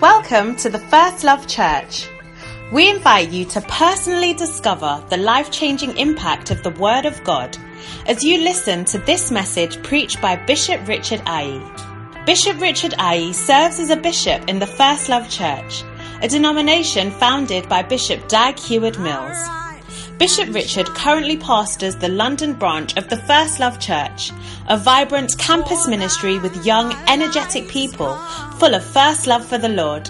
Welcome to the First Love Church. We invite you to personally discover the life changing impact of the Word of God as you listen to this message preached by Bishop Richard Aye. Bishop Richard Aye serves as a bishop in the First Love Church, a denomination founded by Bishop Dag Heward Mills. Bishop Richard currently pastors the London branch of the First Love Church, a vibrant campus ministry with young, energetic people full of first love for the Lord.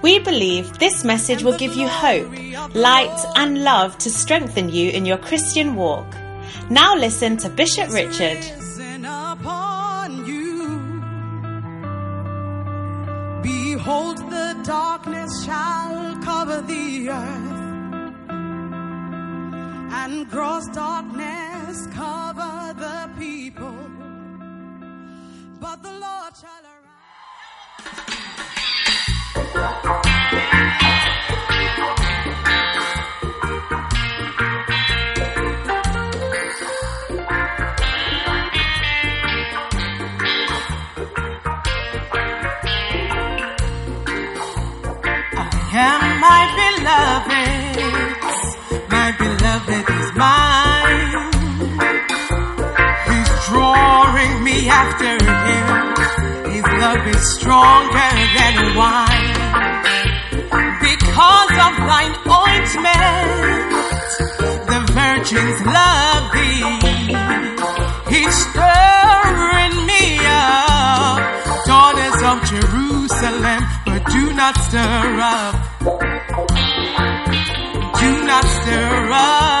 We believe this message will give you hope, light, and love to strengthen you in your Christian walk. Now listen to Bishop Richard. Behold, the darkness shall cover the earth, and gross darkness cover the people. But the Lord shall arise. After him. His love is stronger than wine. Because of thine ointment, the virgins love thee. He's stirring me up, daughters of Jerusalem, but do not stir up. Do not stir up.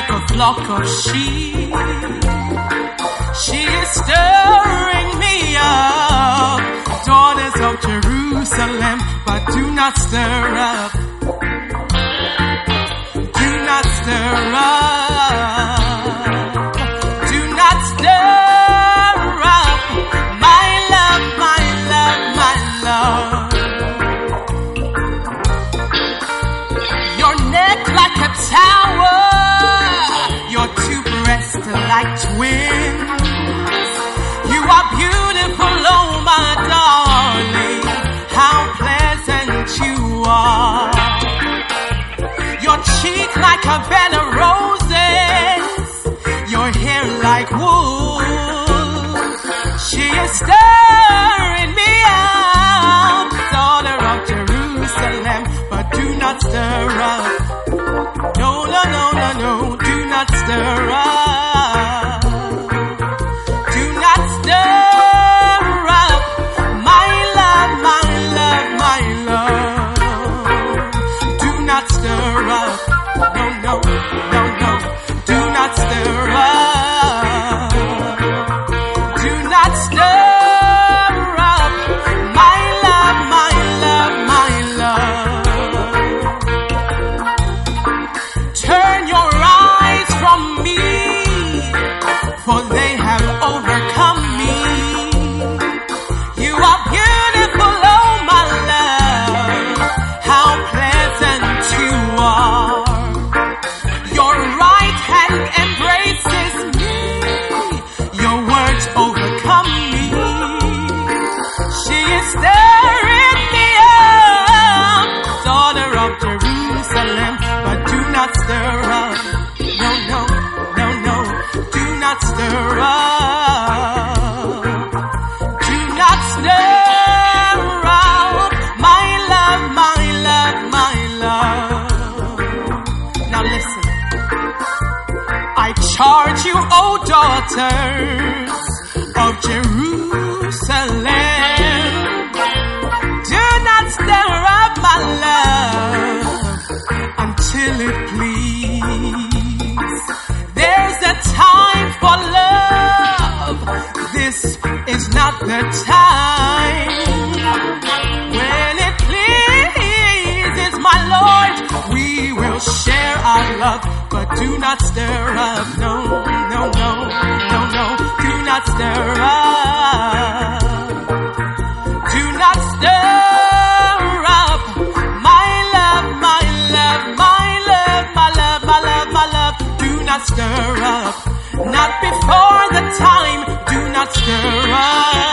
Like a flock of sheep. She is stirring me up. Daughters of Jerusalem, but do not stir up. Do not stir up. Stirring me up, daughter of Jerusalem, but do not stir up. at the time when it pleases my Lord. We will share our love, but do not stir up. No, no, no, no, no. Do not stir up. Do not stir up. My love, my love, my love, my love, my love, my love. Do not stir up. Not before the time not stir up.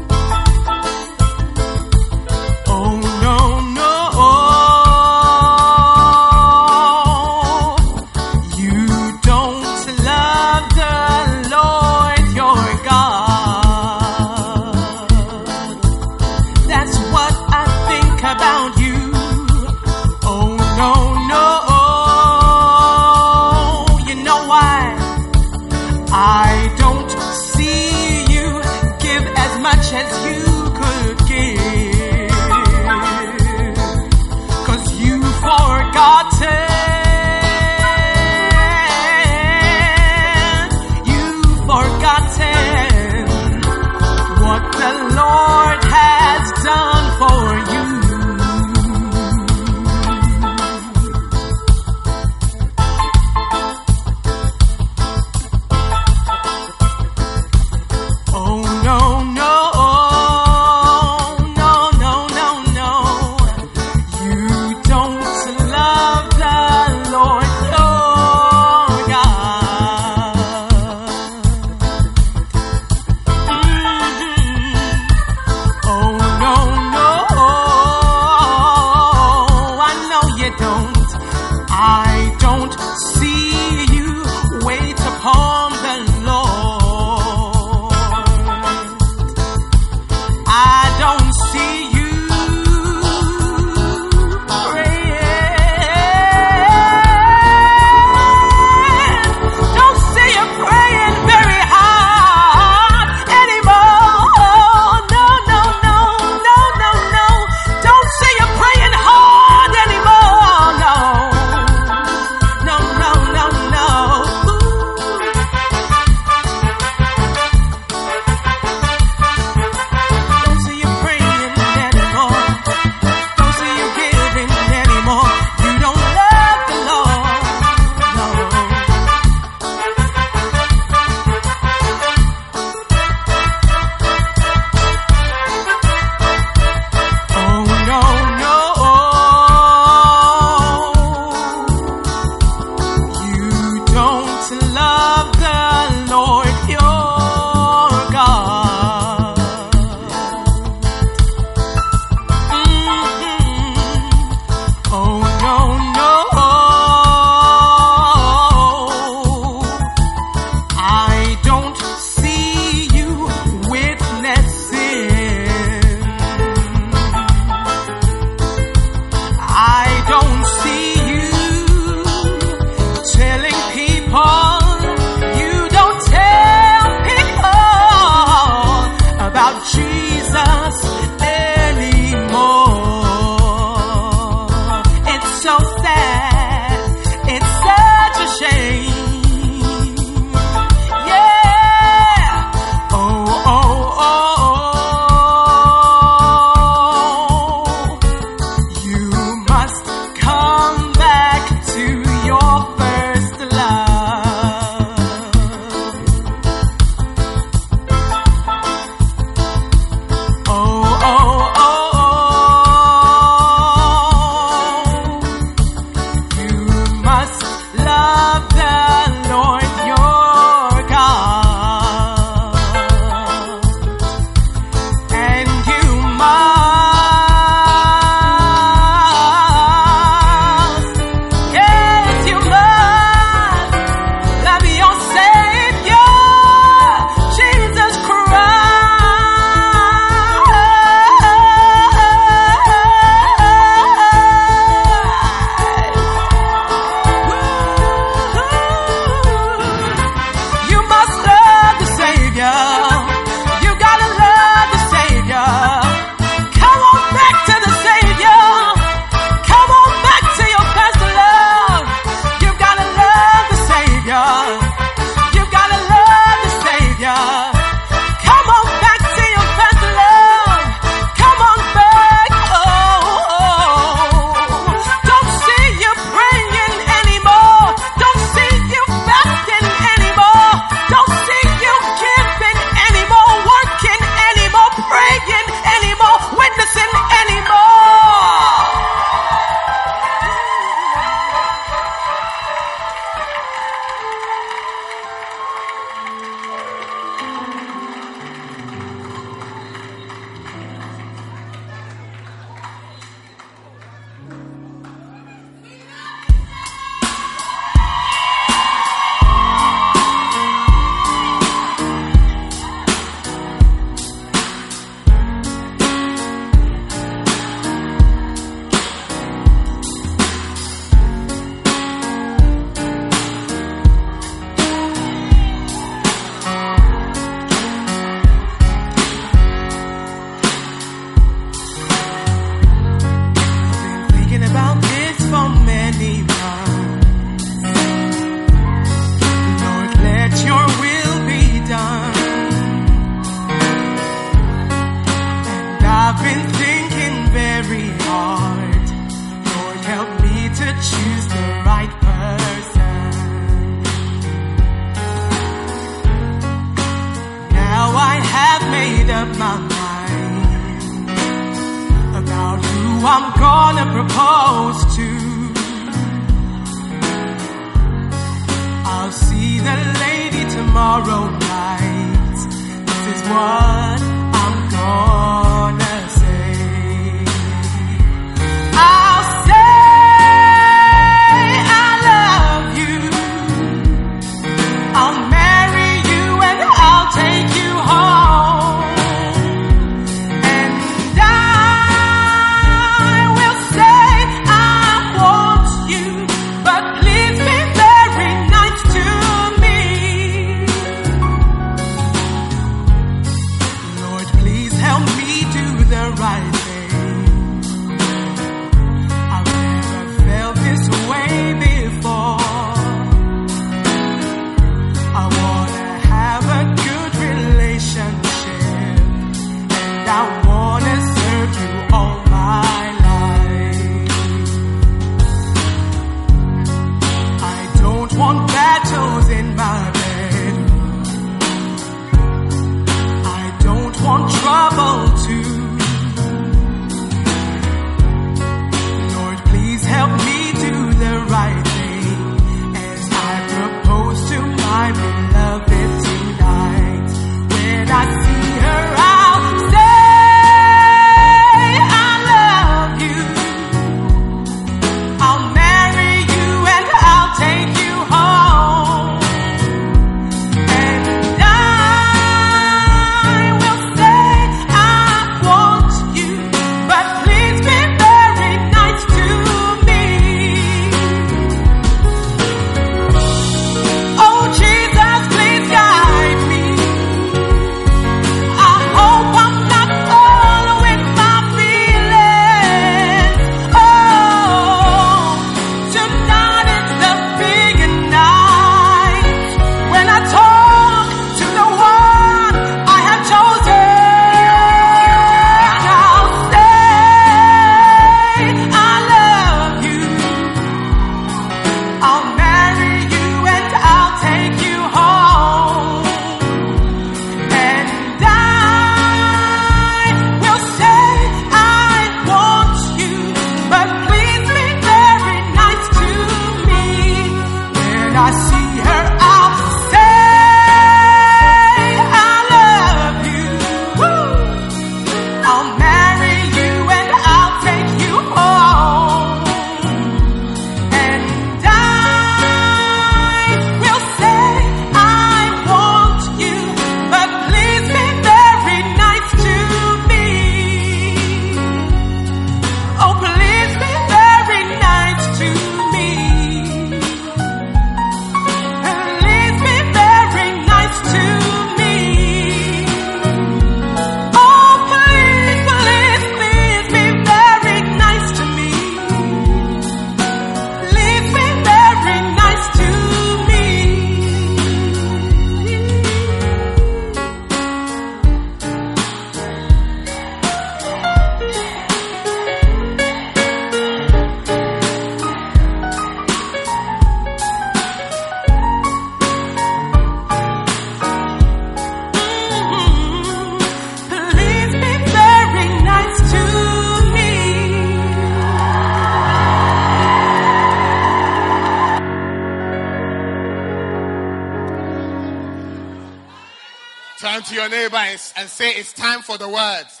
and say, It's time for the words.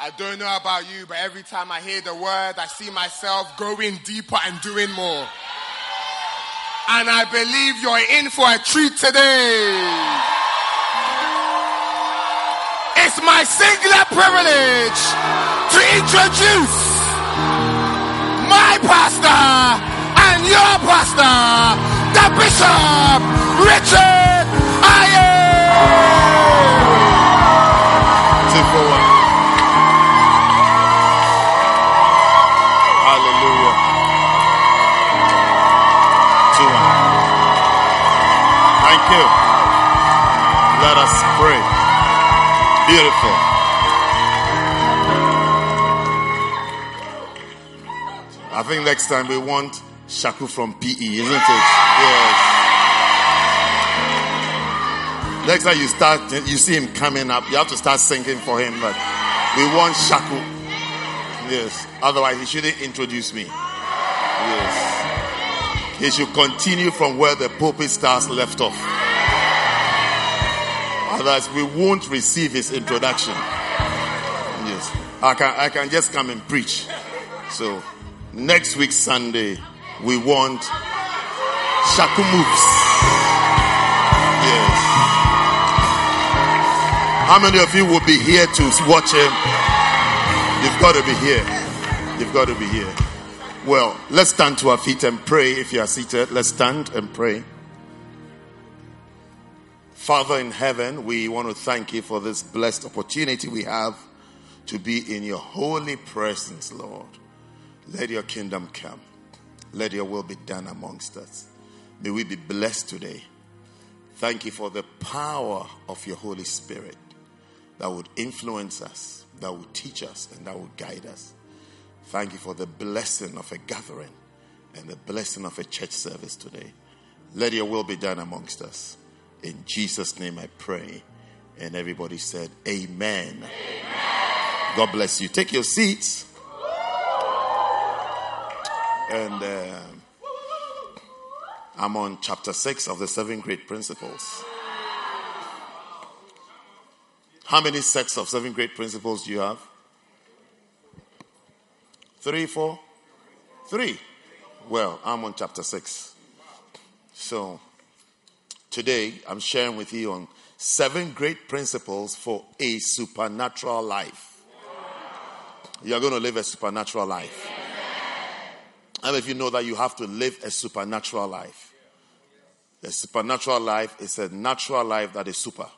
I don't know about you, but every time I hear the word, I see myself going deeper and doing more. And I believe you're in for a treat today. It's my singular privilege to introduce my pastor and your pastor, the Bishop Richard Ayer. Two one. Hallelujah. Two one. Thank you. Let us pray. Beautiful. I think next time we want Shaku from PE, isn't it? Yes. Next time you start, you see him coming up, you have to start singing for him. But we want Shaku. Yes. Otherwise, he shouldn't introduce me. Yes. He should continue from where the pulpit stars left off. Otherwise, we won't receive his introduction. Yes. I can, I can just come and preach. So, next week, Sunday, we want Shaku moves. Yes. How many of you will be here to watch him? You've got to be here. You've got to be here. Well, let's stand to our feet and pray. If you are seated, let's stand and pray. Father in heaven, we want to thank you for this blessed opportunity we have to be in your holy presence, Lord. Let your kingdom come. Let your will be done amongst us. May we be blessed today. Thank you for the power of your Holy Spirit that would influence us, that would teach us, and that would guide us. Thank you for the blessing of a gathering and the blessing of a church service today. Let your will be done amongst us. In Jesus' name I pray. And everybody said, Amen. Amen. God bless you. Take your seats. And uh, I'm on chapter 6 of the seven great principles. How many sets of seven great principles do you have? Three, four? Three. Well, I'm on chapter 6. So, Today, I'm sharing with you on seven great principles for a supernatural life. You're going to live a supernatural life. And if you know that you have to live a supernatural life, a supernatural life is a natural life that is super.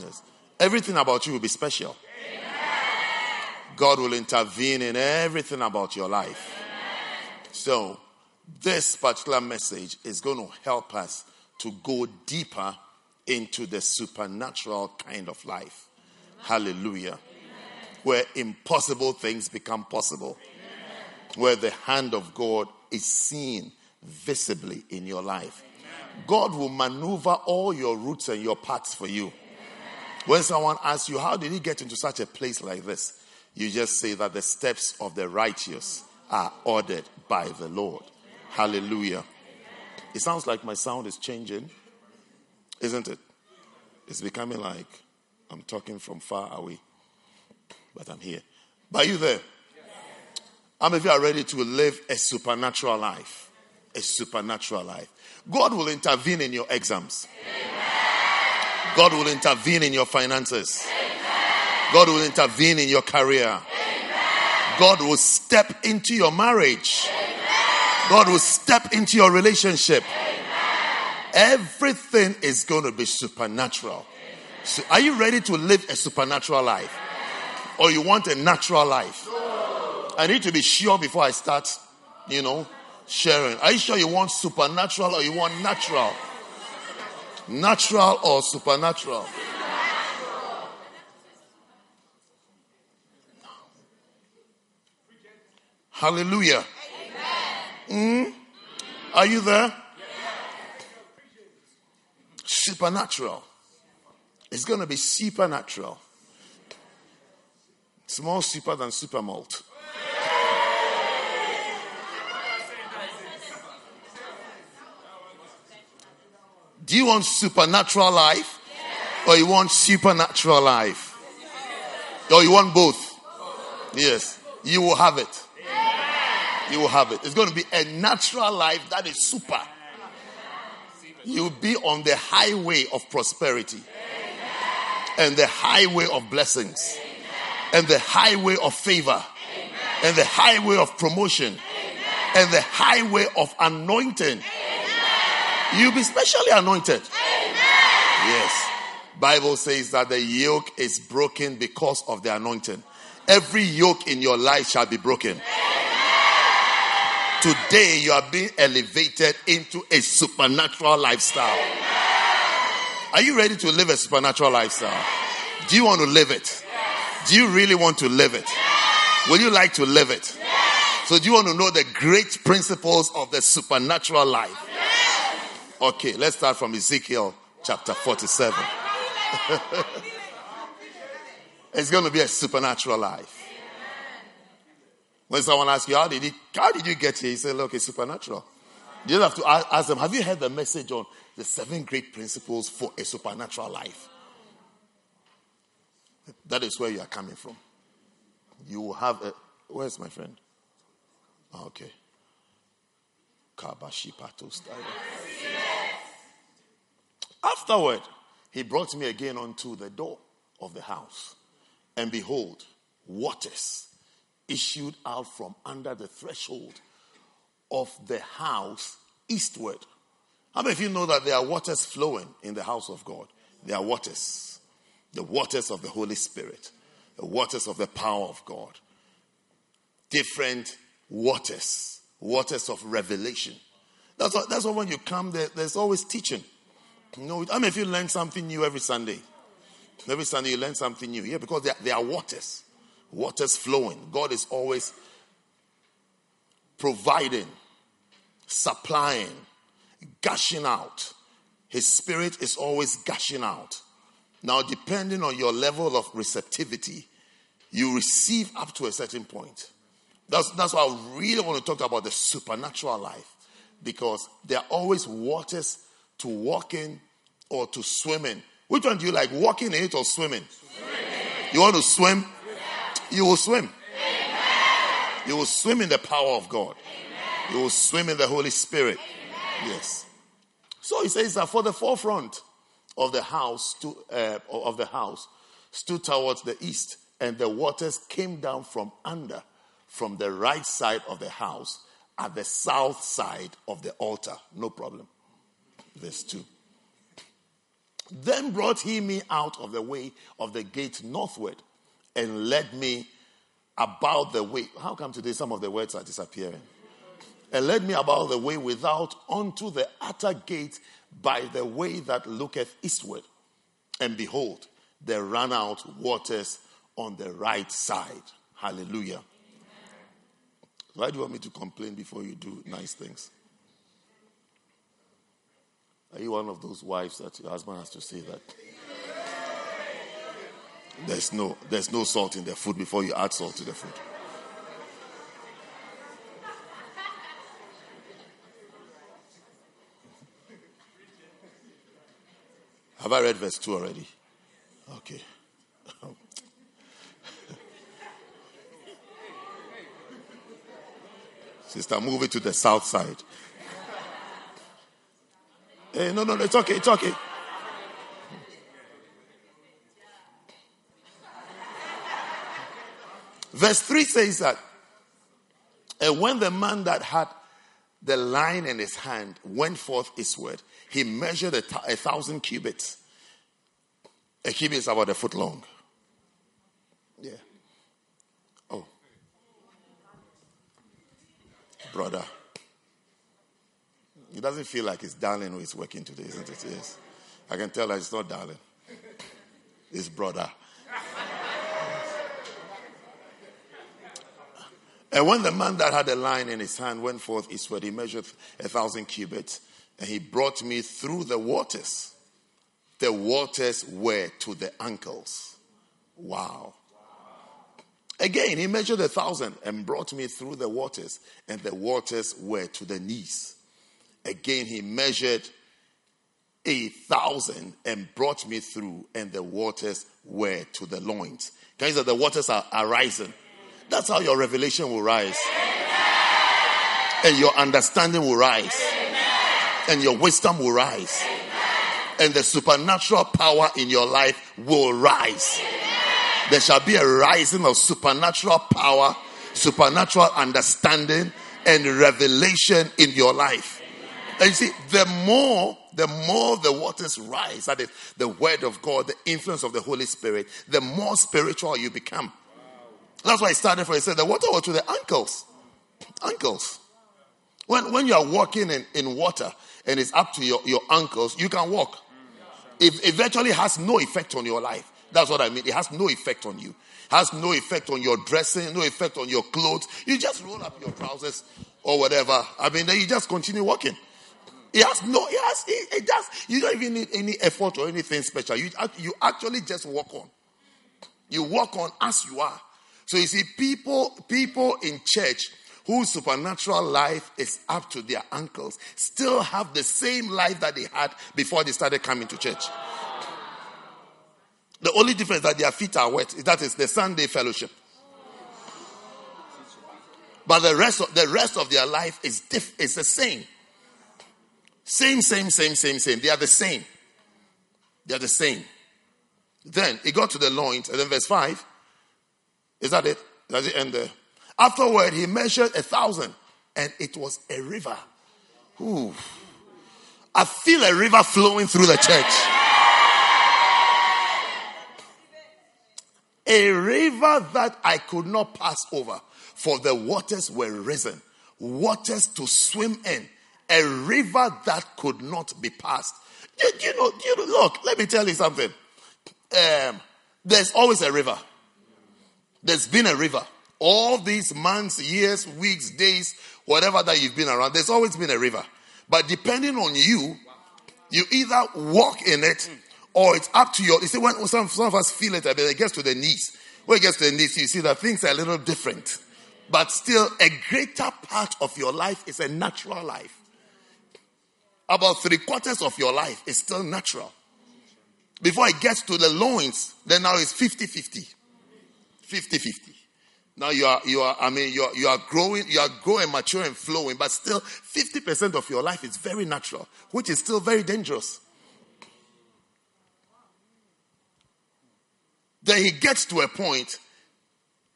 Yes. Everything about you will be special. God will intervene in everything about your life. So, this particular message is going to help us to go deeper into the supernatural kind of life. Hallelujah. Amen. Where impossible things become possible. Amen. Where the hand of God is seen visibly in your life. Amen. God will maneuver all your routes and your paths for you. When someone asks you, How did he get into such a place like this? You just say that the steps of the righteous are ordered by the Lord. Hallelujah. It sounds like my sound is changing, isn't it? It's becoming like I'm talking from far away, but I'm here. Are you there? How many of you are ready to live a supernatural life? A supernatural life. God will intervene in your exams. God will intervene in your finances. God will intervene in your career. God will step into your marriage. God will step into your relationship. Amen. Everything is going to be supernatural. So are you ready to live a supernatural life? Or you want a natural life? I need to be sure before I start, you know, sharing. Are you sure you want supernatural or you want natural? Natural or supernatural? Hallelujah. Mm? Are you there? Supernatural. It's going to be supernatural. It's more super than super malt. Do you want supernatural life? Or you want supernatural life? Or you want both? Yes. You will have it you will have it. It's going to be a natural life that is super. You'll be on the highway of prosperity and the highway of blessings and the highway of favor and the highway of promotion and the highway of anointing. You'll be specially anointed. Yes. Bible says that the yoke is broken because of the anointing. Every yoke in your life shall be broken. Today, you are being elevated into a supernatural lifestyle. Are you ready to live a supernatural lifestyle? Do you want to live it? Do you really want to live it? Would you like to live it? So, do you want to know the great principles of the supernatural life? Okay, let's start from Ezekiel chapter 47. it's going to be a supernatural life. When someone asks you, how did, how did you get here? You say, look, it's supernatural. You just have to ask them, have you heard the message on the seven great principles for a supernatural life? That is where you are coming from. You will have a. Where's my friend? Ah, okay. Afterward, he brought me again unto the door of the house, and behold, waters issued out from under the threshold of the house eastward. How many of you know that there are waters flowing in the house of God? There are waters, the waters of the Holy Spirit, the waters of the power of God, different waters, waters of revelation. That's why, that's why when you come there, there's always teaching. You know, I mean, if you learn something new every Sunday, every Sunday you learn something new. Yeah, because there, there are waters, waters flowing. God is always providing, supplying, gushing out. His spirit is always gushing out. Now, depending on your level of receptivity, you receive up to a certain point. That's, that's why I really want to talk about the supernatural life because there are always waters to walk in or to swim in. Which one do you like, walking in it or swimming? swimming. You want to swim? Yeah. You will swim. Amen. You will swim in the power of God. Amen. You will swim in the Holy Spirit. Amen. Yes. So he says that for the forefront of the house to, uh, of the house stood towards the east, and the waters came down from under, from the right side of the house, at the south side of the altar. No problem. Verse 2. Then brought he me out of the way of the gate northward and led me about the way. How come today some of the words are disappearing? And led me about the way without unto the utter gate by the way that looketh eastward. And behold, there ran out waters on the right side. Hallelujah. Why do you want me to complain before you do nice things? Are you one of those wives that your husband has to say that? There's no, there's no salt in the food before you add salt to the food. Have I read verse 2 already? Okay. Sister, move it to the south side. Hey, no, no, no, it's okay, it's okay. Verse 3 says that, and when the man that had the line in his hand went forth eastward, he measured a, th- a thousand cubits. A cubit is about a foot long. Yeah. Oh. Brother. It doesn't feel like it's darling who is working today, isn't it? Yes. I can tell that it's not darling. It's brother. And when the man that had a line in his hand went forth eastward, he measured a thousand cubits, and he brought me through the waters. The waters were to the ankles. Wow. Again, he measured a thousand and brought me through the waters, and the waters were to the knees. Again, he measured a thousand and brought me through, and the waters were to the loins. Can you say the waters are, are rising? That's how your revelation will rise. And your understanding will rise. And your wisdom will rise. And the supernatural power in your life will rise there shall be a rising of supernatural power, supernatural understanding, and revelation in your life. And you see, the more, the more the waters rise, that is the word of God, the influence of the Holy Spirit, the more spiritual you become. That's why I started for. He said the water was to the ankles. Ankles. When, when you are walking in, in water and it's up to your, your ankles, you can walk. It, virtually has no effect on your life. That's what I mean. It has no effect on you. It has no effect on your dressing, no effect on your clothes. You just roll up your trousers or whatever. I mean, then you just continue walking. He has no, he has, he, he does, you don't even need any effort or anything special. You, you actually just walk on. You walk on as you are. So you see, people, people in church whose supernatural life is up to their ankles still have the same life that they had before they started coming to church. The only difference that their feet are wet. is That is the Sunday fellowship. But the rest of the rest of their life is diff, is the same. Same, same, same, same, same. They are the same. They are the same. Then he got to the loins, and then verse 5. Is that it? Does it end there? Afterward, he measured a thousand, and it was a river. Ooh. I feel a river flowing through the church. A river that I could not pass over, for the waters were risen, waters to swim in, a river that could not be passed. You, you know, you know, look, let me tell you something. Um, there's always a river. There's been a river. All these months, years, weeks, days, whatever that you've been around, there's always been a river. But depending on you, you either walk in it or it's up to your. You see, when some, some of us feel it, it gets to the knees. When it gets to the knees, you see that things are a little different. But still, a greater part of your life is a natural life. About three quarters of your life is still natural. Before it gets to the loins, then now it's 50 50. 50 50. Now you are, you are, I mean, you are, you are growing, you are growing, mature and flowing, but still 50% of your life is very natural, which is still very dangerous. Then he gets to a point.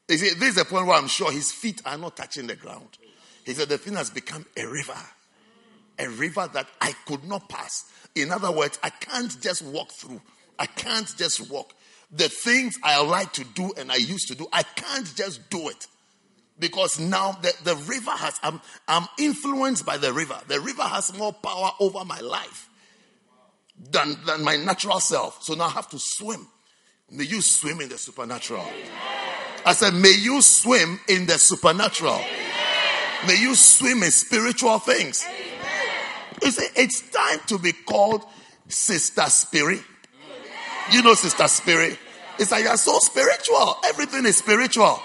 He said, This is a point where I'm sure his feet are not touching the ground. He said the thing has become a river. A river that I could not pass. In other words, I can't just walk through. I can't just walk. The things I like to do and I used to do, I can't just do it. Because now the, the river has, I'm, I'm influenced by the river. The river has more power over my life than, than my natural self. So now I have to swim May you swim in the supernatural. I said, may you swim in the supernatural. May you swim in spiritual things. You see, it's time to be called Sister Spirit. You know, Sister Spirit. It's like you're so spiritual. Everything is spiritual.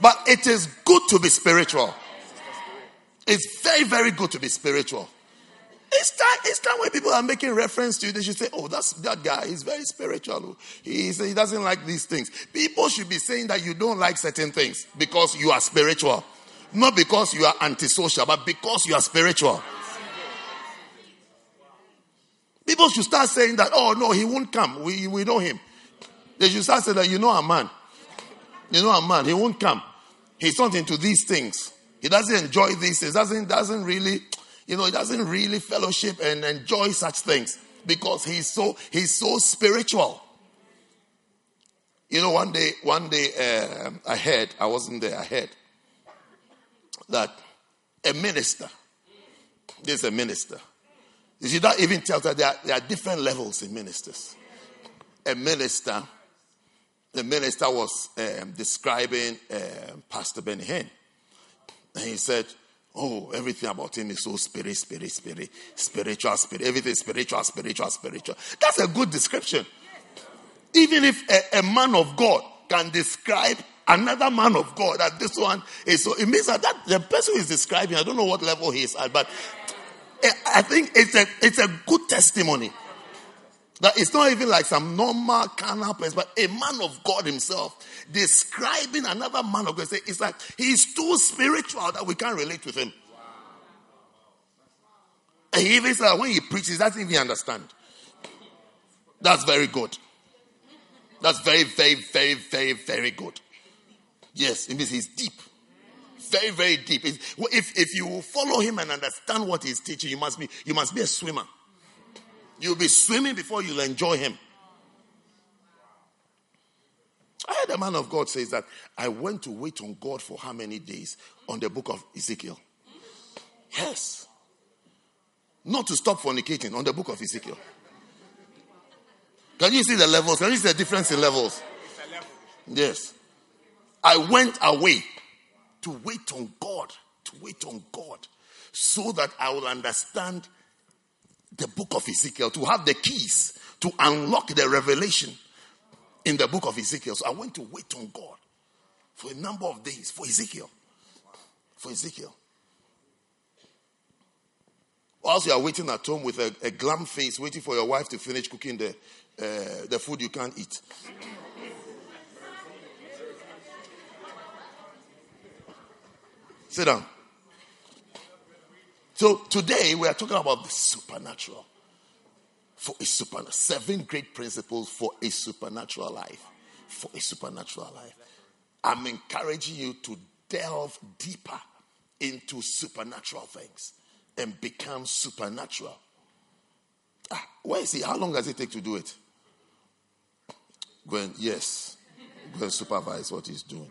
But it is good to be spiritual. It's very, very good to be spiritual. It's time, it's time when people are making reference to you, they should say, Oh, that's that guy. He's very spiritual. He's, he doesn't like these things. People should be saying that you don't like certain things because you are spiritual. Not because you are antisocial, but because you are spiritual. People should start saying that, oh no, he won't come. We, we know him. They should start saying that you know a man. You know a man, he won't come. He's not into these things. He doesn't enjoy these things. Doesn't doesn't really you know, he doesn't really fellowship and enjoy such things because he's so he's so spiritual. You know, one day, one day uh, I heard, I wasn't there, I heard that a minister, this is a minister. You see, that even tells that there are, there are different levels in ministers. A minister, the minister was um, describing uh, Pastor Benny Hinn. And he said, Oh, everything about him is so spirit, spirit, spirit, spiritual, spirit. Everything spiritual, spiritual, spiritual. That's a good description. Even if a, a man of God can describe another man of God that this one is so, it means that, that the person is describing, I don't know what level he is at, but Eh, I think it's a it's a good testimony. That it's not even like some normal carnal person, but a man of God himself describing another man of God. It's like he's too spiritual that we can't relate with him. And he even said when he preaches, he doesn't even understand. That's very good. That's very, very, very, very, very good. Yes, it means he's deep. Very, very deep. If, if you follow him and understand what he's teaching, you must be you must be a swimmer. You'll be swimming before you'll enjoy him. I heard a man of God says that I went to wait on God for how many days on the book of Ezekiel? Yes. Not to stop fornicating on the book of Ezekiel. Can you see the levels? Can you see the difference in levels? Yes. I went away to wait on God, to wait on God, so that I will understand the book of Ezekiel, to have the keys to unlock the revelation in the book of Ezekiel. So I went to wait on God for a number of days for Ezekiel. For Ezekiel. Whilst you are waiting at home with a, a glum face, waiting for your wife to finish cooking the, uh, the food you can't eat. Sit down. So today we are talking about the supernatural. For a supernatural, seven great principles for a supernatural life. For a supernatural life. I'm encouraging you to delve deeper into supernatural things and become supernatural. Ah, where is he? How long does it take to do it? Gwen, yes. Gwen supervise what he's doing.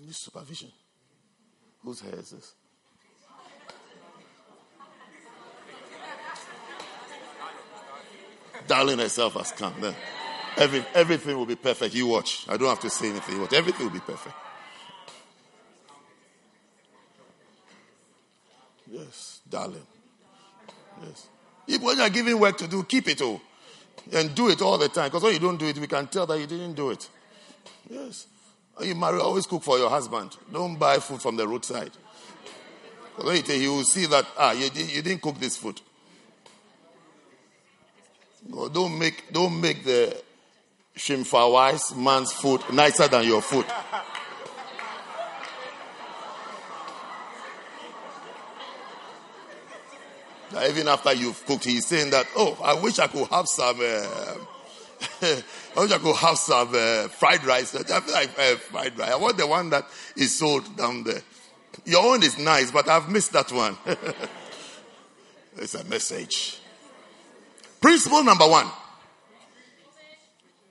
Need supervision. Whose hair is this? Darling herself has come. Then every, everything will be perfect. You watch. I don't have to say anything. You watch. Everything will be perfect. Yes, darling. Yes. If when you're giving work to do, keep it all. And do it all the time. Because when you don't do it, we can tell that you didn't do it. Yes. When you marry, always cook for your husband. Don't buy food from the roadside. You he will see that, ah, you, you didn't cook this food. No, don't make, don't make the wise man's food nicer than your food. even after you've cooked, he's saying that, oh, I wish I could have some. Uh, I wish I could have some uh, fried rice. I feel like uh, fried rice. I want the one that is sold down there. Your own is nice, but I've missed that one. it's a message. Principle number one.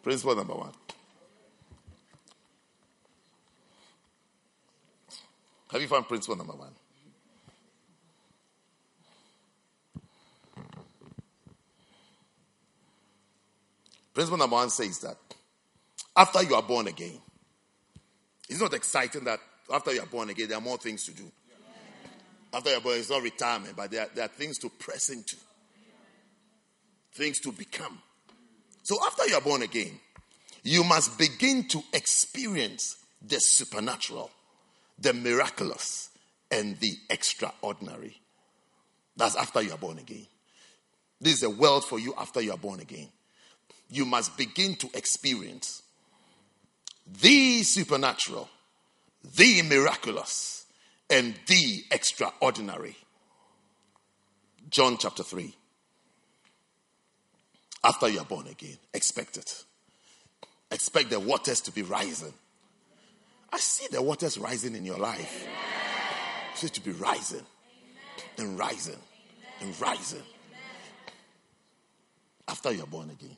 Principle number one. Have you found principle number one? Principle number one says that after you are born again, it's not exciting that after you are born again, there are more things to do. After you're born, it's not retirement, but there are, there are things to press into, things to become. So after you are born again, you must begin to experience the supernatural, the miraculous, and the extraordinary. That's after you are born again. This is a world for you after you are born again you must begin to experience the supernatural, the miraculous, and the extraordinary. John chapter 3. After you are born again, expect it. Expect the waters to be rising. I see the waters rising in your life. See to be rising and rising and rising. After you are born again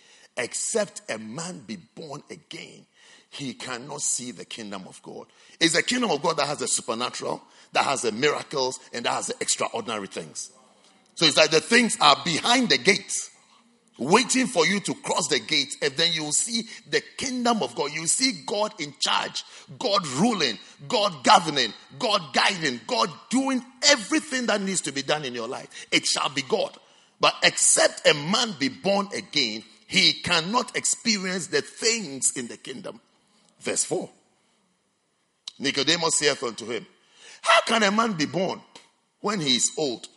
except a man be born again, he cannot see the kingdom of God. It's the kingdom of God that has the supernatural, that has the miracles, and that has the extraordinary things. So it's like the things are behind the gates, waiting for you to cross the gate, and then you will see the kingdom of God. You see God in charge, God ruling, God governing, God guiding, God doing everything that needs to be done in your life. It shall be God. But except a man be born again, he cannot experience the things in the kingdom. Verse 4. Nicodemus saith unto him, How can a man be born when he is old?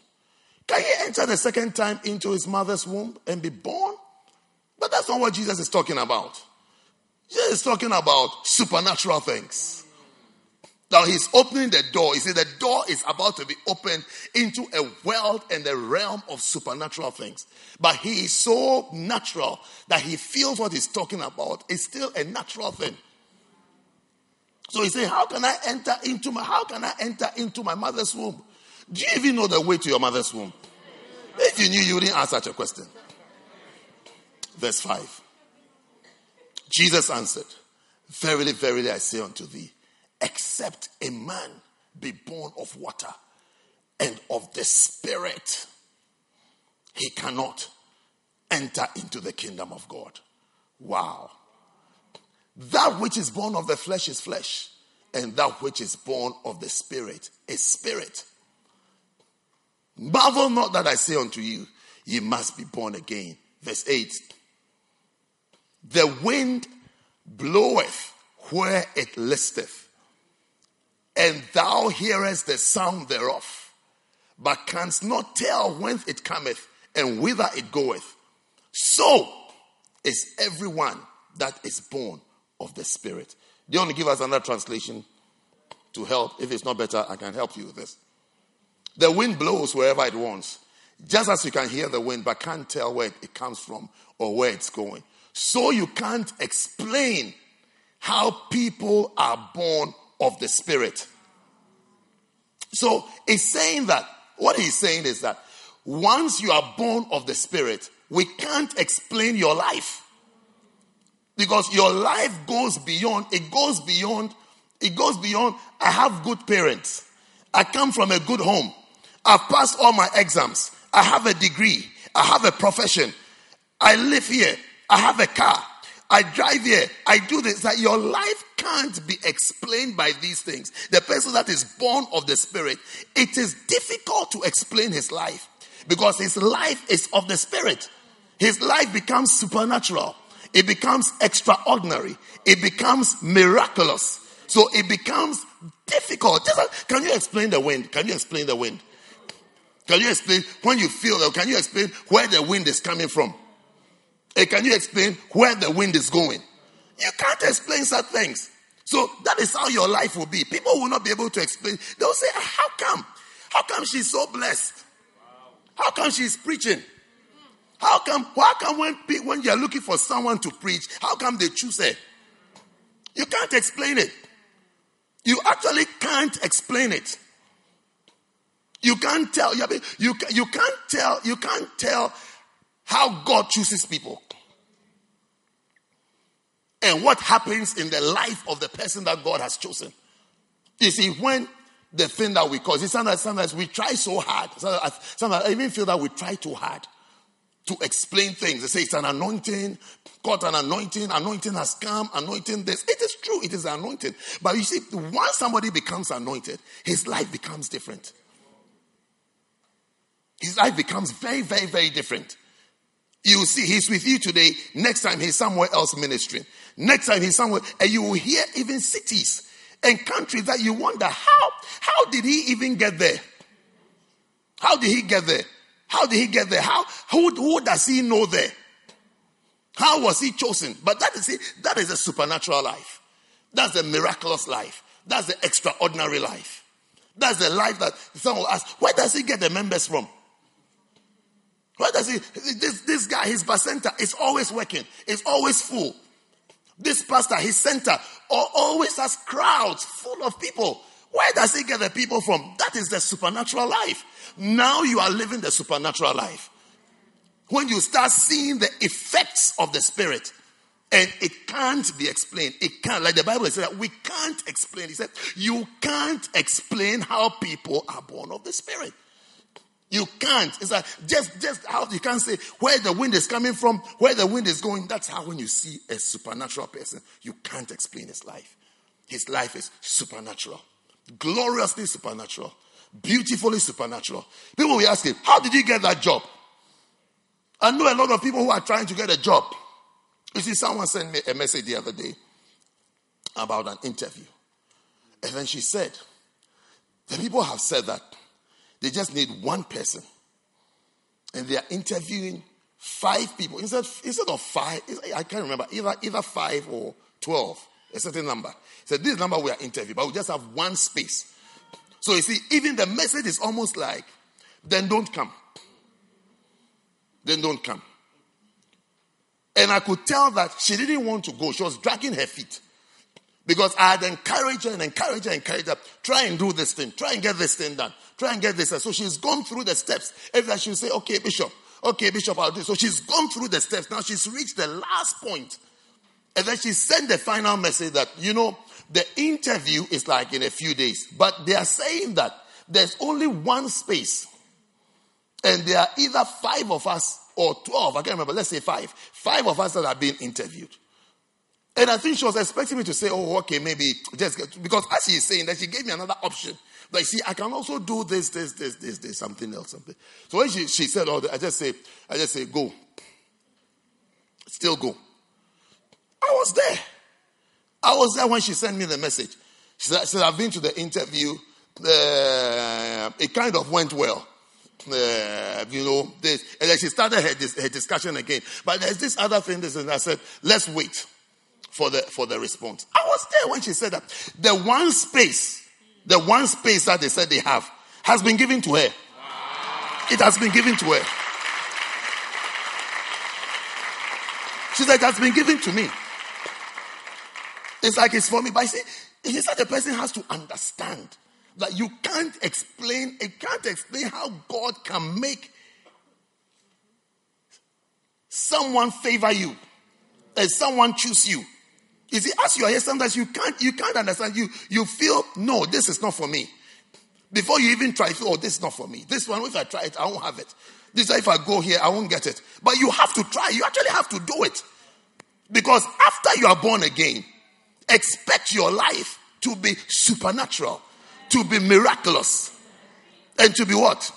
Can he enter the second time into his mother's womb and be born? But that's not what Jesus is talking about. Jesus is talking about supernatural things. Now he's opening the door. He said the door is about to be opened into a world and the realm of supernatural things. But he is so natural that he feels what he's talking about is still a natural thing. So he said, How can I enter into my how can I enter into my mother's womb? Do you even know the way to your mother's womb? If you knew, you wouldn't ask such a question. Verse 5. Jesus answered, Verily, verily, I say unto thee, except a man be born of water and of the Spirit, he cannot enter into the kingdom of God. Wow. That which is born of the flesh is flesh, and that which is born of the Spirit is spirit. Marvel not that I say unto you, ye must be born again. Verse 8 The wind bloweth where it listeth, and thou hearest the sound thereof, but canst not tell whence it cometh and whither it goeth. So is everyone that is born of the Spirit. Do you want to give us another translation to help? If it's not better, I can help you with this. The wind blows wherever it wants, just as you can hear the wind, but can't tell where it comes from or where it's going. So you can't explain how people are born of the Spirit. So it's saying that, what he's saying is that once you are born of the Spirit, we can't explain your life. Because your life goes beyond, it goes beyond, it goes beyond, I have good parents. I come from a good home. I've passed all my exams. I have a degree. I have a profession. I live here. I have a car. I drive here. I do this. That your life can't be explained by these things. The person that is born of the Spirit, it is difficult to explain his life because his life is of the Spirit. His life becomes supernatural. It becomes extraordinary. It becomes miraculous. So it becomes difficult. Can you explain the wind? Can you explain the wind? Can you explain when you feel that? Can you explain where the wind is coming from? And can you explain where the wind is going? You can't explain such things. So that is how your life will be. People will not be able to explain. They'll say, ah, How come? How come she's so blessed? How come she's preaching? How come? How come when when you're looking for someone to preach, how come they choose her? You can't explain it. You actually can't explain it. You can't tell. You, you, you can't tell. You can't tell how God chooses people. And what happens in the life of the person that God has chosen. You see, when the thing that we cause, sometimes, sometimes we try so hard. Sometimes, sometimes I even feel that we try too hard to explain things. They say it's an anointing, got an anointing, anointing has come, anointing this. It is true, it is anointed. But you see, once somebody becomes anointed, his life becomes different. His life becomes very, very, very different. You see, he's with you today. Next time he's somewhere else ministering. Next time he's somewhere, and you will hear even cities and countries that you wonder how how did he even get there? How did he get there? How did he get there? How who, who does he know there? How was he chosen? But that is it. That is a supernatural life. That's a miraculous life. That's the extraordinary life. That's the life that someone will ask, where does he get the members from? Where does he? This, this guy, his center is always working. It's always full. This pastor, his center, always has crowds full of people. Where does he get the people from? That is the supernatural life. Now you are living the supernatural life. When you start seeing the effects of the Spirit, and it can't be explained. It can't, like the Bible says that we can't explain. He said, You can't explain how people are born of the Spirit. You can't. It's like just just how you can't say where the wind is coming from, where the wind is going. That's how when you see a supernatural person, you can't explain his life. His life is supernatural, gloriously supernatural, beautifully supernatural. People will ask him, How did you get that job? I know a lot of people who are trying to get a job. You see, someone sent me a message the other day about an interview. And then she said, The people have said that they just need one person. And they are interviewing five people. Instead, instead of five, I can't remember, either, either five or 12, a certain number. So this number we are interviewing, but we just have one space. So you see, even the message is almost like, then don't come. Then don't come. And I could tell that she didn't want to go. She was dragging her feet. Because I had encouraged her and encouraged her and encouraged her. Try and do this thing. Try and get this thing done. Try and get this. done. So she's gone through the steps. Every time she'll say, okay, Bishop. Okay, Bishop, I'll do. So she's gone through the steps. Now she's reached the last point. And then she sent the final message that, you know, the interview is like in a few days. But they are saying that there's only one space. And there are either five of us or 12. I can't remember. Let's say five. Five of us that are being interviewed. And I think she was expecting me to say, oh, okay, maybe just get, because as she's saying that, she gave me another option. But you see, I can also do this, this, this, this, this, something else, something. So when she, she said all that, I just say, I just say, go. Still go. I was there. I was there when she sent me the message. She said, she said I've been to the interview. Uh, it kind of went well. Uh, you know, this, and then she started her, her discussion again. But there's this other thing, this, and I said, let's wait for the for the response. I was there when she said that. The one space, the one space that they said they have, has been given to her. It has been given to her. She said, it has been given to me. It's like it's for me. But I it is that the person has to understand that you can't explain, it can't explain how God can make someone favor you and someone choose you. You see, as you are here, sometimes you can't you can't understand. You you feel no, this is not for me. Before you even try, oh, this is not for me. This one, if I try it, I won't have it. This if I go here, I won't get it. But you have to try. You actually have to do it. Because after you are born again, expect your life to be supernatural, to be miraculous, and to be what?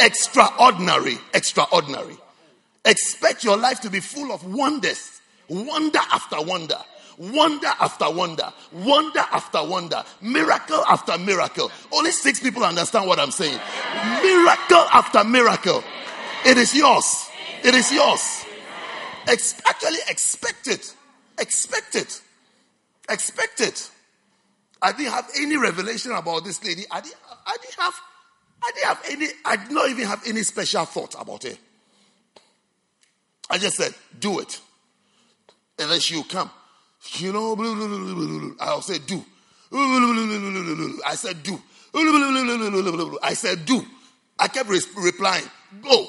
Extraordinary. Extraordinary. Expect your life to be full of wonders, wonder after wonder wonder after wonder, wonder after wonder, miracle after miracle. Only six people understand what I'm saying. Miracle after miracle. It is yours. It is yours. Ex- actually, expect it. Expect it. Expect it. I didn't have any revelation about this lady. I didn't, I didn't have, I didn't have any, I did not even have any special thought about it. I just said, do it. Then she'll come. You know, I'll say do. I said do. I said do. I kept replying, go,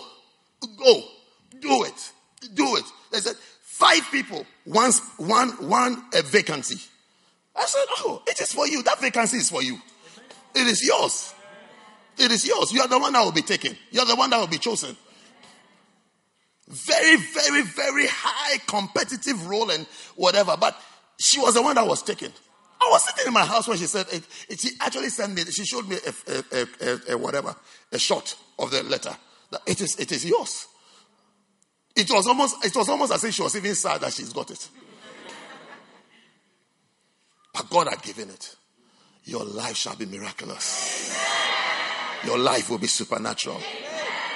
go, do it, do it. They said five people, one, one, one a vacancy. I said, oh, it is for you. That vacancy is for you. It is yours. It is yours. You are the one that will be taken. You are the one that will be chosen. Very, very, very high competitive role and whatever. But she was the one that was taken. I was sitting in my house when she said it. it she actually sent me. She showed me a, a, a, a, whatever a shot of the letter. That it is it is yours. It was almost it was almost as if she was even sad that she's got it. But God had given it. Your life shall be miraculous. Your life will be supernatural.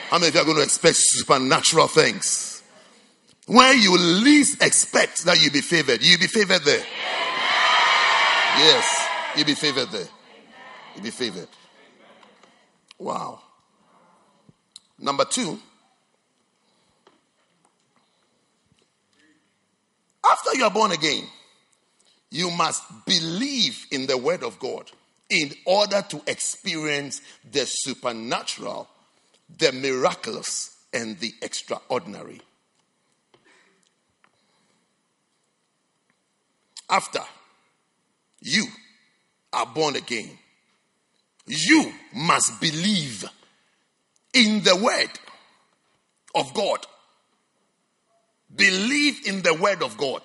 How many of you are going to expect supernatural things? Where you least expect that you be favored, you be favored there. Yes, you be favored there. You be favored. Wow. Number two, after you are born again, you must believe in the word of God in order to experience the supernatural, the miraculous, and the extraordinary. After you are born again, you must believe in the word of God. Believe in the word of God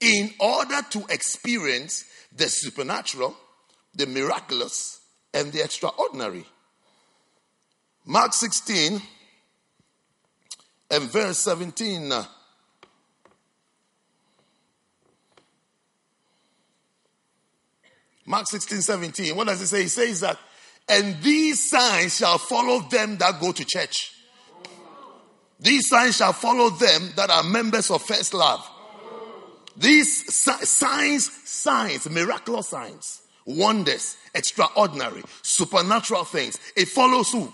in order to experience the supernatural, the miraculous, and the extraordinary. Mark 16 and verse 17. Uh, Mark 16, 17. What does it say? He says that, and these signs shall follow them that go to church. These signs shall follow them that are members of First Love. These signs, signs, miraculous signs, wonders, extraordinary, supernatural things. It follows who?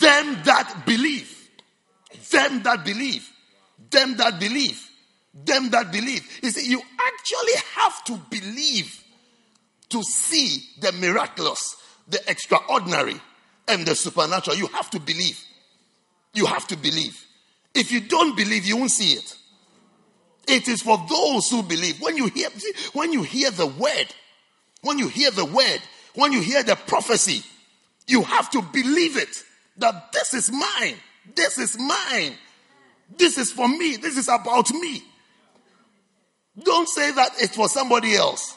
Them that believe. Them that believe. Them that believe. them that believe. You see, you actually have to believe to see the miraculous, the extraordinary, and the supernatural. You have to believe. You have to believe. If you don't believe, you won't see it. It is for those who believe. When you hear, when you hear the word, when you hear the word, when you hear the prophecy, you have to believe it that this is mine. This is mine. This is for me. This is about me. Don't say that it's for somebody else.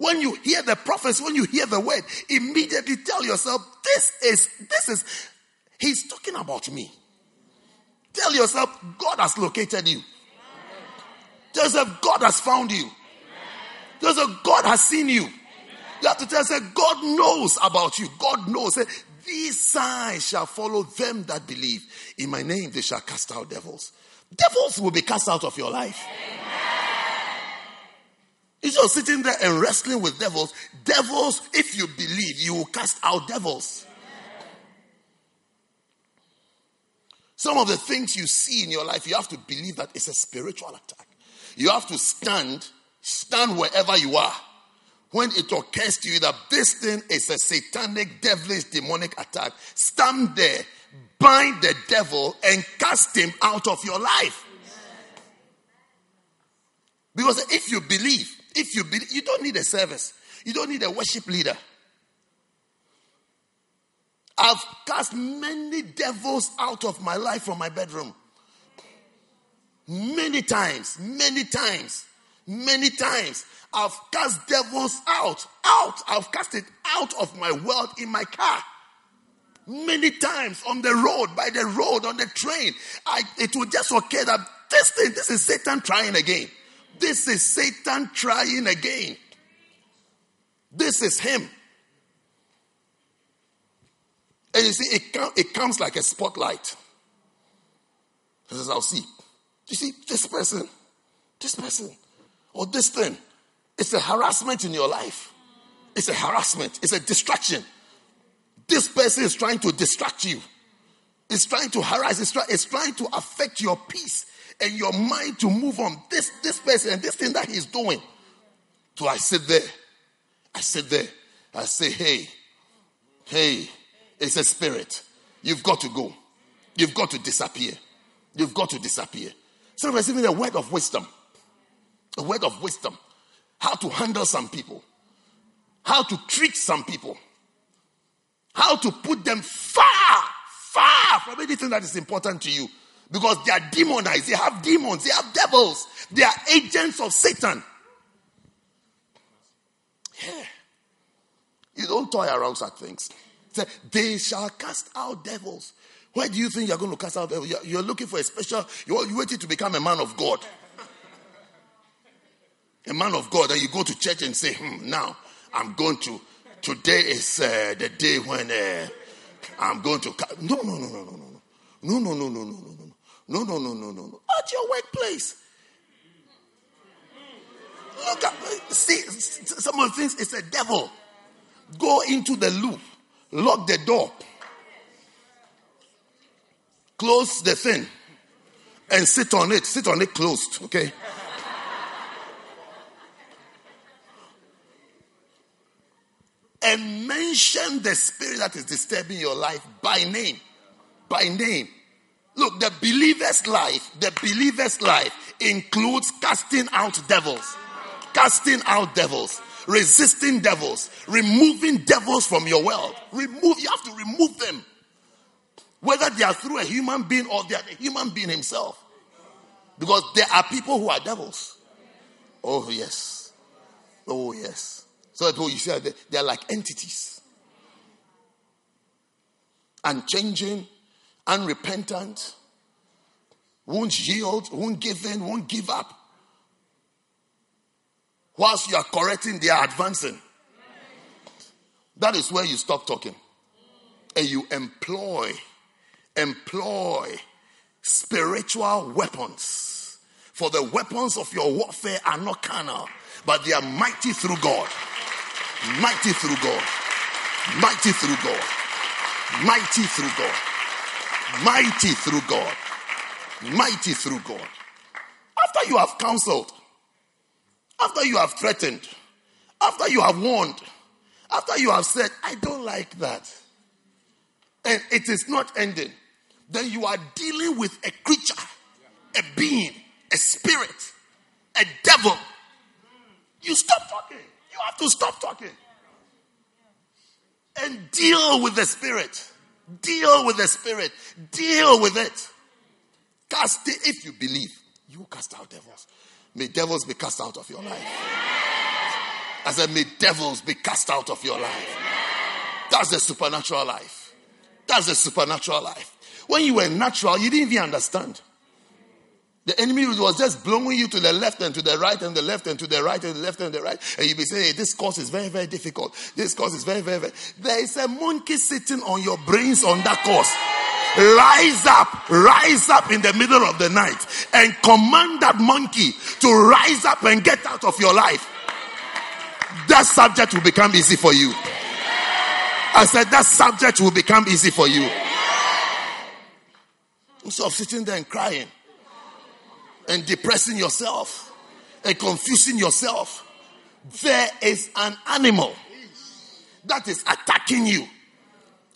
When you hear the prophecy, when you hear the word, immediately tell yourself, this is, this is, he's talking about me. Tell yourself, God has located you. Tell yourself, God has found you. Tell yourself, God has seen you. You have to tell yourself, God knows about you. God knows. Say, These signs shall follow them that believe. In my name, they shall cast out devils. Devils will be cast out of your life. If you're sitting there and wrestling with devils, devils, if you believe, you will cast out devils. Some of the things you see in your life, you have to believe that it's a spiritual attack. You have to stand, stand wherever you are. When it occurs to you that this thing is a satanic, devilish, demonic attack, stand there, bind the devil, and cast him out of your life. Because if you believe, if you believe, you don't need a service, you don't need a worship leader. I've cast many devils out of my life from my bedroom. Many times, many times, many times. I've cast devils out, out. I've cast it out of my world in my car. Many times on the road, by the road, on the train. I, it will just occur that this thing, this is Satan trying again. This is Satan trying again. This is him. And you see, it, com- it comes like a spotlight. He says, I'll see. You see, this person, this person, or this thing, it's a harassment in your life. It's a harassment, it's a distraction. This person is trying to distract you, it's trying to harass, it's, try, it's trying to affect your peace and your mind to move on. This, this person and this thing that he's doing. So I sit there, I sit there, I say, hey, hey, it's a spirit. You've got to go. You've got to disappear. You've got to disappear. So receiving a word of wisdom. A word of wisdom. How to handle some people. How to treat some people. How to put them far, far from anything that is important to you. Because they are demonized. They have demons. They have devils. They are agents of Satan. Yeah. You don't toy around such things. Say, they shall cast out devils. Where do you think you're going to cast out devils? You're, looking for a special, you're, you're waiting to become a man of God. A man of God, and you go to church and say, hmm, now I'm going to, today is uh, the day when uh, I'm going to. Ca-. No, no, no, no, no, no. No, no, no, no, no, no, no. No, no, no, no, no, no. At your workplace. Look at, see, some of the things, it's a devil. Go into the loop lock the door, close the thing, and sit on it. Sit on it closed, okay? and mention the spirit that is disturbing your life by name. By name. Look, the believer's life, the believer's life includes casting out devils. Casting out devils resisting devils, removing devils from your world. Remove, you have to remove them. Whether they are through a human being or they are the human being himself. Because there are people who are devils. Oh, yes. Oh, yes. So you see, they are like entities. Unchanging, unrepentant, won't yield, won't give in, won't give up. Whilst you are correcting, they are advancing. That is where you stop talking. And you employ, employ spiritual weapons. For the weapons of your warfare are not carnal, but they are mighty through God. Mighty through God. Mighty through God. Mighty through God. Mighty through God. Mighty through God. After you have counseled, after you have threatened, after you have warned, after you have said, I don't like that, and it is not ending, then you are dealing with a creature, a being, a spirit, a devil. You stop talking. You have to stop talking. And deal with the spirit. Deal with the spirit. Deal with it. Cast it if you believe. You cast out devils. May devils be cast out of your life. I said, may devils be cast out of your life. That's the supernatural life. That's the supernatural life. When you were natural, you didn't even understand. The enemy was just blowing you to the left and to the right and the left and to the right and the left and the right. And you'll be saying, hey, this course is very, very difficult. This course is very, very, very. There is a monkey sitting on your brains on that course. Rise up, rise up in the middle of the night and command that monkey to rise up and get out of your life. That subject will become easy for you. I said, that subject will become easy for you. Instead of sitting there and crying and depressing yourself and confusing yourself, there is an animal that is attacking you.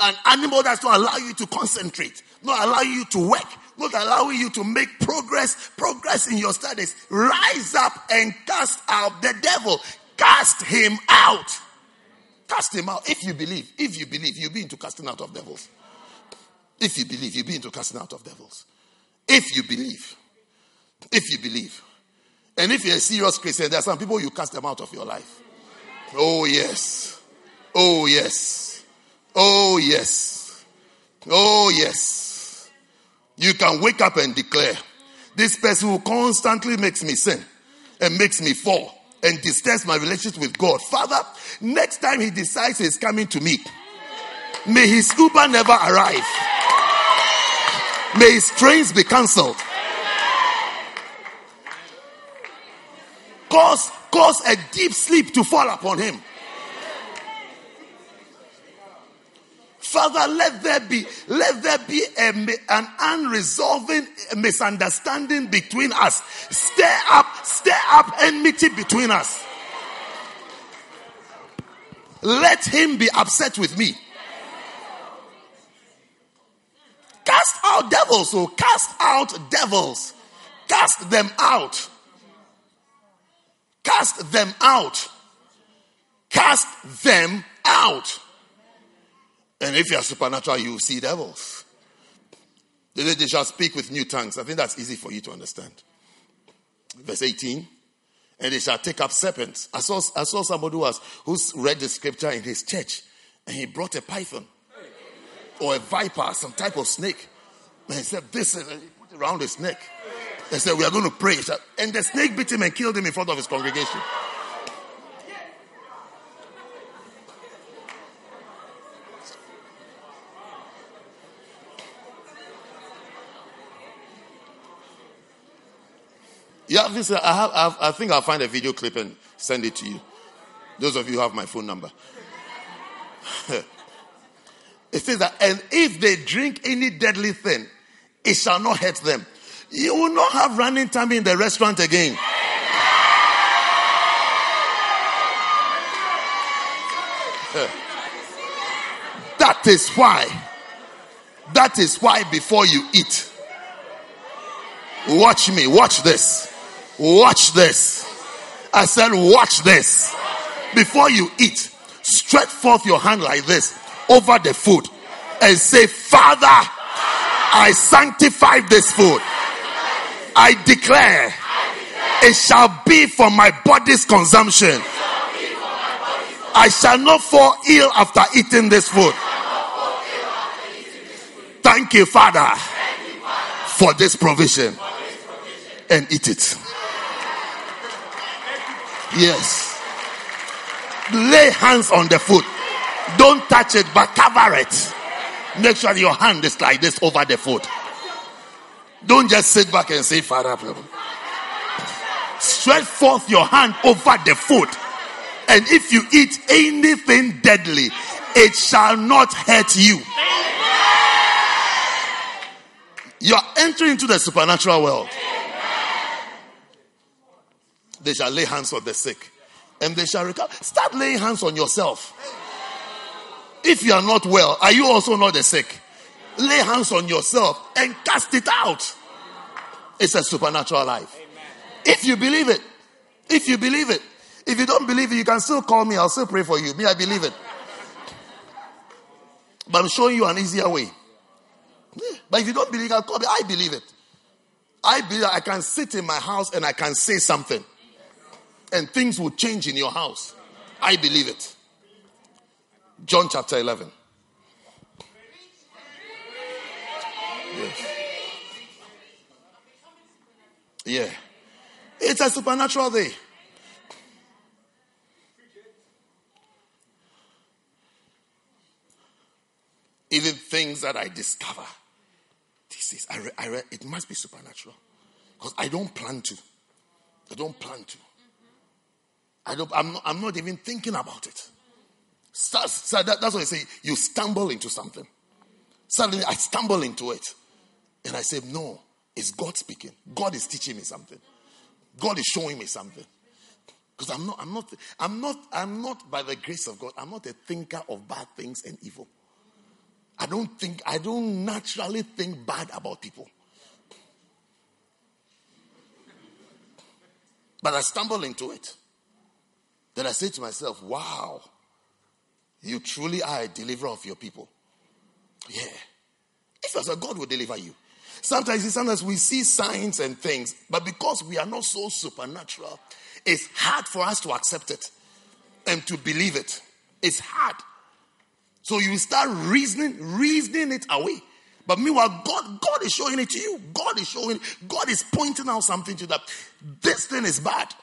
An animal that's not allowing you to concentrate, not allowing you to work, not allowing you to make progress, progress in your studies. Rise up and cast out the devil. Cast him out. Cast him out. If you believe, if you believe, you'll be into casting out of devils. If you believe, you'll be into casting out of devils. If you believe. If you believe. And if you're a serious Christian, there are some people you cast them out of your life. Oh, yes. Oh, yes. Oh, yes. Oh, yes. You can wake up and declare, this person who constantly makes me sin and makes me fall and disturbs my relationship with God. Father, next time he decides he's coming to me, may his Uber never arrive. May his trains be cancelled. Cause, cause a deep sleep to fall upon him. Father, let there be, let there be a, an unresolving misunderstanding between us. Stir up, stir up enmity between us. Let him be upset with me. Cast out devils, oh, cast out devils. Cast them out. Cast them out. Cast them out. And if you are supernatural, you will see devils. They, they shall speak with new tongues. I think that's easy for you to understand. Verse 18. And they shall take up serpents. I saw, I saw somebody who was who's read the scripture in his church, and he brought a python or a viper, some type of snake. And he said, This is, and he put it around his neck. They said, We are going to pray. And the snake bit him and killed him in front of his congregation. Yeah, this, I, have, I, have, I think I'll find a video clip and send it to you. Those of you have my phone number. it says that, and if they drink any deadly thing, it shall not hurt them. You will not have running time in the restaurant again. that is why. That is why before you eat, watch me, watch this. Watch this. I said, watch this. Before you eat, stretch forth your hand like this over the food and say, Father, I sanctify this food. I declare it shall be for my body's consumption. I shall not fall ill after eating this food. Thank you, Father, for this provision. And eat it. Yes. Lay hands on the food. Don't touch it, but cover it. Make sure your hand is like this over the food. Don't just sit back and say, Father, stretch forth your hand over the food. And if you eat anything deadly, it shall not hurt you. You're entering into the supernatural world. they shall lay hands on the sick and they shall recover. Start laying hands on yourself. If you are not well, are you also not the sick? Lay hands on yourself and cast it out. It's a supernatural life. If you believe it, if you believe it, if you don't believe it, you can still call me. I'll still pray for you. Me, I believe it. But I'm showing you an easier way. Yeah. But if you don't believe, I'll call me. I believe it. I believe I can sit in my house and I can say something, and things will change in your house. I believe it. John chapter 11. Yes. Yeah. It's a supernatural day. Even things that I discover. This is, I, re, I re, it must be supernatural. Because I don't plan to. I don't plan to. I don't, I'm, not, I'm not even thinking about it. So, so that, that's what I say. You stumble into something. Suddenly I stumble into it. And I said, no, it's God speaking. God is teaching me something. God is showing me something. Because I'm not, I'm not, I'm not, I'm not by the grace of God, I'm not a thinker of bad things and evil. I don't think, I don't naturally think bad about people. But I stumble into it. Then I say to myself, wow, you truly are a deliverer of your people. Yeah. If as a God will deliver you. Sometimes, sometimes we see signs and things, but because we are not so supernatural, it's hard for us to accept it and to believe it. It's hard. So you start reasoning, reasoning it away. But meanwhile, God, God is showing it to you. God is showing, God is pointing out something to you that this thing is bad.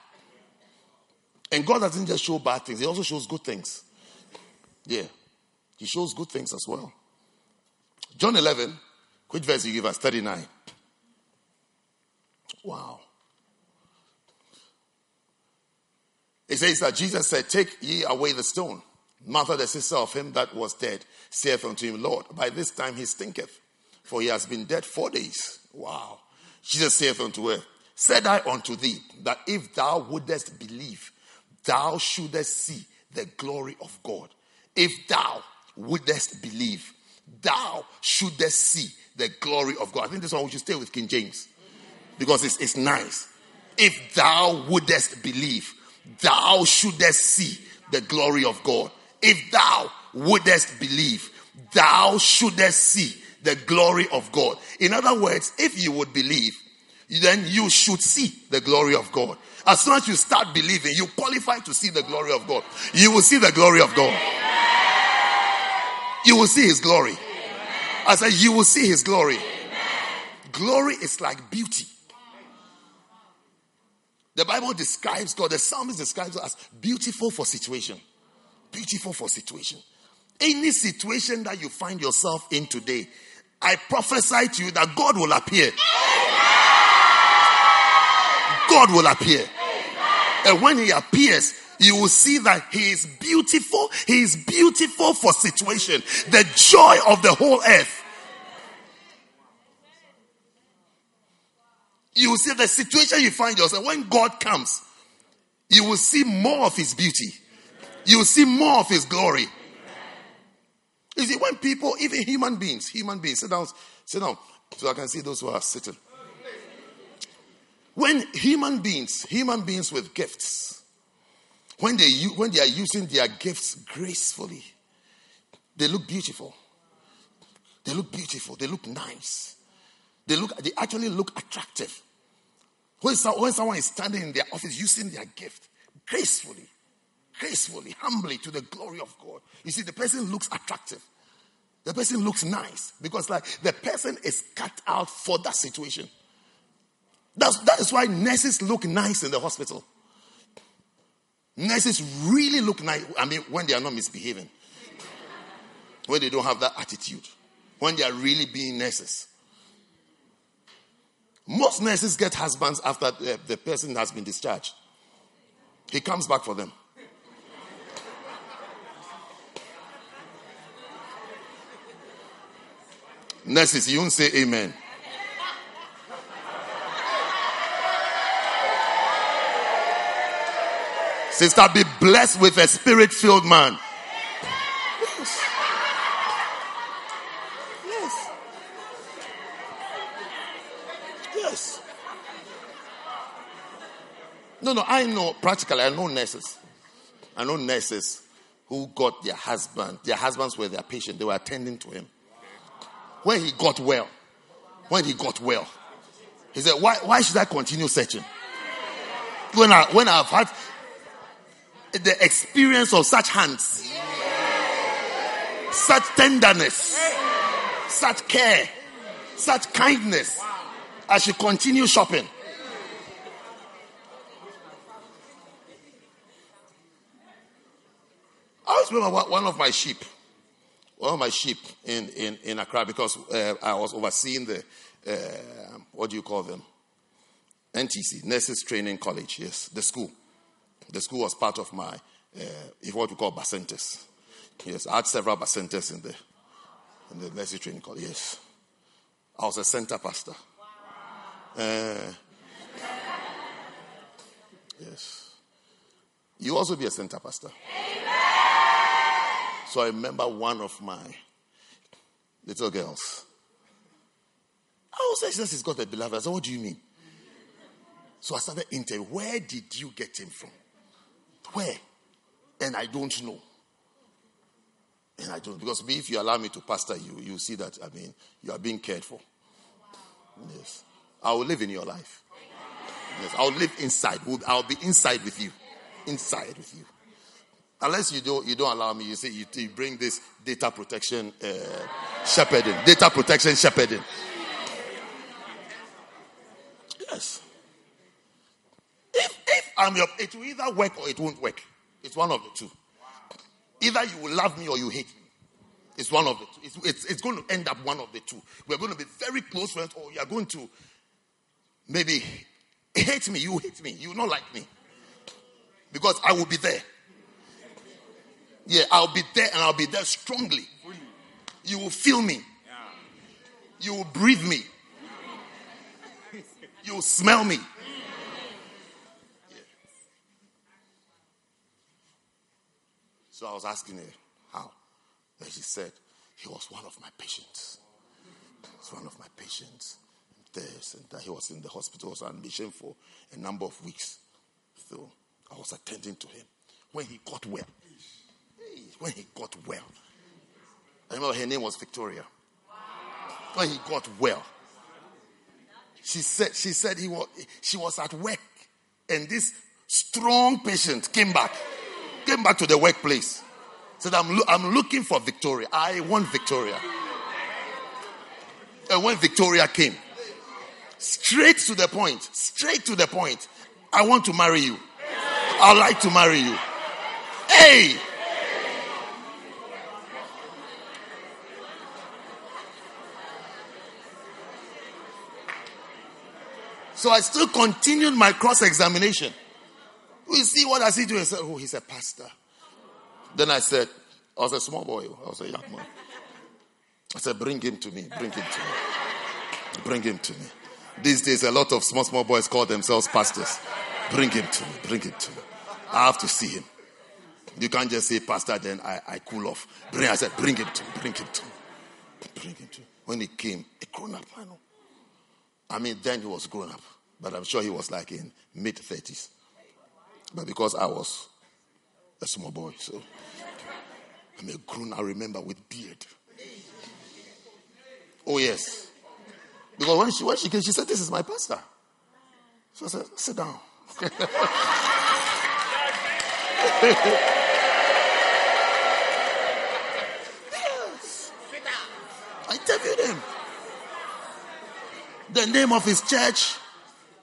And God doesn't just show bad things, He also shows good things. Yeah. He shows good things as well. John 11, which verse you give us? 39. Wow. It says that Jesus said, Take ye away the stone. Martha, the sister of him that was dead, saith unto him, Lord, by this time he stinketh, for he has been dead four days. Wow. Jesus saith unto her, Said I unto thee, that if thou wouldest believe, thou shouldest see the glory of God. If thou wouldest believe, thou shouldest see the glory of God. I think this one we should stay with King James because it's, it's nice. If thou wouldest believe, thou shouldest see the glory of God. If thou wouldest believe, thou shouldest see the glory of God. In other words, if you would believe, then you should see the glory of God. As soon as you start believing, you qualify to see the glory of God. You will see the glory of God. You will see His glory. I said, You will see His glory. Glory is like beauty. The Bible describes God, the psalmist describes us as beautiful for situation. Beautiful for situation. Any situation that you find yourself in today, I prophesy to you that God will appear. God will appear. And when He appears, you will see that He is beautiful. He is beautiful for situation. The joy of the whole earth. You will see the situation you find yourself. When God comes, you will see more of His beauty. You will see more of His glory. You see, when people, even human beings, human beings, sit down, sit down, so I can see those who are sitting. When human beings, human beings with gifts, when they, when they are using their gifts gracefully, they look beautiful. They look beautiful. They look nice. They look, they actually look attractive. When, when someone is standing in their office using their gift gracefully, gracefully, humbly to the glory of God, you see, the person looks attractive. The person looks nice because, like, the person is cut out for that situation. That's, that is why nurses look nice in the hospital. Nurses really look nice. I mean, when they are not misbehaving, when they don't have that attitude, when they are really being nurses. Most nurses get husbands after the, the person has been discharged. He comes back for them. Nurses, you won't say amen. Sister, be blessed with a spirit filled man. Yes. Yes. Yes. No, no, I know practically, I know nurses. I know nurses who got their husband, their husbands were their patient, they were attending to him. When he got well, when he got well, he said, Why, why should I continue searching? When, I, when I've had the experience of such hands, such tenderness, such care, such kindness, I should continue shopping. I always remember one of my sheep, one of my sheep in, in, in Accra because uh, I was overseeing the, uh, what do you call them? NTC, Nurses Training College, yes, the school. The school was part of my, uh, what we call Bacentas. Yes, I had several Bacentas in the, in the Nurses Training College, yes. I was a center pastor. Uh, yes. You also be a center pastor. So I remember one of my little girls. I was like, Jesus has got a beloved. I said, What do you mean? So I started interviewing. Where did you get him from? Where? And I don't know. And I don't because if you allow me to pastor you, you see that I mean you are being cared for. Yes. I will live in your life. Yes, I'll live inside. I'll be inside with you. Inside with you. Unless you don't, you don't allow me, you say you, you bring this data protection uh, shepherding, data protection shepherding. Yes. I'm your, it will either work or it won't work. It's one of the two. Either you will love me or you hate me. It's one of the two. It's, it's, it's going to end up one of the two. We're going to be very close friends, or you're going to maybe hate me. You hate me. You will not like me. Because I will be there. Yeah, I'll be there and I'll be there strongly. You will feel me. You will breathe me. You will smell me. So I was asking her how. And she said, he was one of my patients. Was one of my patients. This and that. He was in the hospital, was on admission for a number of weeks. So I was attending to him. When he got well, when he got well. I remember her name was Victoria. When he got well, she said she said he was she was at work, and this strong patient came back, came back to the workplace. Said, "I'm lo- I'm looking for Victoria. I want Victoria." And when Victoria came, straight to the point, straight to the point, I want to marry you. I'd like to marry you. Hey! So I still continued my cross examination. We see what I see to. He said, Oh, he's a pastor. Then I said, I was a small boy, I was a young man. I said, Bring him to me, bring him to me. Bring him to me. These days, a lot of small, small boys call themselves pastors. Bring him to me, bring him to me. I have to see him. You can't just say pastor, then I, I cool off. Bring, I said, bring him to me, bring him to me. Bring him to me. When he came, a grown up, I know. I mean, then he was grown up, but I'm sure he was like in mid 30s. But because I was a small boy, so I'm a grown, I remember with beard. Oh, yes. Because when she, when she came, she said, This is my pastor. So I said, Sit down. I interviewed him the name of his church,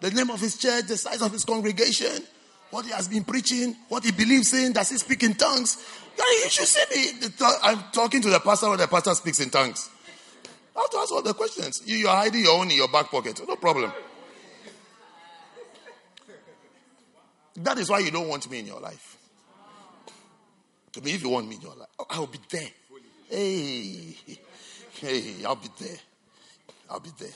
the name of his church, the size of his congregation, what he has been preaching, what he believes in, does he speak in tongues? You should see me. I'm talking to the pastor when the pastor speaks in tongues. I have to ask all the questions. You, you're hiding your own in your back pocket. No problem. That is why you don't want me in your life. To me, if you want me in your life, I'll be there. Hey, hey, I'll be there. I'll be there.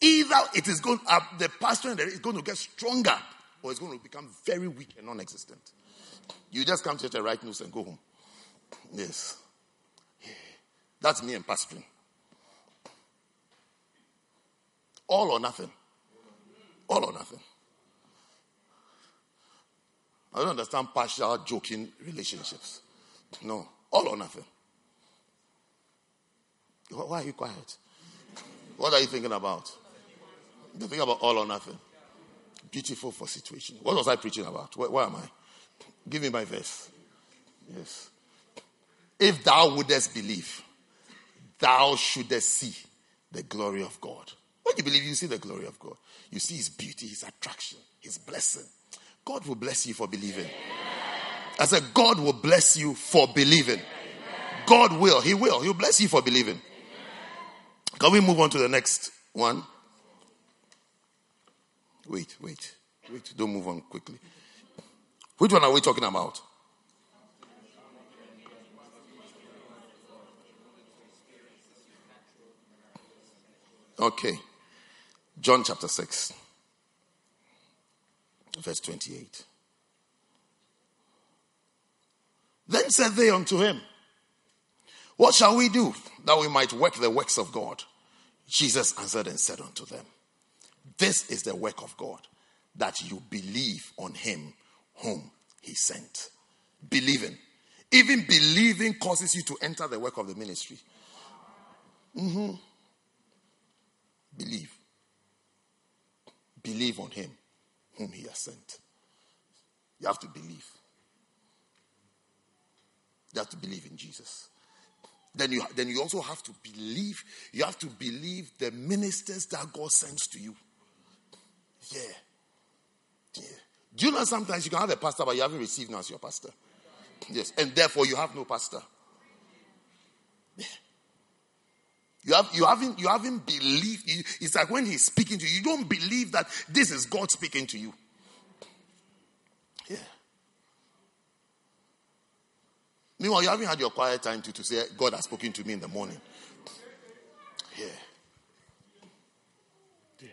Either it is going, uh, the pastor is going to get stronger or it's going to become very weak and non existent. You just come to church and write news and go home. Yes. That's me and pastoring. All or nothing. All or nothing. I don't understand partial joking relationships. No, all or nothing. Why are you quiet? What are you thinking about? You think about all or nothing. Beautiful for situation. What was I preaching about? Where, where am I? Give me my verse. Yes. If thou wouldest believe, thou shouldest see the glory of God. When you believe, you see the glory of God. You see his beauty, his attraction, his blessing. God will bless you for believing. I said, God will bless you for believing. God will. He will. He'll bless you for believing. Can we move on to the next one? Wait, wait, wait. Don't move on quickly. Which one are we talking about? Okay. John chapter 6, verse 28. Then said they unto him, What shall we do that we might work the works of God? Jesus answered and said unto them, This is the work of God, that you believe on him whom he sent. Believing. Even believing causes you to enter the work of the ministry. Mm-hmm. Believe. Believe on him whom he has sent. You have to believe. You have to believe in Jesus. Then you, then you also have to believe, you have to believe the ministers that God sends to you. Yeah. Yeah. Do you know sometimes you can have a pastor, but you haven't received him as your pastor? Yes. And therefore you have no pastor. Yeah. You, have, you, haven't, you haven't believed. It's like when he's speaking to you, you don't believe that this is God speaking to you. Yeah. Meanwhile, you haven't had your quiet time to, to say, God has spoken to me in the morning. Yeah. yeah.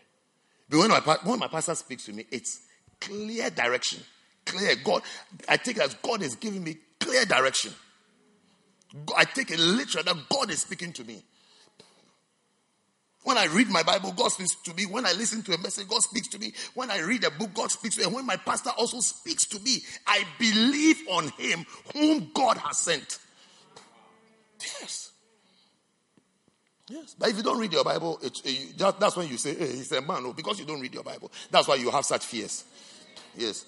But when my, when my pastor speaks to me, it's clear direction. Clear. God, I take as God is giving me clear direction. I take it literally that God is speaking to me. When I read my Bible, God speaks to me. When I listen to a message, God speaks to me. When I read a book, God speaks to me. And when my pastor also speaks to me, I believe on him whom God has sent. Yes. Yes. But if you don't read your Bible, it, it, eh, that's when you say, hey, he's a man. No, because you don't read your Bible. That's why you have such fears. Yes.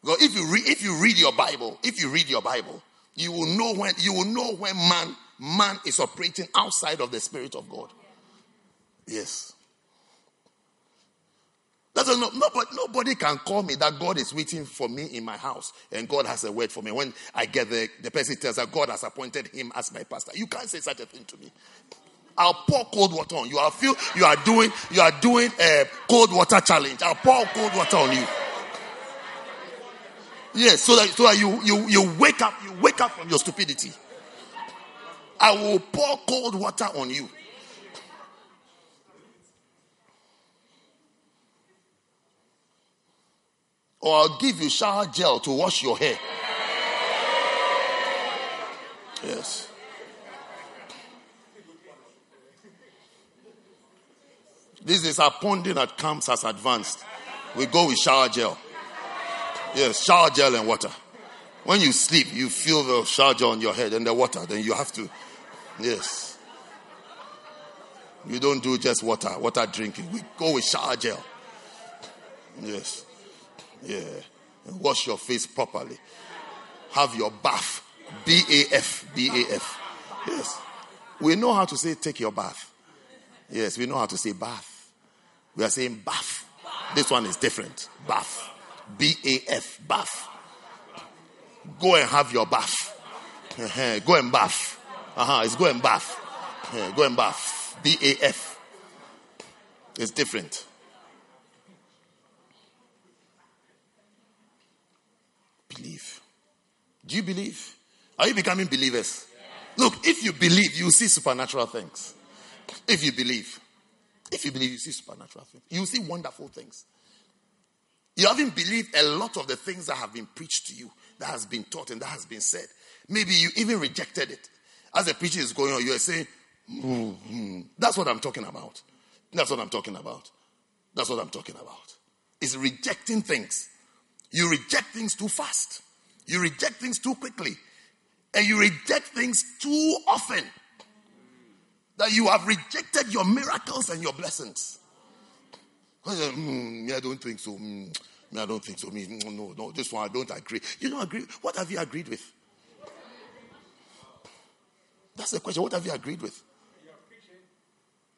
Because if you, read, if you read your Bible, if you read your Bible, you will know when you will know when man man is operating outside of the spirit of God. Yes. That's a, no, nobody, nobody can call me that God is waiting for me in my house and God has a word for me. When I get the, the person tells that God has appointed him as my pastor. You can't say such a thing to me. I'll pour cold water on you. I feel you are doing you are doing a cold water challenge. I'll pour cold water on you. Yes, so that so that you you you wake up you wake up from your stupidity. I will pour cold water on you. Or I'll give you shower gel to wash your hair. Yes. This is our ponding that comes as advanced. We go with shower gel. Yes, shower gel and water. When you sleep, you feel the shower gel on your head and the water, then you have to. Yes. You don't do just water, water drinking. We go with shower gel. Yes. Yeah. And wash your face properly. Have your bath. B A F. B A F. Yes. We know how to say take your bath. Yes, we know how to say bath. We are saying bath. This one is different. Bath. B A F. Bath. Go and have your bath. Uh-huh. Go and bath. Uh-huh. It's go and bath. Uh-huh. Go and bath. B A F. It's different. Believe. Do you believe? Are you becoming believers? Look, if you believe, you see supernatural things. If you believe, if you believe, you see supernatural things. You see wonderful things. You haven't believed a lot of the things that have been preached to you, that has been taught, and that has been said. Maybe you even rejected it. As the preaching is going on, you are saying, mm-hmm. That's what I'm talking about. That's what I'm talking about. That's what I'm talking about. It's rejecting things. You reject things too fast. You reject things too quickly. And you reject things too often. That you have rejected your miracles and your blessings. Mm, I don't think so. Mm, I don't think so. Mm, no, no, this one I don't agree. You don't agree. What have you agreed with? That's the question. What have you agreed with?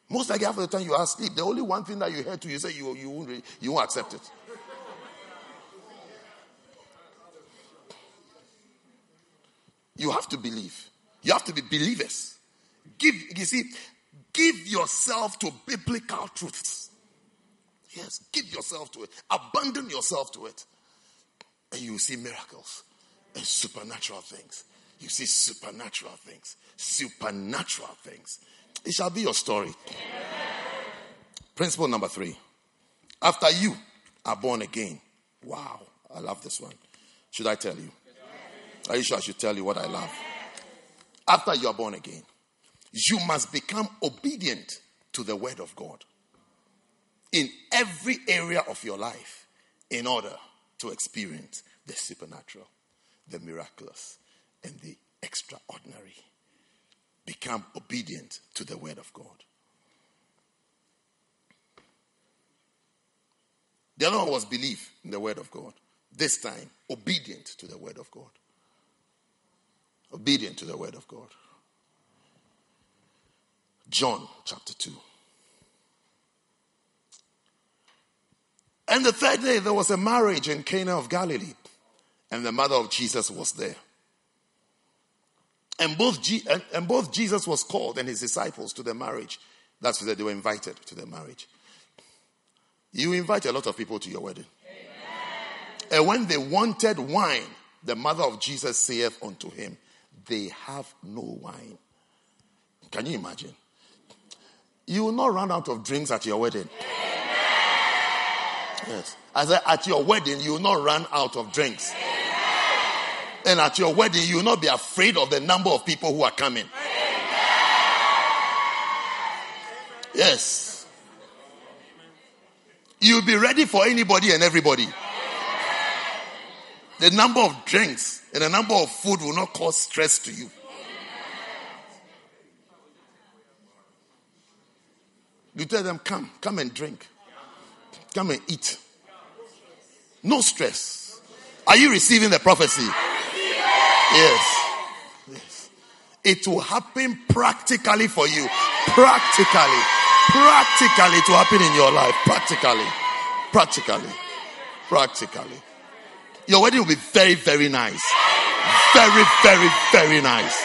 Most likely, half of the time you are asleep. The only one thing that you heard to you say you, you, won't, you won't accept it. You have to believe. You have to be believers. Give, you see, give yourself to biblical truths. Yes, give yourself to it. Abandon yourself to it. And you will see miracles and supernatural things. You see supernatural things. Supernatural things. It shall be your story. Principle number three. After you are born again. Wow, I love this one. Should I tell you? Are you sure I should tell you what I love? After you are born again, you must become obedient to the word of God in every area of your life in order to experience the supernatural, the miraculous, and the extraordinary. Become obedient to the word of God. The other one was belief in the word of God. This time, obedient to the word of God obedient to the word of God. John chapter 2. And the third day, there was a marriage in Cana of Galilee, and the mother of Jesus was there. And both, G- and, and both Jesus was called and his disciples to the marriage. That's why they were invited to the marriage. You invite a lot of people to your wedding. Amen. And when they wanted wine, the mother of Jesus saith unto him, they have no wine. Can you imagine? You will not run out of drinks at your wedding. Yes. I said, at your wedding, you will not run out of drinks. And at your wedding, you will not be afraid of the number of people who are coming. Yes. You'll be ready for anybody and everybody. The number of drinks and the number of food will not cause stress to you. You tell them, come, come and drink. Come and eat. No stress. Are you receiving the prophecy? Yes. Yes. It will happen practically for you. Practically. Practically to happen in your life. Practically. Practically. Practically. Your wedding will be very, very nice. Very, very, very nice.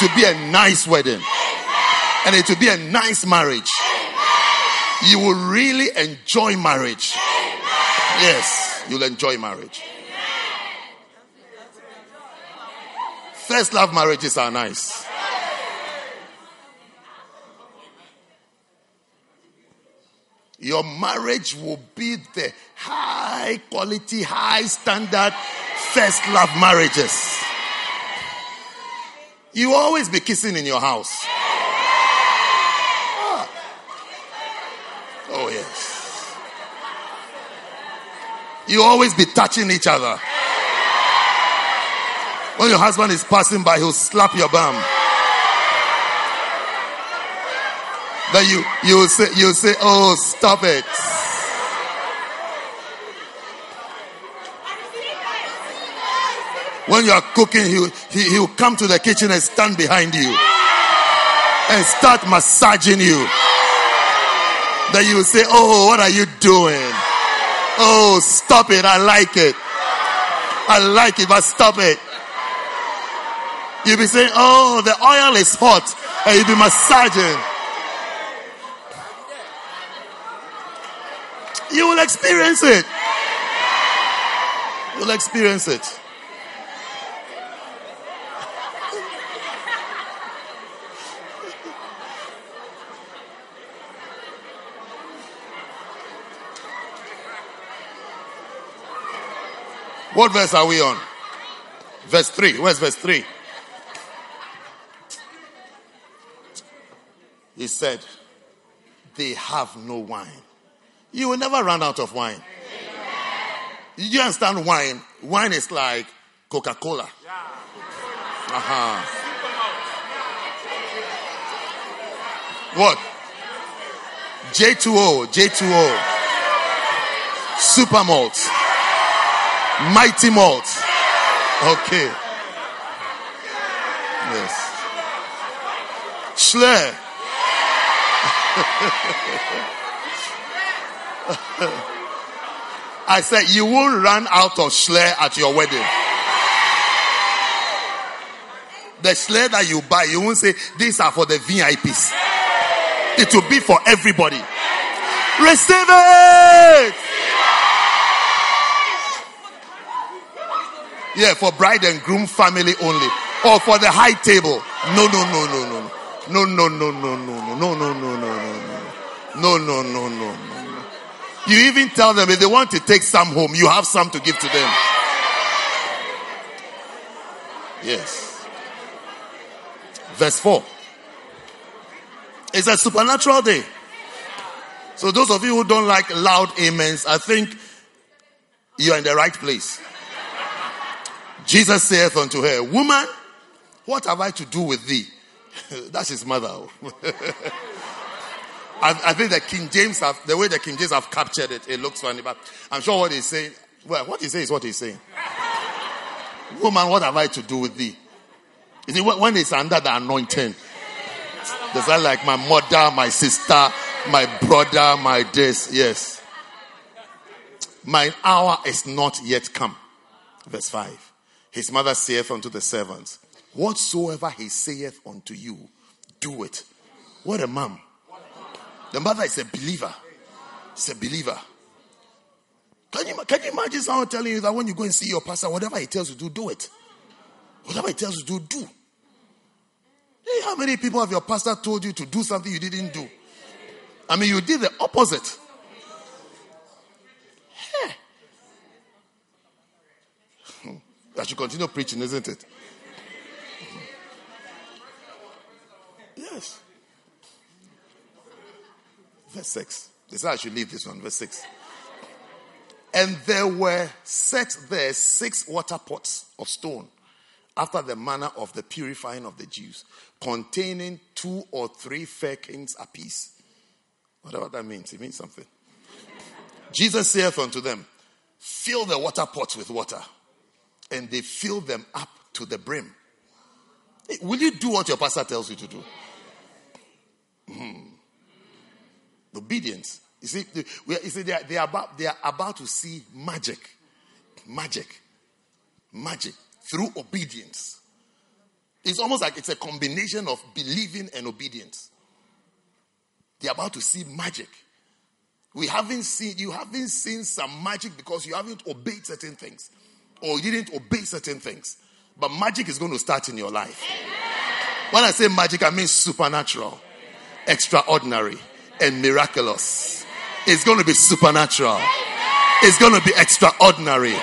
To be a nice wedding. And it will be a nice marriage. You will really enjoy marriage. Yes, you'll enjoy marriage. First love marriages are nice. Your marriage will be the high quality, high standard first love marriages. You always be kissing in your house. Ah. Oh, yes. You always be touching each other. When your husband is passing by, he'll slap your bum. Then you you say you say, "Oh, stop it." When you are cooking, he, he, he'll come to the kitchen and stand behind you and start massaging you. Then you will say, Oh, what are you doing? Oh, stop it. I like it. I like it, but stop it. You'll be saying, Oh, the oil is hot. And you'll be massaging. You will experience it. You'll experience it. What verse are we on? Verse 3. Where's verse 3? He said, They have no wine. You will never run out of wine. You understand wine? Wine is like Coca Cola. Uh-huh. What? J2O, J2O. Super malt. Mighty malt. Okay. Yes. Shloer. I said, you won't run out of Shloer at your wedding. The Shloer that you buy, you won't say, these are for the VIPs. It will be for everybody. Receive it! Yeah, for bride and groom family only. Or for the high table. No, no, no, no, no. No, no, no, no, no, no, no, no, no, no, no. No, no, no, no, no. No, no. You even tell them if they want to take some home, you have some to give to them. Yes. Verse 4. It's a supernatural day. So those of you who don't like loud amens, I think you're in the right place. Jesus saith unto her, Woman, what have I to do with thee? That's his mother. Oh. I, I, think the King James have, the way the King James have captured it, it looks funny, but I'm sure what he's saying, well, what he says is what he's saying. Woman, what have I to do with thee? You see, when it's under the anointing, does that like my mother, my sister, my brother, my this? Yes. My hour is not yet come. Verse 5. His mother saith unto the servants, Whatsoever he saith unto you, do it. What a mom. The mother is a believer. It's a believer. Can you, can you imagine someone telling you that when you go and see your pastor, whatever he tells you to do, do it. Whatever he tells you to do, do. Hey, how many people have your pastor told you to do something you didn't do? I mean, you did the opposite. I should continue preaching, isn't it? Yes. Verse 6. They said I should leave this one. Verse 6. And there were set there six water pots of stone, after the manner of the purifying of the Jews, containing two or three firkins apiece. Whatever that means, it means something. Jesus saith unto them, Fill the water pots with water and they fill them up to the brim. Will you do what your pastor tells you to do? Hmm. Obedience. You see, you see they, are, they, are about, they are about to see magic. Magic. Magic through obedience. It's almost like it's a combination of believing and obedience. They're about to see magic. We haven't seen, you haven't seen some magic because you haven't obeyed certain things or you didn't obey certain things. But magic is going to start in your life. When I say magic, I mean supernatural, extraordinary, and miraculous. It's going to be supernatural. It's going to be extraordinary.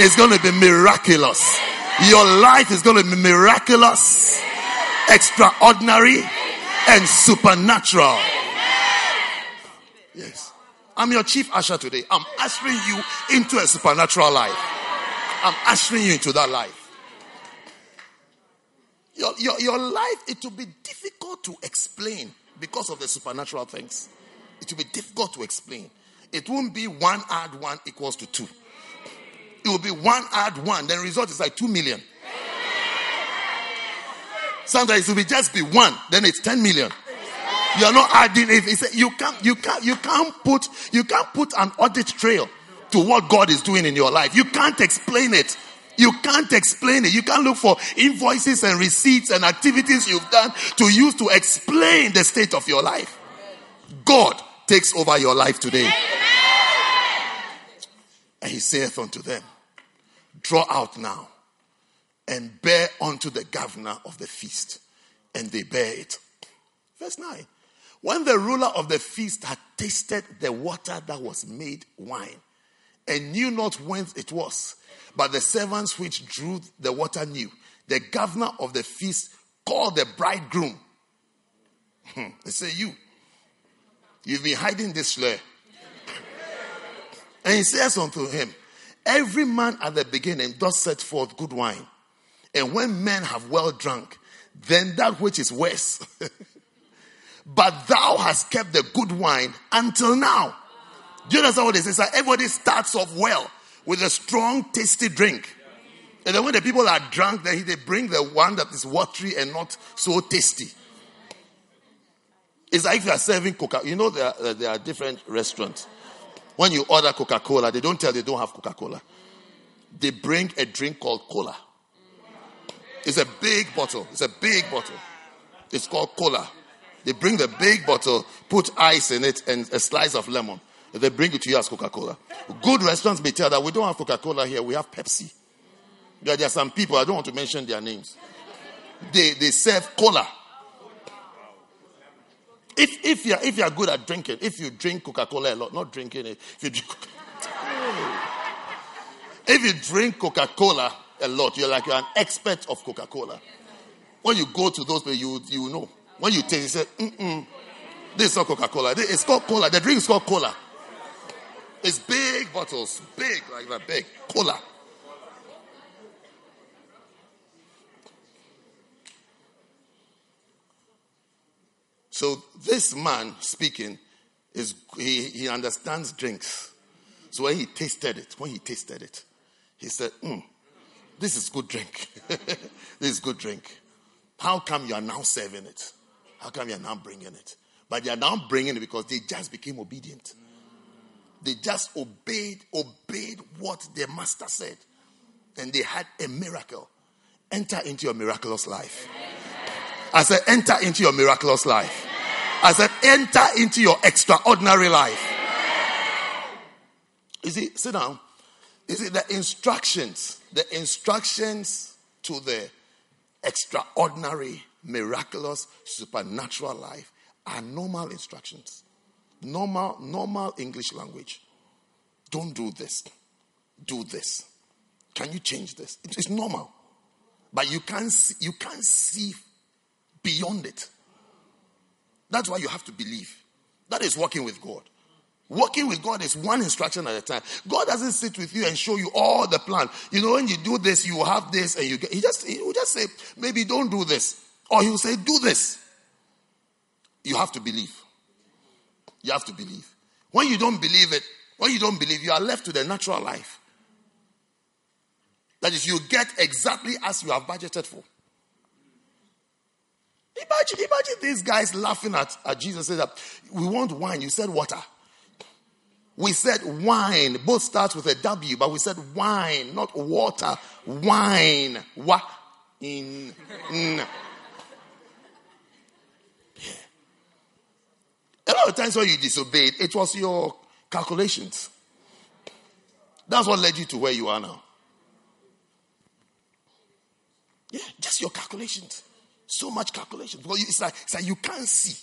It's going to be miraculous. Your life is going to be miraculous, extraordinary, and supernatural. Yes. I'm your chief usher today. I'm ushering you into a supernatural life. I'm ushering you into that life. Your, your, your life, it will be difficult to explain because of the supernatural things. It will be difficult to explain. It won't be one add one equals to two. It will be one add one, then result is like two million. Sometimes it will be just be one, then it's ten million. You are not adding it. You can't, you can't, you can't put, you can't put an audit trail to what God is doing in your life. You can't explain it. You can't explain it. You can't look for invoices and receipts and activities you've done to use to explain the state of your life. God takes over your life today. And he saith unto them, Draw out now and bear unto the governor of the feast. And they bear it. Verse 9. When the ruler of the feast had tasted the water that was made wine, and knew not whence it was. But the servants which drew the water knew. The governor of the feast called the bridegroom. Hmm. They say, You, you've been hiding this Shloer. And he says unto him, Every man at the beginning does set forth good wine. And when men have well drunk, then that which is worse. but thou hast kept the good wine until now. Do you understand what it is? Like everybody starts off well with a strong, tasty drink. And then when the people are drunk, then they bring the one that is watery and not so tasty. It's like if you are serving Coca. You know there are, there are different restaurants. When you order Coca Cola, they don't tell they don't have Coca Cola. They bring a drink called cola. It's a big bottle. It's a big bottle. It's called cola. They bring the big bottle, put ice in it, and a slice of lemon. They bring it to you as Coca Cola. Good restaurants may tell that we don't have Coca Cola here, we have Pepsi. There, there are some people, I don't want to mention their names. They, they serve cola. If, if, you're, if you're good at drinking, if you drink Coca Cola a lot, not drinking it, if you drink, if you drink Coca Cola a lot, you're like you're an expert of Coca Cola. When you go to those places, you, you know. When you taste you say, mm this is not Coca Cola. It's called cola. The drink is called cola. It's big bottles, big, like that, big. Cola. So this man speaking is he, he understands drinks. So when he tasted it, when he tasted it, he said, mm, this is good drink. this is good drink. How come you are now serving it? How come you are now bringing it? But they are now bringing it because they just became obedient. They just obeyed, obeyed what their master said. And they had a miracle. Enter into your miraculous life. I said, enter into your miraculous life. I said, enter into your extraordinary life. You see, sit down. You see, the instructions, the instructions to the extraordinary, miraculous, supernatural life are normal instructions. Normal, normal English language. Don't do this. Do this. Can you change this? It's normal. But you can't see, you can't see beyond it. That's why you have to believe. That is working with God. Working with God is one instruction at a time. God doesn't sit with you and show you all the plan. You know, when you do this, you have this, and you get. He just he will just say, maybe don't do this, or he will say, do this. You have to believe. You have to believe. When you don't believe it, when you don't believe, you are left to the natural life. That is, you get exactly as you have budgeted for. Imagine, imagine these guys laughing at, at Jesus. Said that we want wine. You said water. We said wine. Both starts with a W, but we said wine, not water. Wine. What? In. Yeah. A lot of times when you disobeyed, it was your calculations. That's what led you to where you are now. Yeah, just your calculations. So much calculations. Well, it's like, it's like you can't see.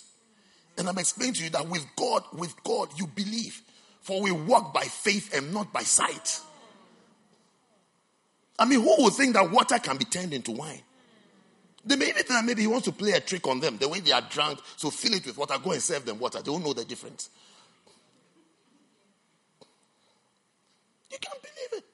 And I'm explaining to you that with God, with God, you believe. For we walk by faith and not by sight. I mean, who would think that water can be turned into wine? They may even think that maybe he wants to play a trick on them. The way they are drunk, so fill it with water, go and serve them water. They don't know the difference. You can't believe it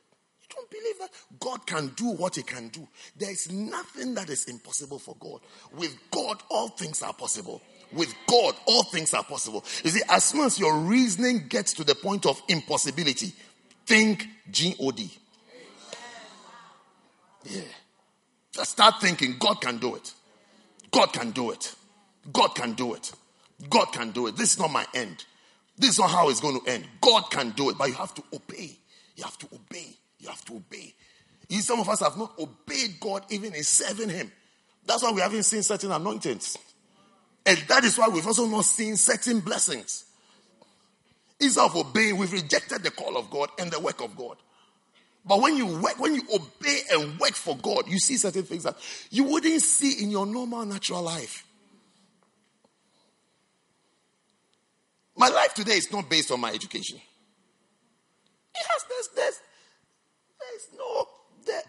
You don't believe that God can do what He can do. There is nothing that is impossible for God. With God, all things are possible. With God, all things are possible. You see, as soon as your reasoning gets to the point of impossibility, think G O D. Yeah. Start thinking God can do it. God can do it. God can do it. God can do it. This is not my end. This is not how it's going to end. God can do it, but you have to obey. You have to obey. You have to obey. some of us have not obeyed God even in serving Him. That's why we haven't seen certain anointings. And that is why we've also not seen certain blessings. Instead of obeying, we've rejected the call of God and the work of God. But when you work, when you obey and work for God, you see certain things that you wouldn't see in your normal natural life. My life today is not based on my education. Yes, there's, there's, there's no, there.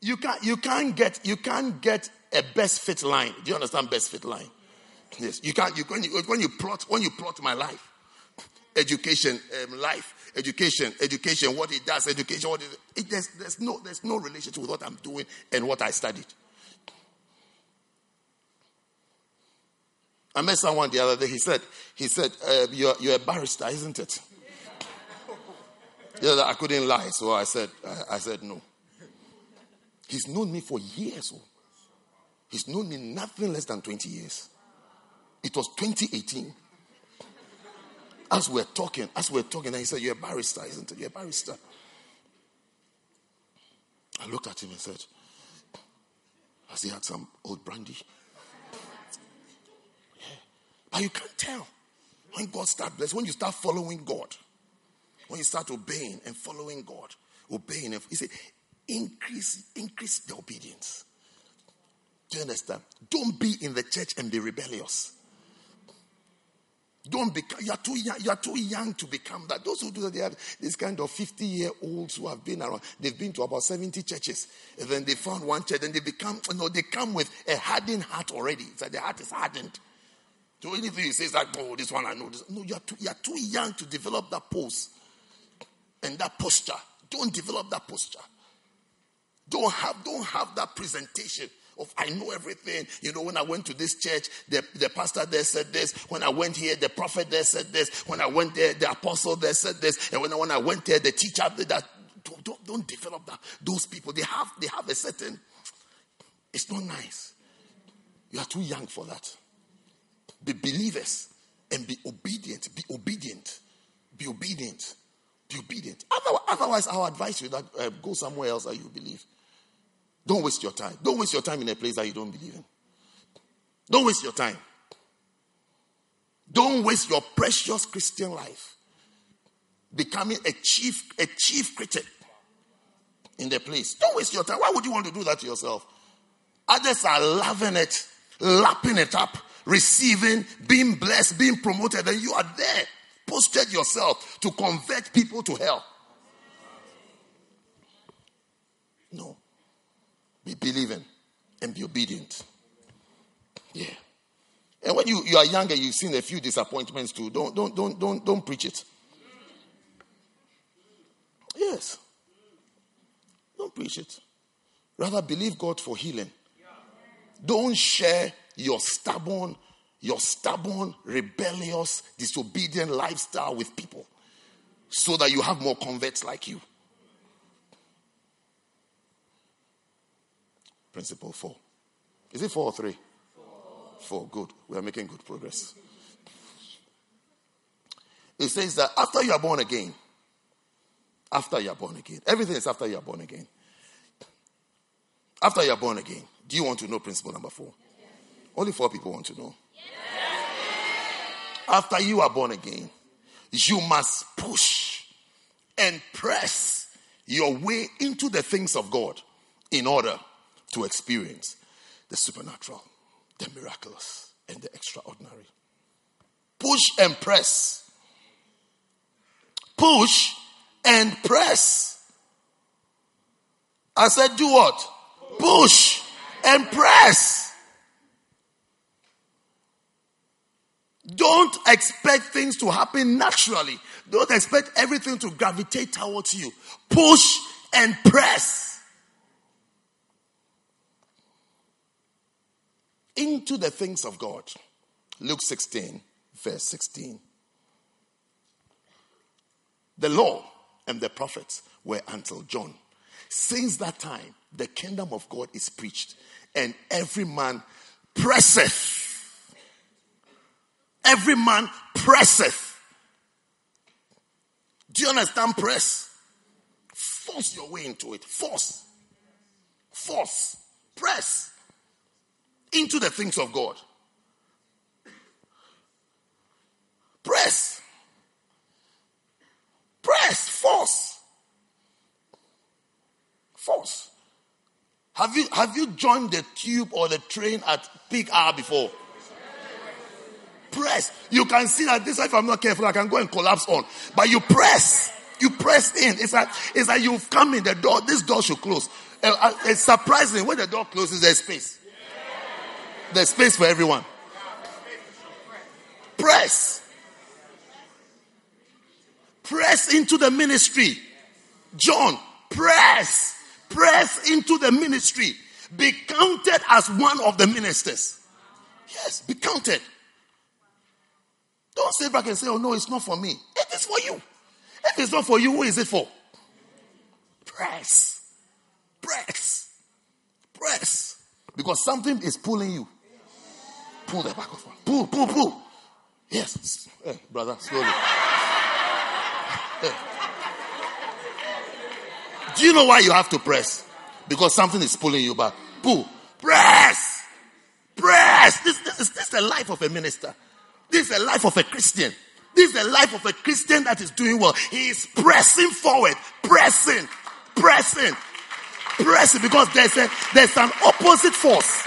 You can't, you can't get, you can't get a best fit line. Do you understand best fit line? Yes, you can't. You, when, you, when you plot, when you plot my life, education, um, life, education, education, what it does, education, what it, it there's, there's no, there's no relationship with what I'm doing and what I studied. I met someone the other day. He said, he said, uh, you're, you're a barrister, isn't it? yeah, I couldn't lie, so I said, I, I said no. He's known me for years. Oh. He's known me nothing less than 20 years. It was 2018. As we're talking, as we're talking, and he said, You're a barrister, isn't it? You're a barrister. I looked at him and said, Has he had some old brandy? Yeah. But you can't tell when God starts blessing, when you start following God, when you start obeying and following God, obeying, he said, increase, increase the obedience. Do you understand? Don't be in the church and be rebellious. Don't become, you are too young, you are too young to become that. Those who do that, they have this kind of 50 year olds who have been around. They've been to about 70 churches. And then they found one church and they become, you know, they come with a hardened heart already. It's like the heart is hardened. So anything you say is like, oh, this one I know. This. No, you are, too, you are too young to develop that pose and that posture. Don't develop that posture. Don't have, don't have that presentation of I know everything. You know, when I went to this church, the, the pastor there said this. When I went here, the prophet there said this. When I went there, the apostle there said this. And when I, when I went there, the teacher that. Don't, don't, don't develop that. Those people, they have, they have a certain, it's not nice. You are too young for that. Be believers and be obedient. Be obedient. Be obedient. Be obedient. Otherwise, otherwise I'll advise you that uh, go somewhere else that you believe. Don't waste your time. Don't waste your time in a place that you don't believe in. Don't waste your time. Don't waste your precious Christian life becoming a chief, a chief critic in the place. Don't waste your time. Why would you want to do that to yourself? Others are loving it, lapping it up, receiving, being blessed, being promoted, and you are there, posted yourself to convert people to hell. No. Be believing and be obedient. Yeah. And when you, you are younger, you've seen a few disappointments too. Don't, don't, don't, don't, don't preach it. Yes. Don't preach it. Rather believe God for healing. Don't share your stubborn, your stubborn, rebellious, disobedient lifestyle with people so that you have more converts like you. Principle four. Is it four or three? Four. four. Good. We are making good progress. It says that after you are born again, after you are born again, everything is after you are born again. After you are born again, do you want to know principle number four? Yes. Only four people want to know. Yes. After you are born again, you must push and press your way into the things of God in order to experience the supernatural, the miraculous, and the extraordinary. Push and press. Push and press. I said, do what? Push and press. Don't expect things to happen naturally. Don't expect everything to gravitate towards you. Push and press. Into the things of God. Luke 16, verse 16. The law and the prophets were until John. Since that time, the kingdom of God is preached, and every man presseth. Every man presseth. Do you understand press? Force your way into it. Force. Force. Press into the things of God. Press. Press. Force. Force. Have you have you joined the tube or the train at peak hour before? Press. You can see that this if I'm not careful, I can go and collapse on. But you press. You press in. It's like, it's like you've come in the door. This door should close. Uh, uh, it's surprising when the door closes, there's space. There's space for everyone. Press. Press into the ministry. John, press. Press into the ministry. Be counted as one of the ministers. Yes, be counted. Don't sit back and say, oh no, it's not for me. It is for you. If it's not for you, who is it for? Press. Press. Press. Because something is pulling you. Pull the back of one. Pull, pull, pull. Yes. Hey, brother, slowly. Do you know why you have to press? Because something is pulling you back. Pull. Press. Press. This, this, is, this is the life of a minister. This is the life of a Christian. This is the life of a Christian that is doing well. He is pressing forward, pressing, pressing, pressing because there's a there's an opposite force.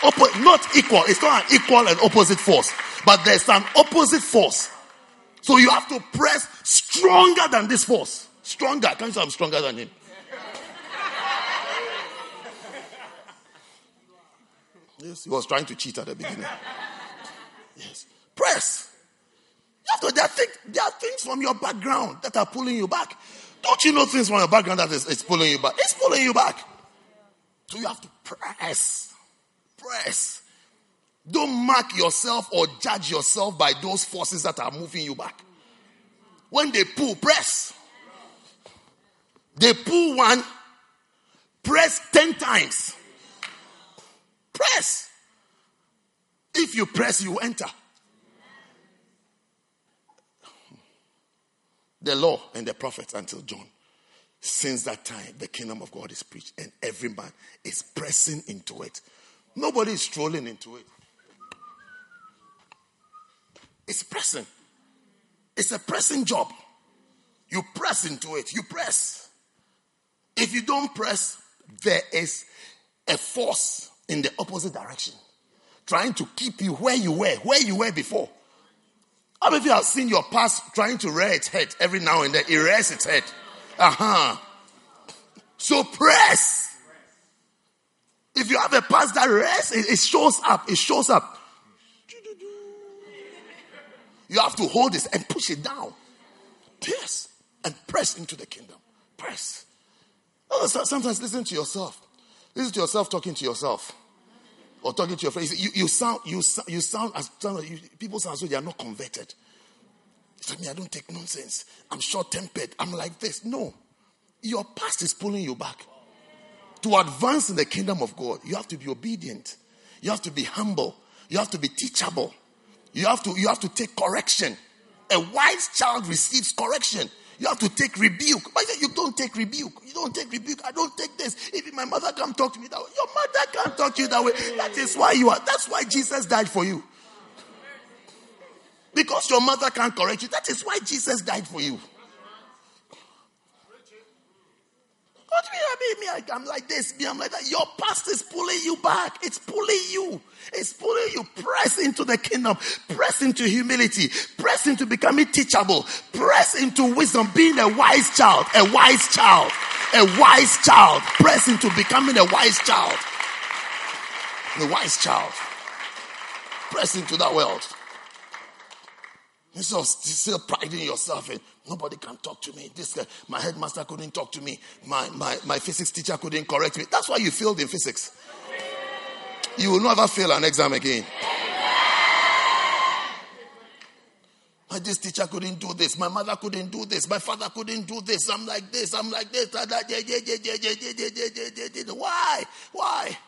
Oppo- not equal. It's not an equal and opposite force, but there's an opposite force. So you have to press stronger than this force. Stronger. Can you say I'm stronger than him? Yes, he was trying to cheat at the beginning. Yes. Press. You have to, there, are things, there are things from your background that are pulling you back. Don't you know things from your background that is, pulling you back? It's pulling you back. So you have to press. Press. Don't mark yourself or judge yourself by those forces that are moving you back. When they pull, press. They pull one, press 10 times. Press. If you press, you enter. The law and the prophets until John. Since that time, the kingdom of God is preached, and every man is pressing into it. Nobody is strolling into it. It's pressing. It's a pressing job. You press into it. You press. If you don't press, there is a force in the opposite direction trying to keep you where you were, where you were before. How many of you have seen your past trying to rear its head every now and then? It rears its head. Uh huh. So press. If you have a past that rests, it, it shows up. It shows up. You have to hold this and push it down. Press and press into the kingdom. Press. Oh, sometimes listen to yourself. Listen to yourself talking to yourself or talking to your friends, you, you sound you, you sound as you, people sound as though they are not converted. It's me, I don't take nonsense. I'm short tempered. I'm like this. No, your past is pulling you back. To advance in the kingdom of God, you have to be obedient. You have to be humble. You have to be teachable. You have to you have to take correction. A wise child receives correction. You have to take rebuke. But you don't take rebuke. You don't take rebuke. I don't take this. Even my mother can't talk to me that way. Your mother can't talk to you that way. That is why you are. That's why Jesus died for you. Because your mother can't correct you. That is why Jesus died for you. What do you mean? Me, I'm like this. Me, I'm like that. Your past is pulling you back. It's pulling you. It's pulling you. Press into the kingdom. Press into humility. Press into becoming teachable. Press into wisdom. Being a wise child. A wise child. A wise child. Press into becoming a wise child. A wise child. Press into that world. Instead of still priding yourself in nobody can talk to me. This guy, my headmaster couldn't talk to me. My, my, my physics teacher couldn't correct me. That's why you failed in physics. You will never fail an exam again. My this teacher couldn't do this. My mother couldn't do this. My father couldn't do this. I'm like this. I'm like this. Why? Why?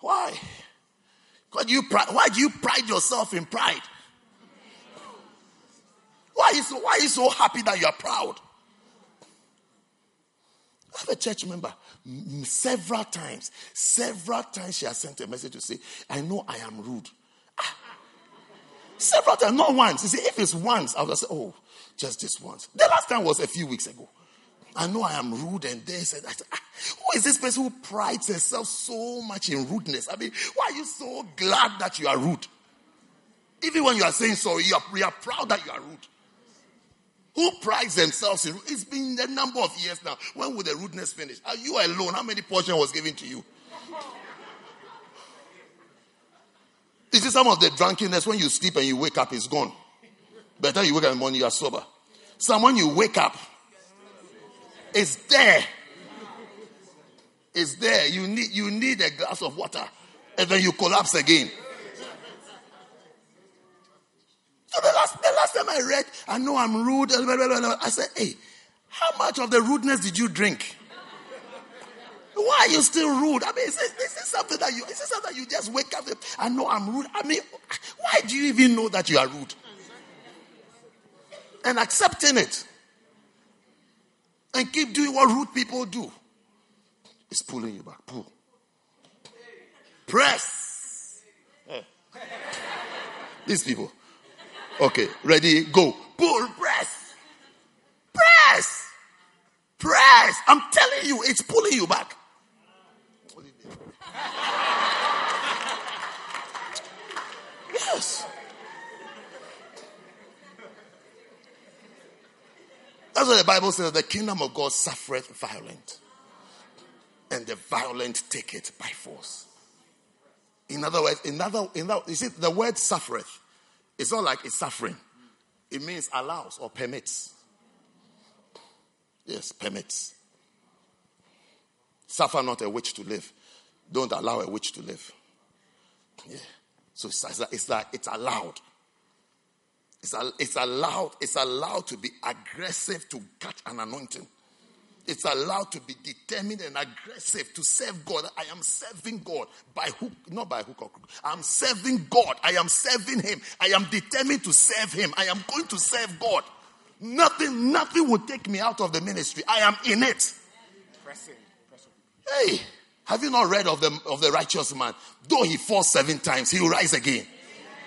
Why? Why do you pride, why do you pride yourself in pride? So, why are you so happy that you are proud? I have a church member several times, several times she has sent a message to say, I know I am rude. Ah. Several times, not once. You see, if it's once, I will say, oh, just this once. The last time was a few weeks ago. I know I am rude, and they said, said ah, Who is this person who prides herself so much in rudeness? I mean, why are you so glad that you are rude? Even when you are saying sorry, you are, you are proud that you are rude. Who prides themselves in. It's been a number of years now. When will the rudeness finish? Are you alone? How many portion was given to you? Is some of the drunkenness when you sleep and you wake up, it's gone. Better you wake up in the morning, you are sober. Some when you wake up, it's there. It's there. You need you need a glass of water, and then you collapse again. So the last the last time I read, I know I'm rude. I said, hey, how much of the rudeness did you drink? Why are you still rude? I mean, is this, this is something that you is this something that you just wake up. I know I'm rude. I mean, why do you even know that you are rude? And accepting it and keep doing what rude people do. It's pulling you back. Pull. Press. These people. Okay, ready, go. Pull, press. Press. Press. I'm telling you, it's pulling you back. Yes. That's what the Bible says the kingdom of God suffereth violent, and the violent take it by force. In other words, in other, in other, you see, the word suffereth, it's not like it's suffering, it means allows or permits. Yes, permits. Suffer not a witch to live. Don't allow a witch to live. Yeah. So it's, it's like it's allowed. It's, it's allowed. It's allowed to be aggressive to catch an anointing. It's allowed to be determined and aggressive to serve God. I am serving God by hook, not by hook or crook. I'm serving God. I am serving Him. I am determined to serve Him. I am going to serve God. Nothing, nothing will take me out of the ministry. I am in it. Pressing. Hey, have you not read of the of the righteous man? Though he falls seven times, he will rise again.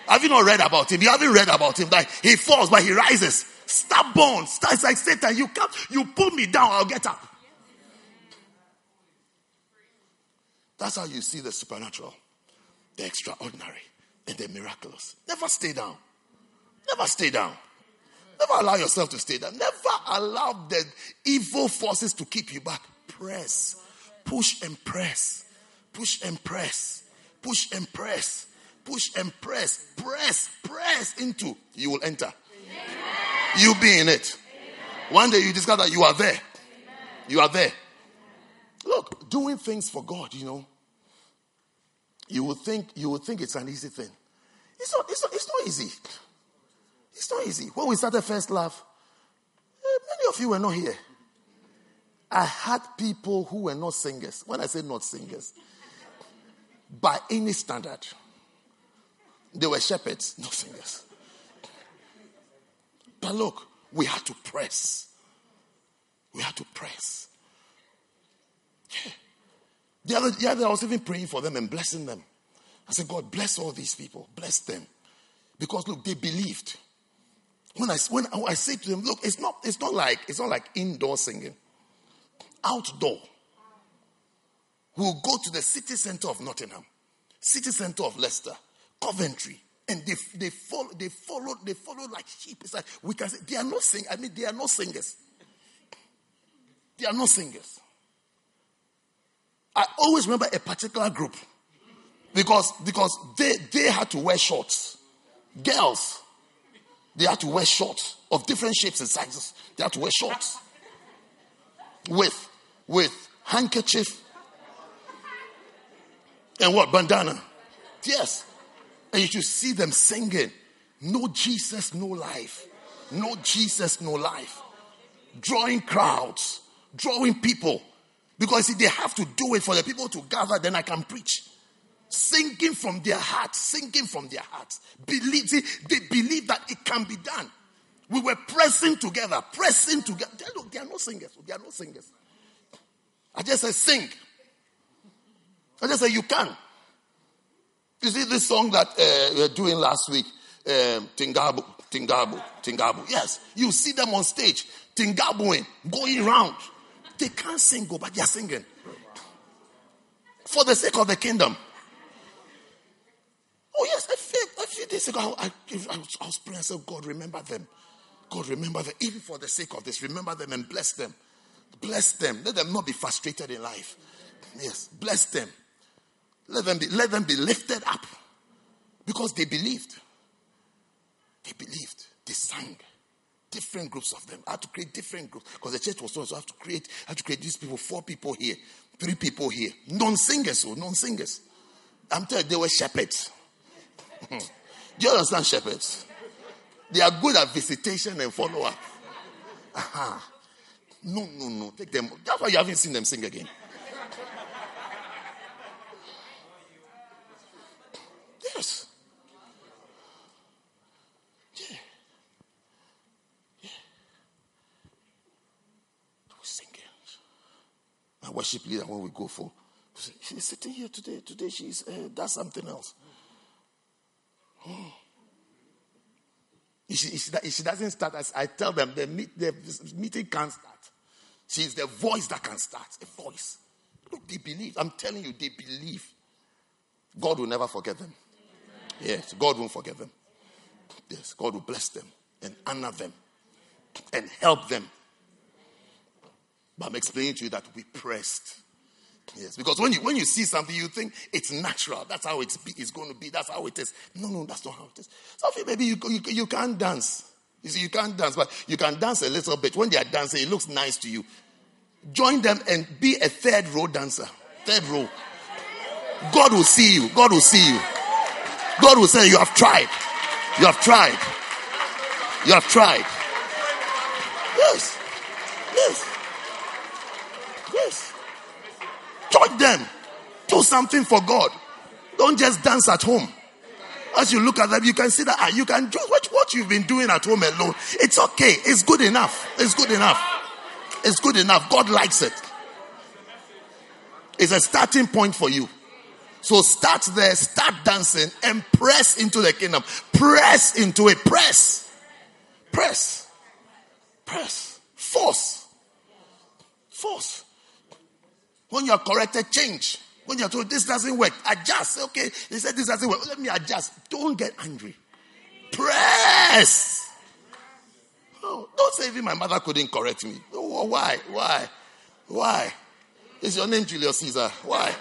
Have you not read about him? You haven't read about him. Like he falls, but he rises. Stubborn. It's like Satan. You come, you pull me down, I'll get up. That's how you see the supernatural, the extraordinary, and the miraculous. Never stay down. Never stay down. Never allow yourself to stay down. Never allow the evil forces to keep you back. Press, push and press, push and press, push and press push and press, press, press into, you will enter. You be in it. One day you discover that you are there. You are there. Look, doing things for God, you know, you would think you would think it's an easy thing. It's not, it's not, it's not easy. It's not easy. When we started First Love, eh, many of you were not here. I had people who were not singers. When I say not singers, by any standard. They were shepherds, not singers. But look, we had to press. We had to press. Yeah. The other, the other, I was even praying for them and blessing them. I said, God, bless all these people. Bless them. Because look, they believed. When I, when I say to them, look, it's not, it's not like, it's not like indoor singing. Outdoor. We'll go to the city center of Nottingham, city center of Leicester, Coventry. And they, they follow, they follow, they follow like sheep. It's like we can say they are not singers. I mean, they are not singers. They are not singers. I always remember a particular group because because they they had to wear shorts. Girls, they had to wear shorts of different shapes and sizes. They had to wear shorts with with handkerchief and what bandana. Yes, and you should see them singing, No Jesus, no life. No Jesus, no life. Drawing crowds, drawing people. Because see, they have to do it for the people to gather, then I can preach. Singing from their hearts, singing from their hearts. Believe, see, they believe that it can be done. We were pressing together, pressing together. Are, they are not singers. They are no singers. I just said, sing. I just said, you can. You see this song that uh, we were doing last week, um, Tingabu, Tingabu, Tingabu. Yes, you see them on stage, Tingabuing, going around. They can't sing, but they're singing for the sake of the kingdom. Oh yes, a few, a few days ago, I, I, I was praying. I said, God, remember them. God, remember them, even for the sake of this, remember them and bless them. Bless them. Let them not be frustrated in life. Yes, bless them. Let them be, let them be lifted up because they believed. They believed. They sang. Different groups of them. I had to create different groups because the church was so. I have to create. I have to create these people. Four people here, three people here. Non-singers, so oh, non-singers. I'm telling you, they were shepherds. Do you understand shepherds? They are good at visitation and follow up. Uh-huh. No, no, no. Take them. That's why you haven't seen them sing again. Yes. Yeah. Yeah. We sing it. My worship leader, when we go for, she's sitting here today. Today she's uh, does something else. If she, if she, doesn't start, as I tell them, the, meet, the meeting can't start. She's the voice that can start. A voice. Look, they believe. I'm telling you, they believe. God will never forget them. Yes, God won't forget them. Yes, God will bless them and honor them and help them. But I'm explaining to you that we pressed. Yes, because when you when you see something, you think it's natural. That's how it's, be, it's going to be. That's how it is. No, no, that's not how it is. Sophie, maybe you, you, you can't dance. You see, you can't dance, but you can dance a little bit. When they are dancing, it looks nice to you. Join them and be a third row dancer. Third row. God will see you. God will see you. God will say, You have tried. You have tried. You have tried. Yes. Yes. Yes. Join them. Do something for God. Don't just dance at home. As you look at them, you can see that ah, you can do what you've been doing at home alone. It's okay. It's good enough. It's good enough. It's good enough. God likes it. It's a starting point for you. So start there, start dancing, and press into the kingdom. Press into it. Press. Press. Press. Force. Force. When you are corrected, change. When you're told this doesn't work, adjust. Okay, they said this doesn't work. Let me adjust. Don't get angry. Press. Oh, don't say even my mother couldn't correct me. Oh, why? Why? Why? Is your name Julius Caesar? Why?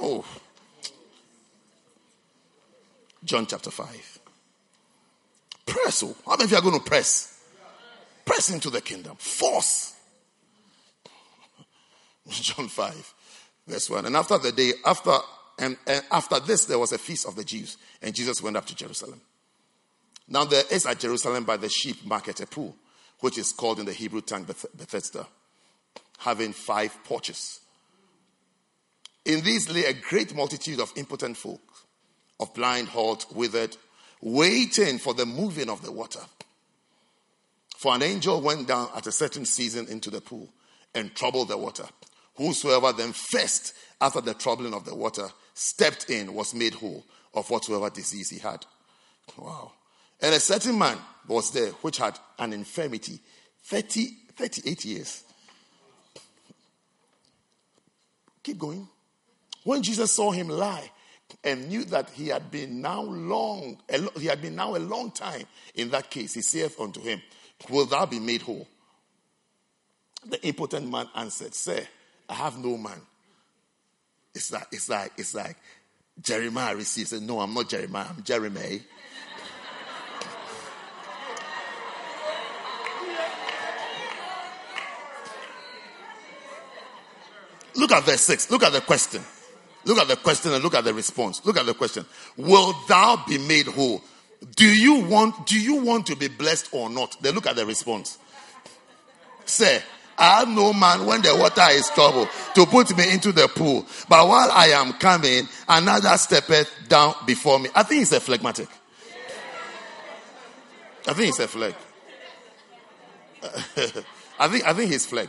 Oh. John chapter 5. Press. Oh. How many of you are going to press? Press into the kingdom. Force. John 5, verse 1. And after the day, after and, and, after this, there was a feast of the Jews, and Jesus went up to Jerusalem. Now there is at Jerusalem by the sheep market a pool, which is called in the Hebrew tongue Beth- Bethesda, having five porches. In these lay a great multitude of impotent folk, of blind, halt, withered, waiting for the moving of the water. For an angel went down at a certain season into the pool and troubled the water. Whosoever then first, after the troubling of the water, stepped in was made whole of whatsoever disease he had. Wow. And a certain man was there which had an infirmity 30, 38 years. Keep going. When Jesus saw him lie and knew that he had been now long, he had been now a long time in that case, he saith unto him, Will thou be made whole? The impotent man answered, Sir, I have no man. It's like, it's like, it's like Jeremiah receives it. No, I'm not Jeremiah, I'm Jeremiah. Look at verse 6. Look at the question. Look at the question and look at the response. Look at the question. Will thou be made whole? Do you want, do you want to be blessed or not? Then look at the response. Say, I have no man when the water is troubled to put me into the pool. But while I am coming, another steppeth down before me. I think it's a phlegmatic. I think it's a flag. I think I think he's flag.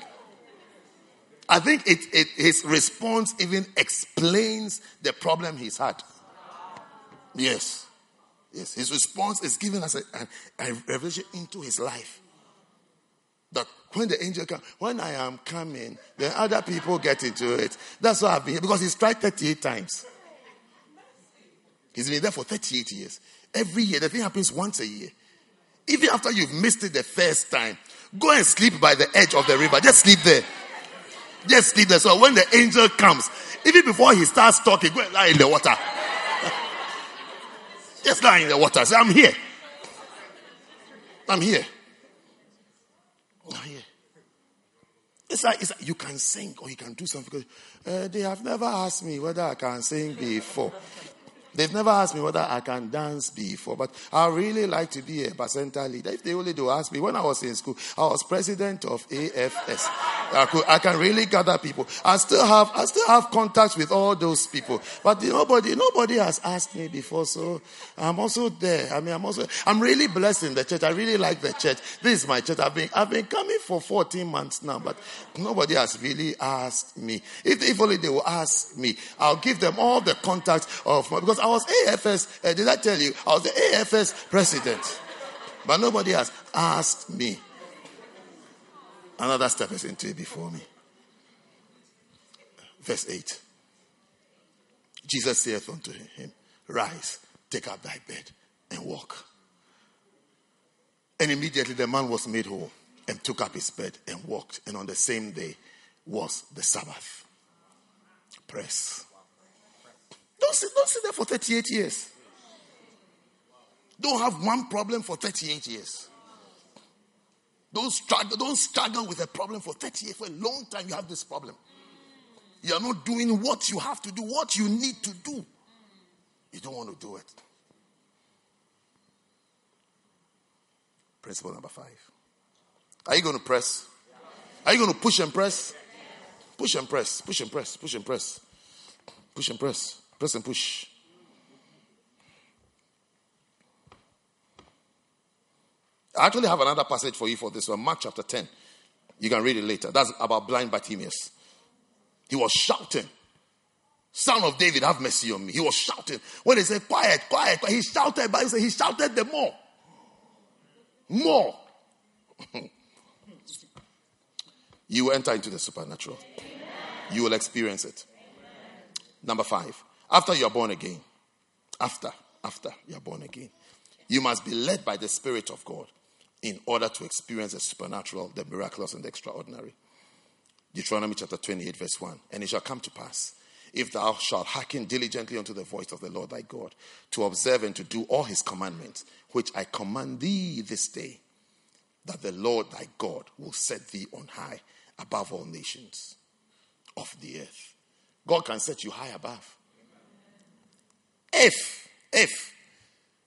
I think it, it, his response even explains the problem he's had. Yes. Yes. His response is giving us a, a, a revelation into his life. That when the angel comes, when I am coming, then other people get into it. That's why I've been here. Because he's tried 38 times. He's been there for 38 years. Every year, the thing happens once a year. Even after you've missed it the first time, go and sleep by the edge of the river. Just sleep there. Just sleep there. So when the angel comes, even before he starts talking, go and lie in the water. Just lie in the water. Say, I'm here. I'm here. I'm here. It's like, it's like you can sing or you can do something. Uh, they have never asked me whether I can sing before. They've never asked me whether I can dance before, but I really like to be a bacenta leader. If they only do ask me, when I was in school, I was president of AFS. I, could, I can really gather people. I still have, I still have contacts with all those people, but nobody, nobody has asked me before, so I'm also there. I mean, I'm also, I'm really blessed in the church. I really like the church. This is my church. I've been, I've been coming for 14 months now, but nobody has really asked me. If, if only they will ask me, I'll give them all the contacts of my, because I was AFS, uh, did I tell you? I was the AFS president. But nobody has asked me. Another step is into it before me. Verse 8. Jesus saith unto him, Rise, take up thy bed, and walk. And immediately the man was made whole and took up his bed and walked. And on the same day was the Sabbath. Press. Don't sit, don't sit there for 38 years. Don't have one problem for 38 years. Don't struggle, don't struggle with a problem for 30 years. For a long time, you have this problem. You're not doing what you have to do, what you need to do. You don't want to do it. Principle number five. Are you going to press? Are you going to push and press? Push and press, push and press, push and press, push and press. Press and push. I actually have another passage for you for this one, Mark chapter 10. You can read it later. That's about blind Bartimaeus. He was shouting, Son of David, have mercy on me. He was shouting. When they said, Quiet, quiet, quiet, he shouted, but he said, He shouted the more. More. you enter into the supernatural, you will experience it. Number five, after you are born again, after, after you are born again, you must be led by the Spirit of God in order to experience the supernatural, the miraculous, and the extraordinary. Deuteronomy chapter 28, verse 1. And it shall come to pass, if thou shalt hearken diligently unto the voice of the Lord thy God, to observe and to do all his commandments, which I command thee this day, that the Lord thy God will set thee on high above all nations of the earth. God can set you high above. If, if,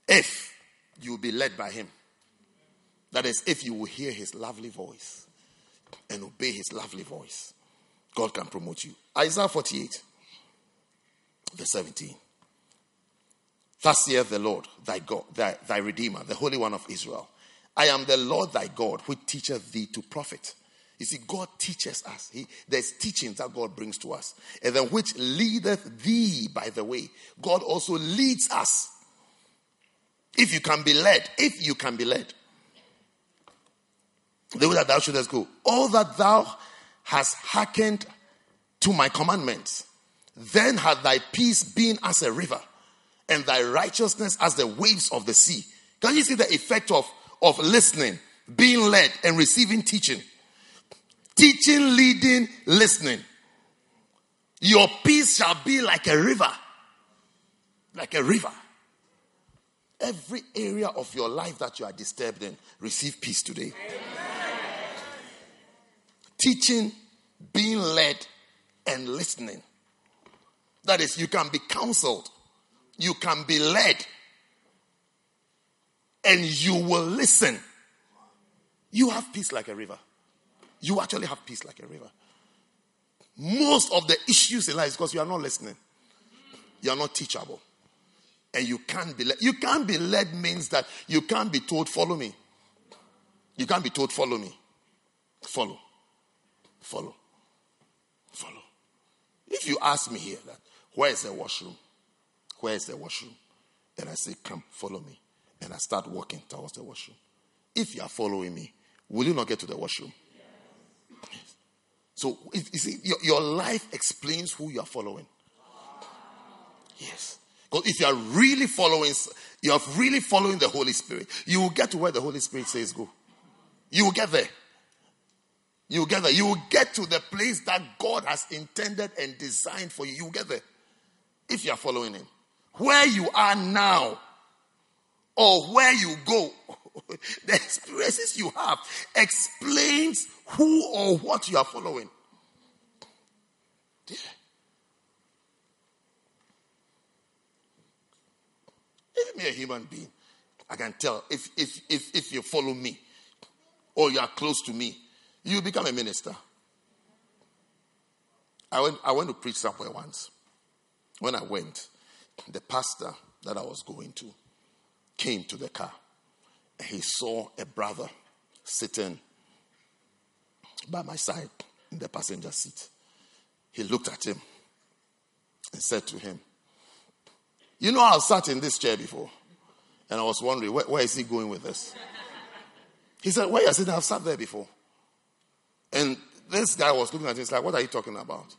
if you will be led by Him. That is, if you will hear His lovely voice and obey His lovely voice, God can promote you. Isaiah 48, verse 17. Thus saith the Lord, thy God, thy, thy Redeemer, the Holy One of Israel. I am the Lord thy God, which teacheth thee to profit you see, God teaches us. He, there's teachings that God brings to us. And then which leadeth thee by the way. God also leads us. If you can be led, if you can be led. The way that thou shouldest go. All that thou hast hearkened to my commandments, then had thy peace been as a river, and thy righteousness as the waves of the sea. Can you see the effect of, of listening, being led, and receiving teaching? Teaching, leading, listening. Your peace shall be like a river. Like a river. Every area of your life that you are disturbed in, receive peace today. Amen. Teaching, being led, and listening. That is, you can be counseled, you can be led, and you will listen. You have peace like a river you actually have peace like a river. Most of the issues in life is because you are not listening. You are not teachable. And you can't be led. You can't be led means that you can't be told, follow me. You can't be told, follow me. Follow. Follow. Follow. If you ask me here that where is the washroom? Where is the washroom? And I say, come, follow me. And I start walking towards the washroom. If you are following me, will you not get to the washroom? So, you see, your, your life explains who you are following. Yes. Because if you are really following, you are really following the Holy Spirit, you will get to where the Holy Spirit says go. You will get there. You will get there. You will get to the place that God has intended and designed for you. You will get there. If you are following Him. Where you are now, or where you go, the experiences you have explains who or what you are following. Yeah. If me a human being, I can tell if, if, if, if you follow me or you are close to me, you become a minister. I went, I went to preach somewhere once. When I went, the pastor that I was going to came to the car. He saw a brother sitting by my side in the passenger seat. He looked at him and said to him, You know, I've sat in this chair before. And I was wondering, where, where is he going with this? He said, Where you sitting? I've sat there before. And this guy was looking at him, he's like, What are you talking about?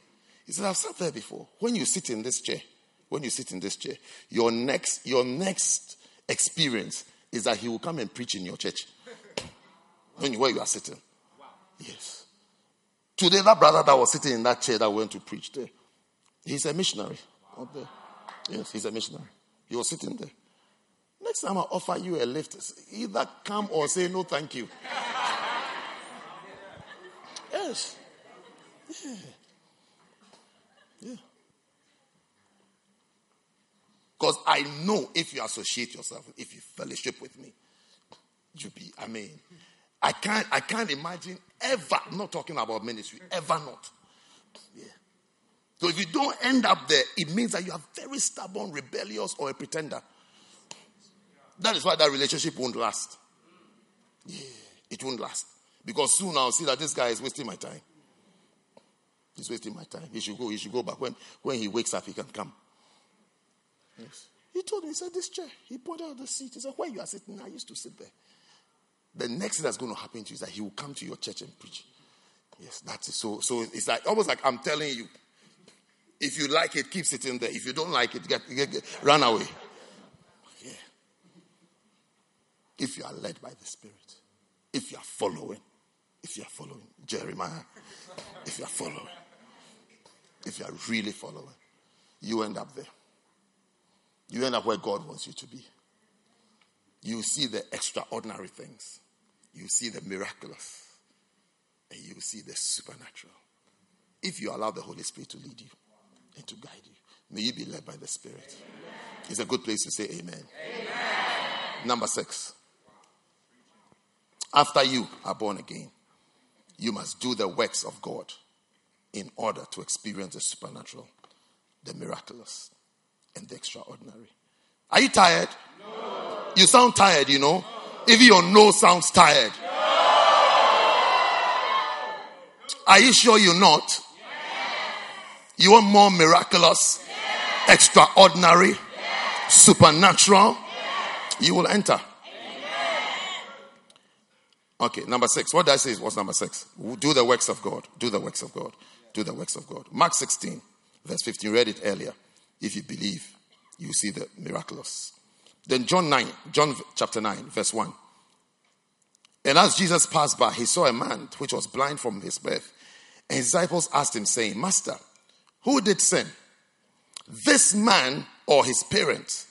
He said, I've sat there before. When you sit in this chair, when you sit in this chair, your next, your next experience is that he will come and preach in your church. When you, where you are sitting. Yes. Today, that brother that was sitting in that chair that went to preach there, he's a missionary out there. Yes, he's a missionary. He was sitting there. Next time I offer you a lift, either come or say no, thank you. yes. Yeah. Because I know if you associate yourself, if you fellowship with me, you be, I mean, I can't, I can't imagine ever, not talking about ministry, ever not. Yeah. So if you don't end up there, it means that you are very stubborn, rebellious, or a pretender. That is why that relationship won't last. Yeah, it won't last. Because soon I'll see that this guy is wasting my time. He's wasting my time. He should go. He should go back. When, when he wakes up, he can come. Yes. He told me, he said, This chair. He pointed out the seat. He said, Where you are sitting, I used to sit there. The next thing that's going to happen to you is that he will come to your church and preach. Yes, that's it. So, so it's like almost like I'm telling you. If you like it, keep sitting there. If you don't like it, get, get, get run away. Yeah. If you are led by the Spirit, if you are following, if you are following Jeremiah, if you are following, if you are really following, you end up there. You end up where God wants you to be. You see the extraordinary things, you see the miraculous, and you see the supernatural. If you allow the Holy Spirit to lead you and to guide you, may you be led by the Spirit. Amen. It's a good place to say amen. amen. Number six. After you are born again, you must do the works of God in order to experience the supernatural, the miraculous, and the extraordinary. Are you tired? No. You sound tired, you know. No. Even your no sounds tired. No. Are you sure you're not? Yes. You want more miraculous, yes. extraordinary, yes. supernatural? You will enter. Okay, number six. What did I say was number six? Do the works of God. Do the works of God. Do the works of God. Mark 16, verse 15. You read it earlier. If you believe, you see the miraculous. Then John 9, John chapter 9, verse 1. And as Jesus passed by, he saw a man which was blind from his birth. And his disciples asked him, saying, Master, who did sin? This man or his parents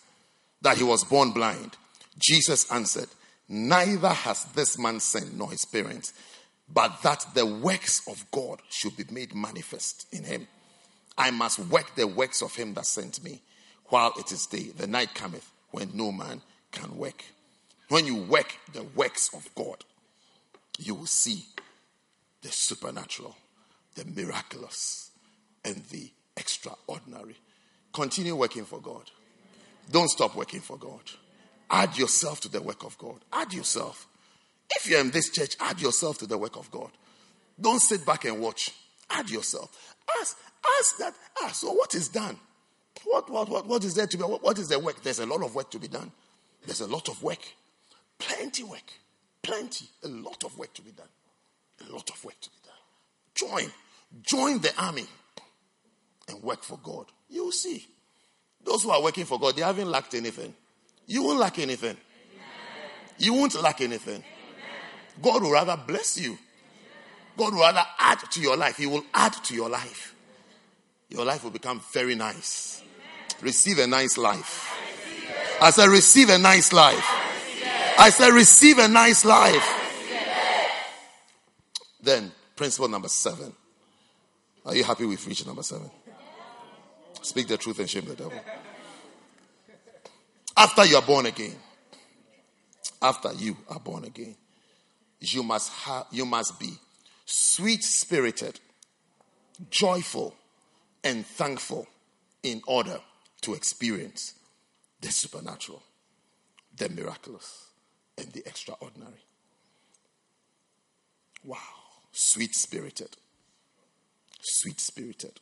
that he was born blind? Jesus answered, Neither has this man sinned nor his parents, but that the works of God should be made manifest in him. I must work the works of him that sent me while it is day. The night cometh when no man can work. When you work the works of God, you will see the supernatural, the miraculous, and the extraordinary. Continue working for God. Don't stop working for God. Add yourself to the work of God. Add yourself. If you're in this church, add yourself to the work of God. Don't sit back and watch. Add yourself. Ask, ask that. Ah, so what is done? What, what, what, what is there to be? What, what is the work? There's a lot of work to be done. There's a lot of work. Plenty work. Plenty. A lot of work to be done. A lot of work to be done. Join. Join the army and work for God. You'll see. Those who are working for God, they haven't lacked anything. You won't lack anything. You won't lack anything. God will rather bless you. God will rather add to your life. He will add to your life. Your life will become very nice. Receive a nice life. I said, receive a nice life. I said, receive a nice life. Then, principle number seven. Are you happy with reaching number seven? Speak the truth and shame the devil. After you are born again, after you are born again, you must have, you must be sweet spirited, joyful, and thankful in order to experience the supernatural, the miraculous, and the extraordinary. Wow. Sweet spirited. Sweet spirited.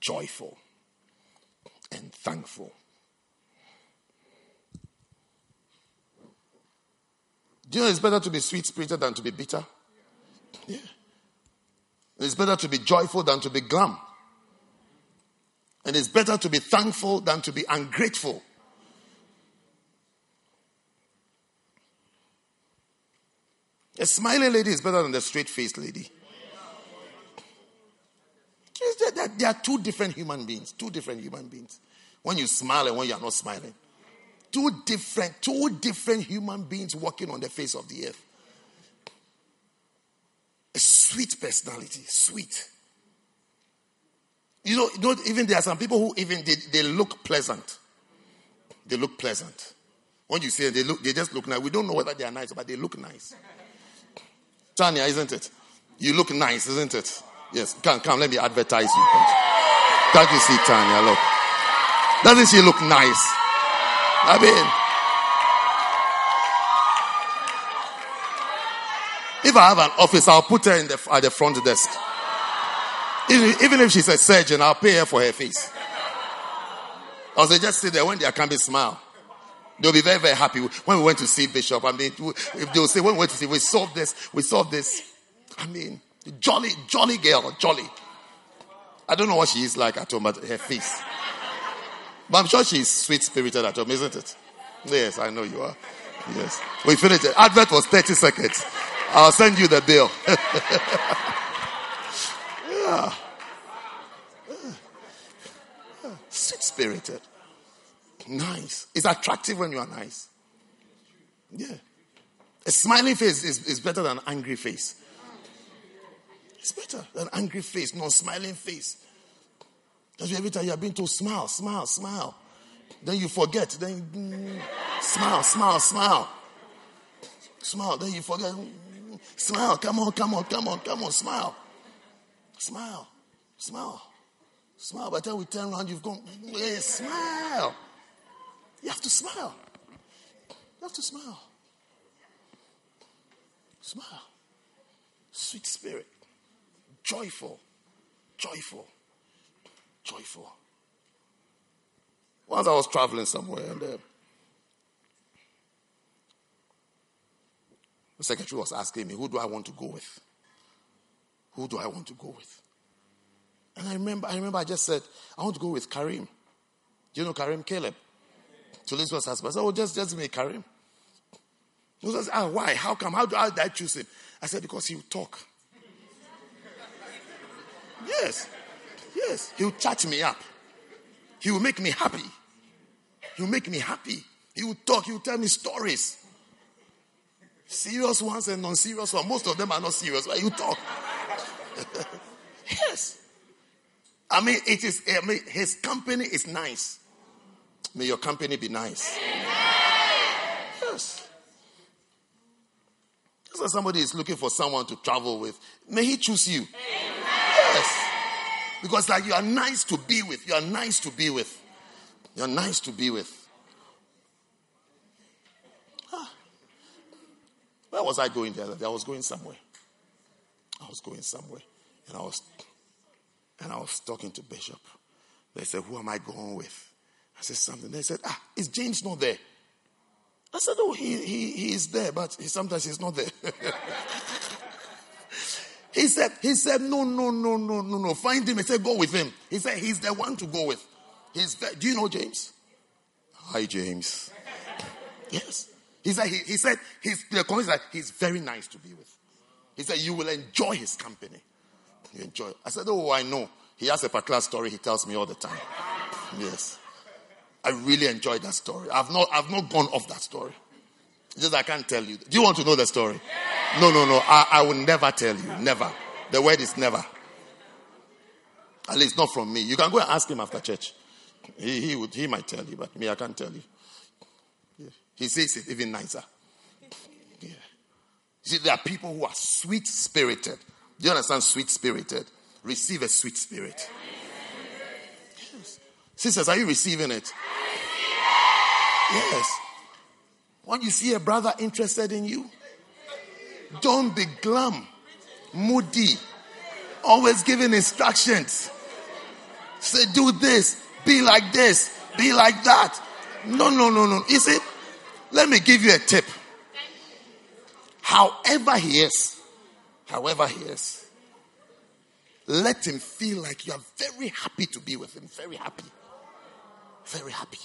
Joyful and thankful. Do you know it's better to be sweet spirited than to be bitter? Yeah. It's better to be joyful than to be glum. And it's better to be thankful than to be ungrateful. A smiling lady is better than a straight faced lady. There are two different human beings. Two different human beings. When you smile and when you are not smiling. Two different, two different human beings walking on the face of the earth. A sweet personality, sweet. You know, you know, even there are some people who even they, they look pleasant. They look pleasant. When you say they look, they just look nice. We don't know whether they are nice, but they look nice. Tanya, isn't it? You look nice, isn't it? Yes. Come, come, let me advertise you. Can't you see Tanya? Look. Doesn't she look nice? I mean, if I have an office, I'll put her in the, at the front desk. Even, even if she's a surgeon, I'll pay her for her face. I'll say, just sit there when there can be smile. They'll be very, very happy. When we went to see Bishop, I mean, if they'll say, when we went to see, we solved this, we solved this. I mean, jolly, jolly girl, jolly. I don't know what she is like at home, but her face. But I'm sure she's sweet spirited at home, isn't it? Yes, I know you are. Yes. We finished it. Advert was 30 seconds. I'll send you the bill. yeah. Sweet spirited. Nice. It's attractive when you are nice. Yeah. A smiling face is, is better than an angry face. It's better than angry face, non smiling face. That's every time you are being told, smile, smile, smile. Then you forget. Then mm, smile, smile, smile. Smile. Then you forget. Smile. Come on, come on, come on, come on. Smile. Smile. Smile. Smile. By the time we turn around, you've gone, hey, smile. You have to smile. You have to smile. Smile. Sweet spirit. Joyful. Joyful. Joyful. Once I was traveling somewhere and uh, the secretary was asking me, Who do I want to go with? Who do I want to go with? And I remember, I remember I just said, I want to go with Karim. Do you know Karim Caleb? To was husband. I said, Oh, just, just me, Karim. He said, ah, why? How come? How, do, how did I choose him? I said, Because he will talk. yes. Yes. He will chat me up. He will make me happy. He will make me happy. He will talk. He will tell me stories. Serious ones and non serious ones. Most of them are not serious, but you talk. yes. I mean, it is, I mean, his company is nice. May your company be nice. Yes. So somebody is looking for someone to travel with. May he choose you. Yes. Because like you are nice to be with. You are nice to be with. You're nice to be with. Huh. Where was I going the other day? I was going somewhere. I was going somewhere. And I was and I was talking to Bishop. They said, Who am I going with? I said something. They said, Ah, is James not there? I said, Oh, he, he, he is there, but he, sometimes he's not there. He said, he said, no, no, no, no, no, no. Find him. He said, go with him. He said, he's the one to go with. He's the, do you know James? Hi, James. yes. He said, he, he said, he's, the that he's very nice to be with. He said, you will enjoy his company. You enjoy. I said, oh, I know. He has a particular story he tells me all the time. Yes. I really enjoyed that story. I've not, I've not gone off that story. Just I can't tell you. Do you want to know the story? No, no, no. I, I will never tell you. Never. The word is never. At least not from me. You can go and ask him after church. He, he, would, he might tell you, but me, I can't tell you. He says it even nicer. Yeah. See, there are people who are sweet spirited. Do you understand sweet spirited? Receive a sweet spirit. Sisters, are you receiving it? Yes. When you see a brother interested in you, don't be glum, moody, always giving instructions. Say, do this, be like this, be like that. No, no, no, no. You see, let me give you a tip. However he is, however he is, let him feel like you are very happy to be with him. Very happy. Very happy.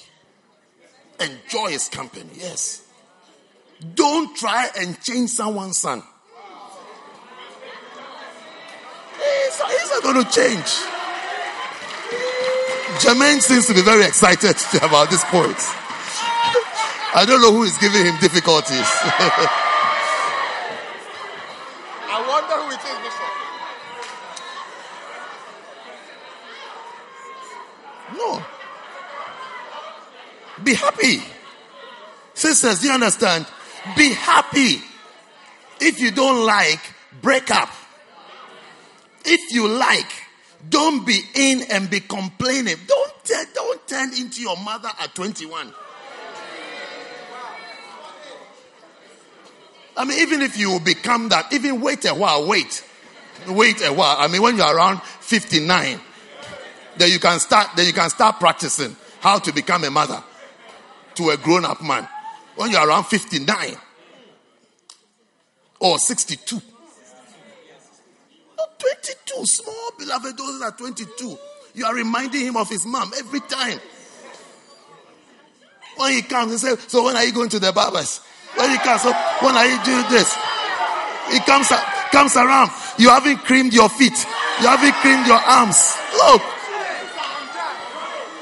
Enjoy his company. Yes. Don't try and change someone's son. He's, he's not going to change. Jermaine seems to be very excited about this point. I don't know who is giving him difficulties. I wonder who it is, Bishop. No. Be happy. Sisters, do you understand? Be happy. If you don't like, break up. If you like, don't be in and be complaining. Don't, don't turn into your mother at 21. I mean, even if you become that, even wait a while, wait. Wait a while. I mean, when you're around 59, then you can start, then you can start practicing how to become a mother to a grown up man when you're around 59 or 62. Not 22, small beloved, those are 22. You are reminding him of his mom every time. When he comes, he says, So when are you going to the barbers? When he comes, so when are you doing this? He comes comes around. You haven't creamed your feet. You haven't creamed your arms. Look.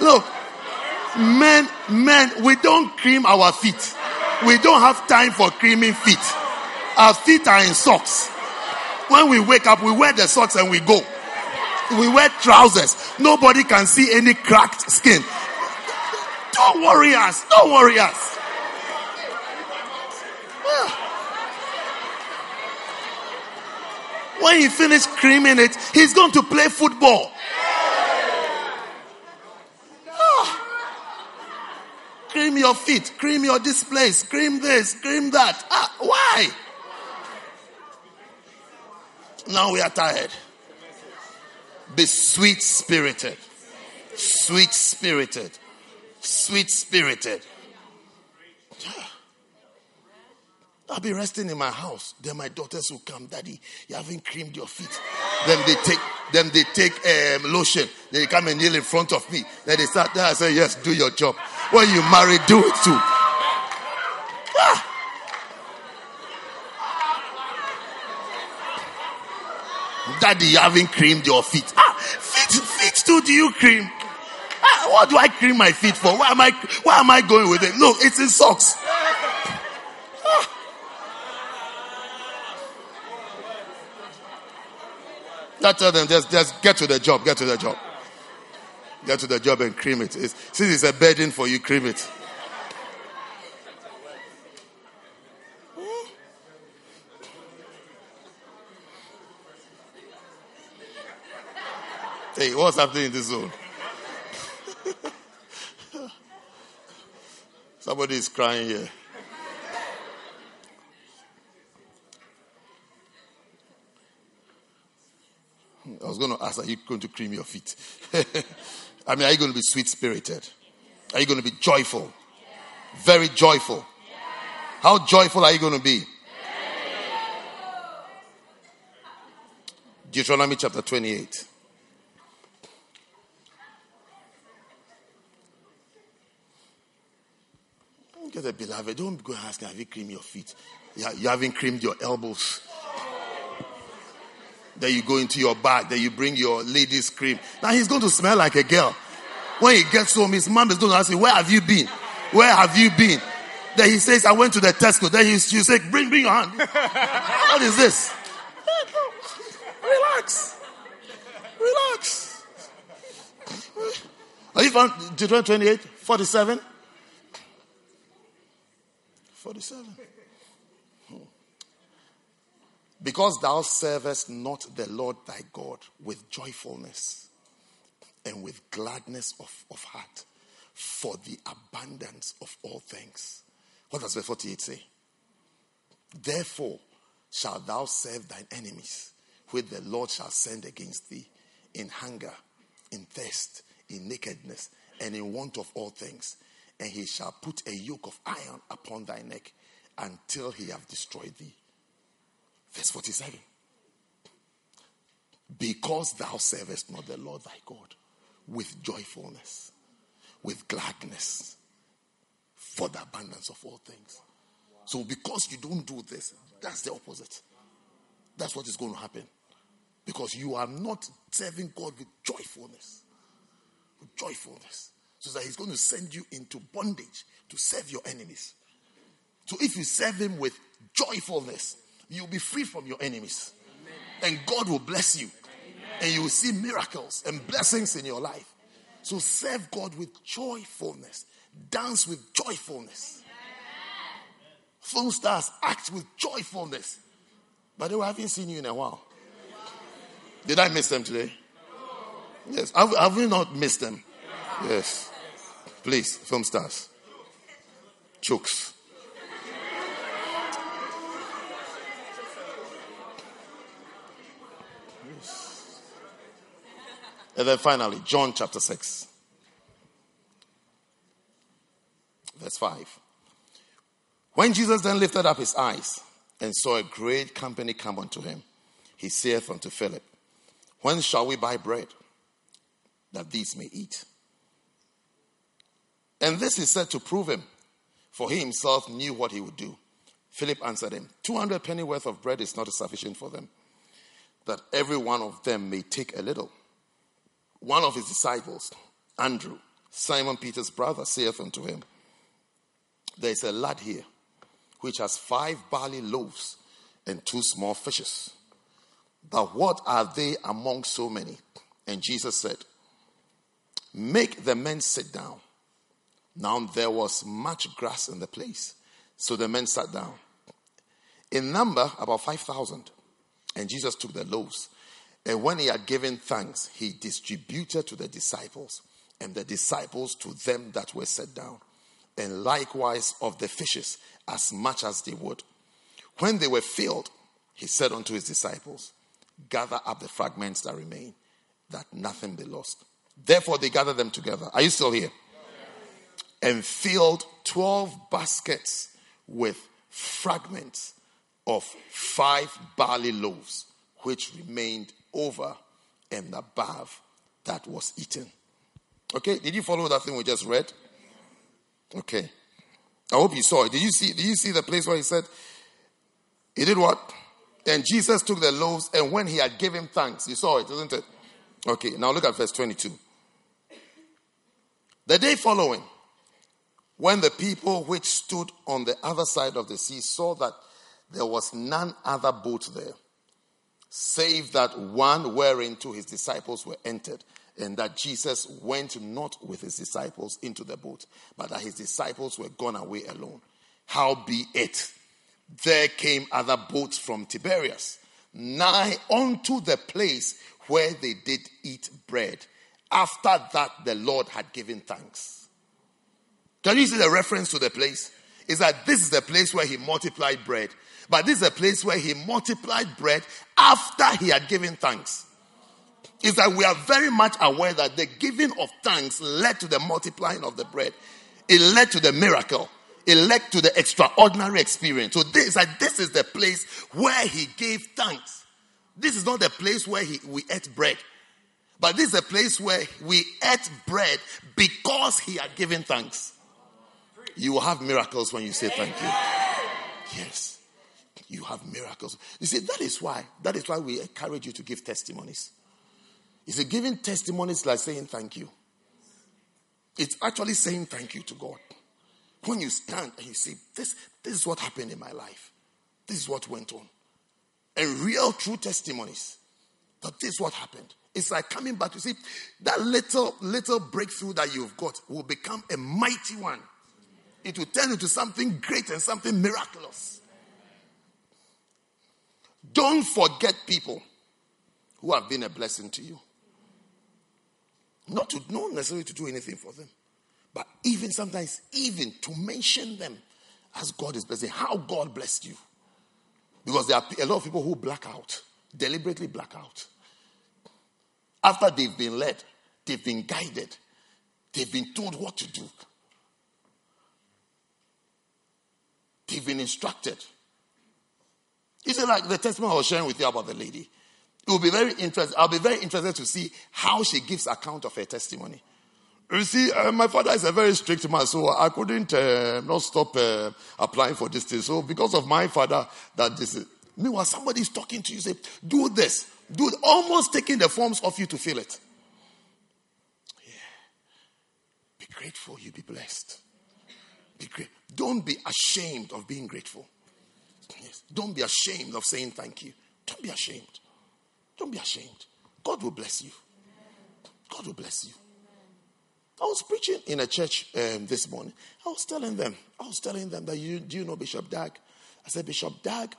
Look. Men, men, we don't cream our feet. We don't have time for creaming feet. Our feet are in socks. When we wake up, we wear the socks and we go. We wear trousers. Nobody can see any cracked skin. Don't worry us. Don't worry us. When he finished creaming it, he's going to play football. Cream your feet, cream your displays, cream this, cream that. Ah, why? Now we are tired. Be sweet spirited. Sweet spirited. Sweet spirited. I'll be resting in my house. Then my daughters will come. Daddy, you haven't creamed your feet. Then they take, then they take um, lotion. They come and kneel in front of me. Then they start there. I say, yes, do your job. When you marry, do it too. Ah. Daddy, you haven't creamed your feet. Ah, feet, feet too. Do you cream? Ah, what do I cream my feet for? Why am I, why am I going with it? Look, it's in socks. I tell them, just, just get to the job, get to the job. Get to the job and cream it. It's, since it's a burden for you, cream it. Hey, what's happening in this zone? Somebody is crying here. I was going to ask, are you going to cream your feet? I mean, are you going to be sweet spirited? Are you going to be joyful? Very joyful. How joyful are you going to be? Deuteronomy chapter 28. Get a beloved. Don't go ask, have you creamed your feet? You haven't creamed your elbows. Then you go into your bag. Then you bring your lady's cream. Now he's going to smell like a girl. When he gets home, his mom is going to ask him, Where have you been? Where have you been? Then he says, I went to the Tesco. Then he, you say, Bring, bring your hand. what is this? Relax. Relax. Are you found Deuteronomy 28, 47? 47. Because thou servest not the Lord thy God with joyfulness and with gladness of, of heart for the abundance of all things. What does verse 48 say? Therefore shalt thou serve thine enemies, which the Lord shall send against thee in hunger, in thirst, in nakedness, and in want of all things. And he shall put a yoke of iron upon thy neck until he have destroyed thee. Verse 47. Because thou servest not the Lord thy God with joyfulness, with gladness, for the abundance of all things. So, because you don't do this, that's the opposite. That's what is going to happen. Because you are not serving God with joyfulness. With joyfulness. So that He's going to send you into bondage to serve your enemies. So, if you serve Him with joyfulness, you'll be free from your enemies. Amen. And God will bless you. Amen. And you will see miracles and blessings in your life. So, serve God with joyfulness. Dance with joyfulness. Film stars act with joyfulness. But they haven't seen you in a while. Did I miss them today? Yes. Have, have we not missed them? Yes. Please, film stars. Chooks. And then finally, John chapter 6. Verse 5. When Jesus then lifted up his eyes and saw a great company come unto him, he saith unto Philip, When shall we buy bread that these may eat? And this he said to prove him, for he himself knew what he would do. Philip answered him, 200 penny worth of bread is not sufficient for them, that every one of them may take a little. One of his disciples, Andrew, Simon Peter's brother, saith unto him, There is a lad here which has five barley loaves and two small fishes. But what are they among so many? And Jesus said, Make the men sit down. Now there was much grass in the place. So the men sat down. In number, about 5,000. And Jesus took the loaves. And when he had given thanks, he distributed to the disciples, and the disciples to them that were set down. And likewise of the fishes, as much as they would. When they were filled, he said unto his disciples, Gather up the fragments that remain, that nothing be lost. Therefore, they gathered them together. Are you still here? And filled 12 baskets with fragments of five barley loaves, which remained over and above that was eaten. Okay, did you follow that thing we just read? Okay. I hope you saw it. Did you see? Did you see the place where he said he did what? And Jesus took the loaves, and when he had given thanks, you saw it, isn't it? Okay, now look at verse 22. The day following, when the people which stood on the other side of the sea saw that there was none other boat there, save that one wherein whereinto his disciples were entered, and that Jesus went not with his disciples into the boat, but that his disciples were gone away alone. Howbeit, there came other boats from Tiberias, nigh unto the place where they did eat bread, after that the Lord had given thanks. Can you see the reference to the place? Is that this is the place where he multiplied bread, but this is a place where he multiplied bread after he had given thanks is that we are very much aware that the giving of thanks led to the multiplying of the bread. It led to the miracle. It led to the extraordinary experience. So this, like, this is the place where he gave thanks. This is not the place where he, we ate bread. But this is a place where we ate bread because he had given thanks. You will have miracles when you say thank you. Yes. You have miracles. You see, that is why, that is why we encourage you to give testimonies. You see, giving testimonies like saying thank you. It's actually saying thank you to God. When you stand and you see, this, this is what happened in my life. This is what went on. And real true testimonies that this is what happened. It's like coming back to see that little, little breakthrough that you've got will become a mighty one. It will turn into something great and something miraculous. Don't forget people who have been a blessing to you. Not to not necessarily to do anything for them, but even sometimes even to mention them as God is blessing, how God blessed you. Because there are a lot of people who black out, deliberately black out. After they've been led, they've been guided, they've been told what to do, they've been instructed. Isn't like the testimony I was sharing with you about the lady? It will be very interesting. I'll be very interested to see how she gives account of her testimony. You see, uh, my father is a very strict man, so I couldn't uh, not stop uh, applying for this thing. So because of my father, that this is. Meanwhile, somebody is talking to you, say, do this, do it, almost taking the forms of you to feel it. Yeah. Be grateful, you be blessed. Be great. Don't be ashamed of being grateful. Yes. Don't be ashamed of saying thank you. Don't be ashamed. Don't be ashamed. God will bless you. God will bless you. I was preaching in a church um, this morning. I was telling them, I was telling them that you do you know Bishop Dag? I said, Bishop Dag,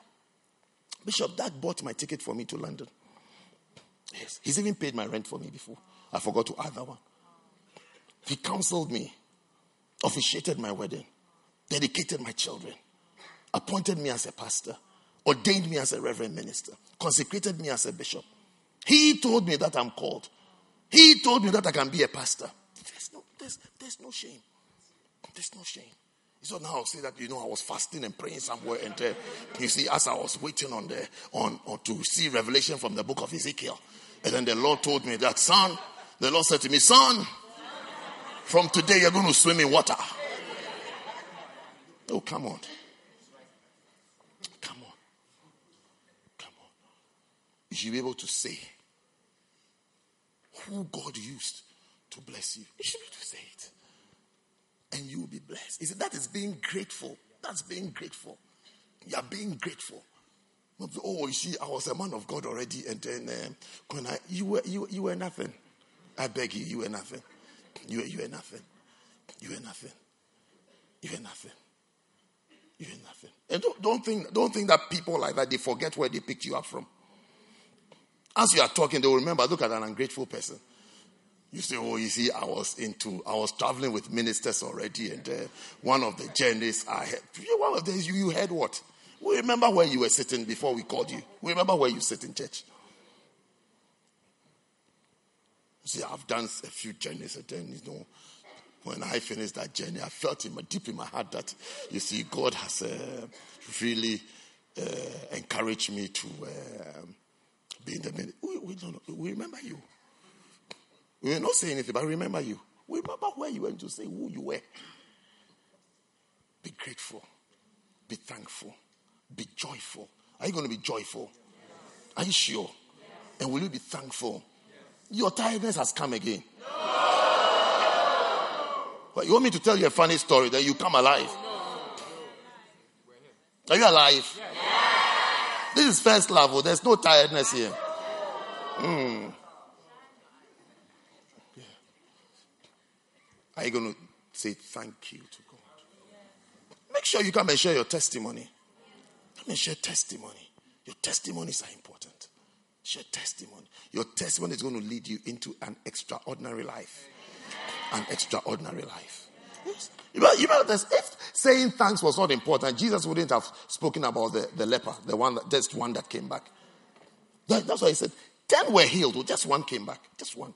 Bishop Dag bought my ticket for me to London. Yes, he's even paid my rent for me before. I forgot to add that one. He counseled me, officiated my wedding, dedicated my children, appointed me as a pastor, ordained me as a reverend minister, consecrated me as a bishop. He told me that I'm called. He told me that I can be a pastor. There's no, there's, there's no shame. There's no shame. So now I'll say that you know I was fasting and praying somewhere, and uh, you see, as I was waiting on the on, on to see revelation from the book of Ezekiel, and then the Lord told me that son, the Lord said to me, son, from today you're going to swim in water. Oh, come on. Come on. Come on. You should be able to say who God used to bless you. You should be able to say it. And you will be blessed. You see, that is being grateful. That's being grateful. You are being grateful. Oh, you see, I was a man of God already, and then um, when I you were you, you were nothing. I beg you, you were nothing. You were, you were nothing. You were nothing. You were nothing. You were nothing. And don't, don't think don't think that people like that they forget where they picked you up from. As you are talking, they will remember. Look at an ungrateful person. You say, oh, you see, I was into, I was traveling with ministers already, and uh, one of the journeys I had, one of these, you, you heard what? We remember where you were sitting before we called you. We remember where you sit in church. See, I've done a few journeys, and then, you know, when I finished that journey, I felt in my, deep in my heart that, you see, God has uh, really uh, encouraged me to uh, be in the. We, we, we remember you. We will not say anything, but remember you. We remember where you went to say who you were. Be grateful. Be thankful. Be joyful. Are you going to be joyful? Are you sure? And will you be thankful? Your tiredness has come again. But you want me to tell you a funny story that you come alive? Are you alive? This is first level. There's no tiredness here. Mm. Are you going to say thank you to God? Make sure you come and share your testimony. Come and share testimony. Your testimonies are important. Share testimony. Your testimony is going to lead you into an extraordinary life. An extraordinary life. Yes. You know, you know this, if saying thanks was not important, Jesus wouldn't have spoken about the, the leper, the one that, just one that came back. That, that's why he said, ten were healed, oh, just one came back. Just one.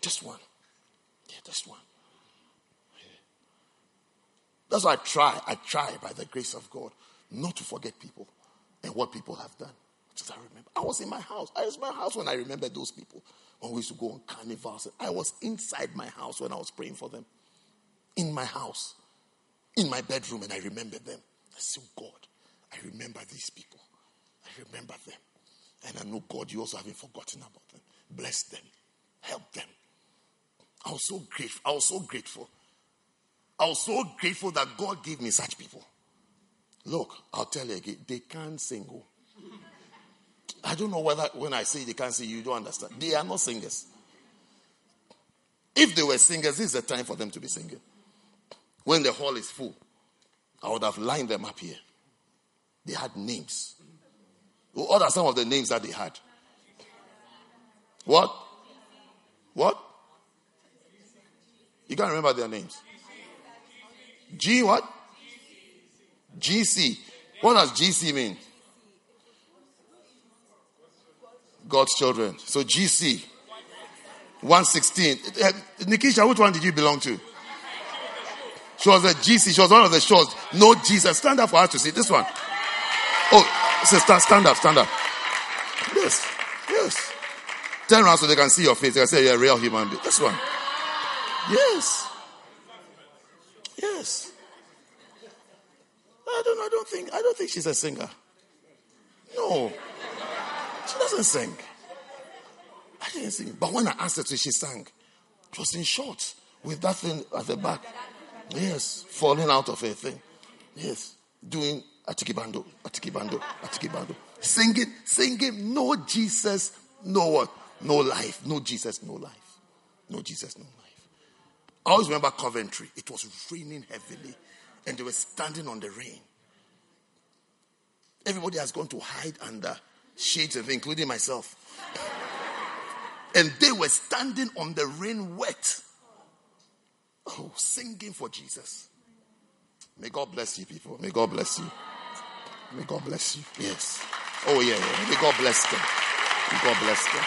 Just one. Yeah, just one. Yeah. That's why I try, I try by the grace of God not to forget people and what people have done. I remember. I was in my house. I was in my house when I remembered those people. When we used to go on carnivals. I was inside my house when I was praying for them. In my house. In my bedroom, and I remember them. I oh God, I remember these people. I remember them. And I know, God, you also haven't forgotten about them. Bless them. Help them. I was so grateful. I was so grateful. I was so grateful that God gave me such people. Look, I'll tell you again, they can't sing. Oh. I don't know whether when I say they can't sing, you don't understand. They are not singers. If they were singers, this is the time for them to be singing. When the hall is full, I would have lined them up here. They had names. What are some of the names that they had? What? What? You can't remember their names. G what? GC. What does GC mean? God's children. So GC. 116. Uh, Nikisha, which one did you belong to? She was a GC. She was one of the shows. No Jesus. Stand up for us to see this one. Oh, sister, stand up, stand up. Yes, yes. Turn around so they can see your face. They can say you're a real human being. This one. Yes. Yes. I don't I don't think I don't think she's a singer. No. She doesn't sing. I didn't sing. But when I asked her to, she sang. It was in shorts with that thing at the back. Yes. Falling out of her thing. Yes. Doing atikibando, atikibando, atikibando. Singing, singing, no Jesus, no what? No life. No Jesus, no life. No Jesus, no life. I always remember Coventry. It was raining heavily, and they were standing on the rain. Everybody has gone to hide under shades of including myself. and they were standing on the rain wet. Oh, singing for Jesus. May God bless you, people. May God bless you. May God bless you. Yes. Oh, yeah, yeah. May God bless them. May God bless them.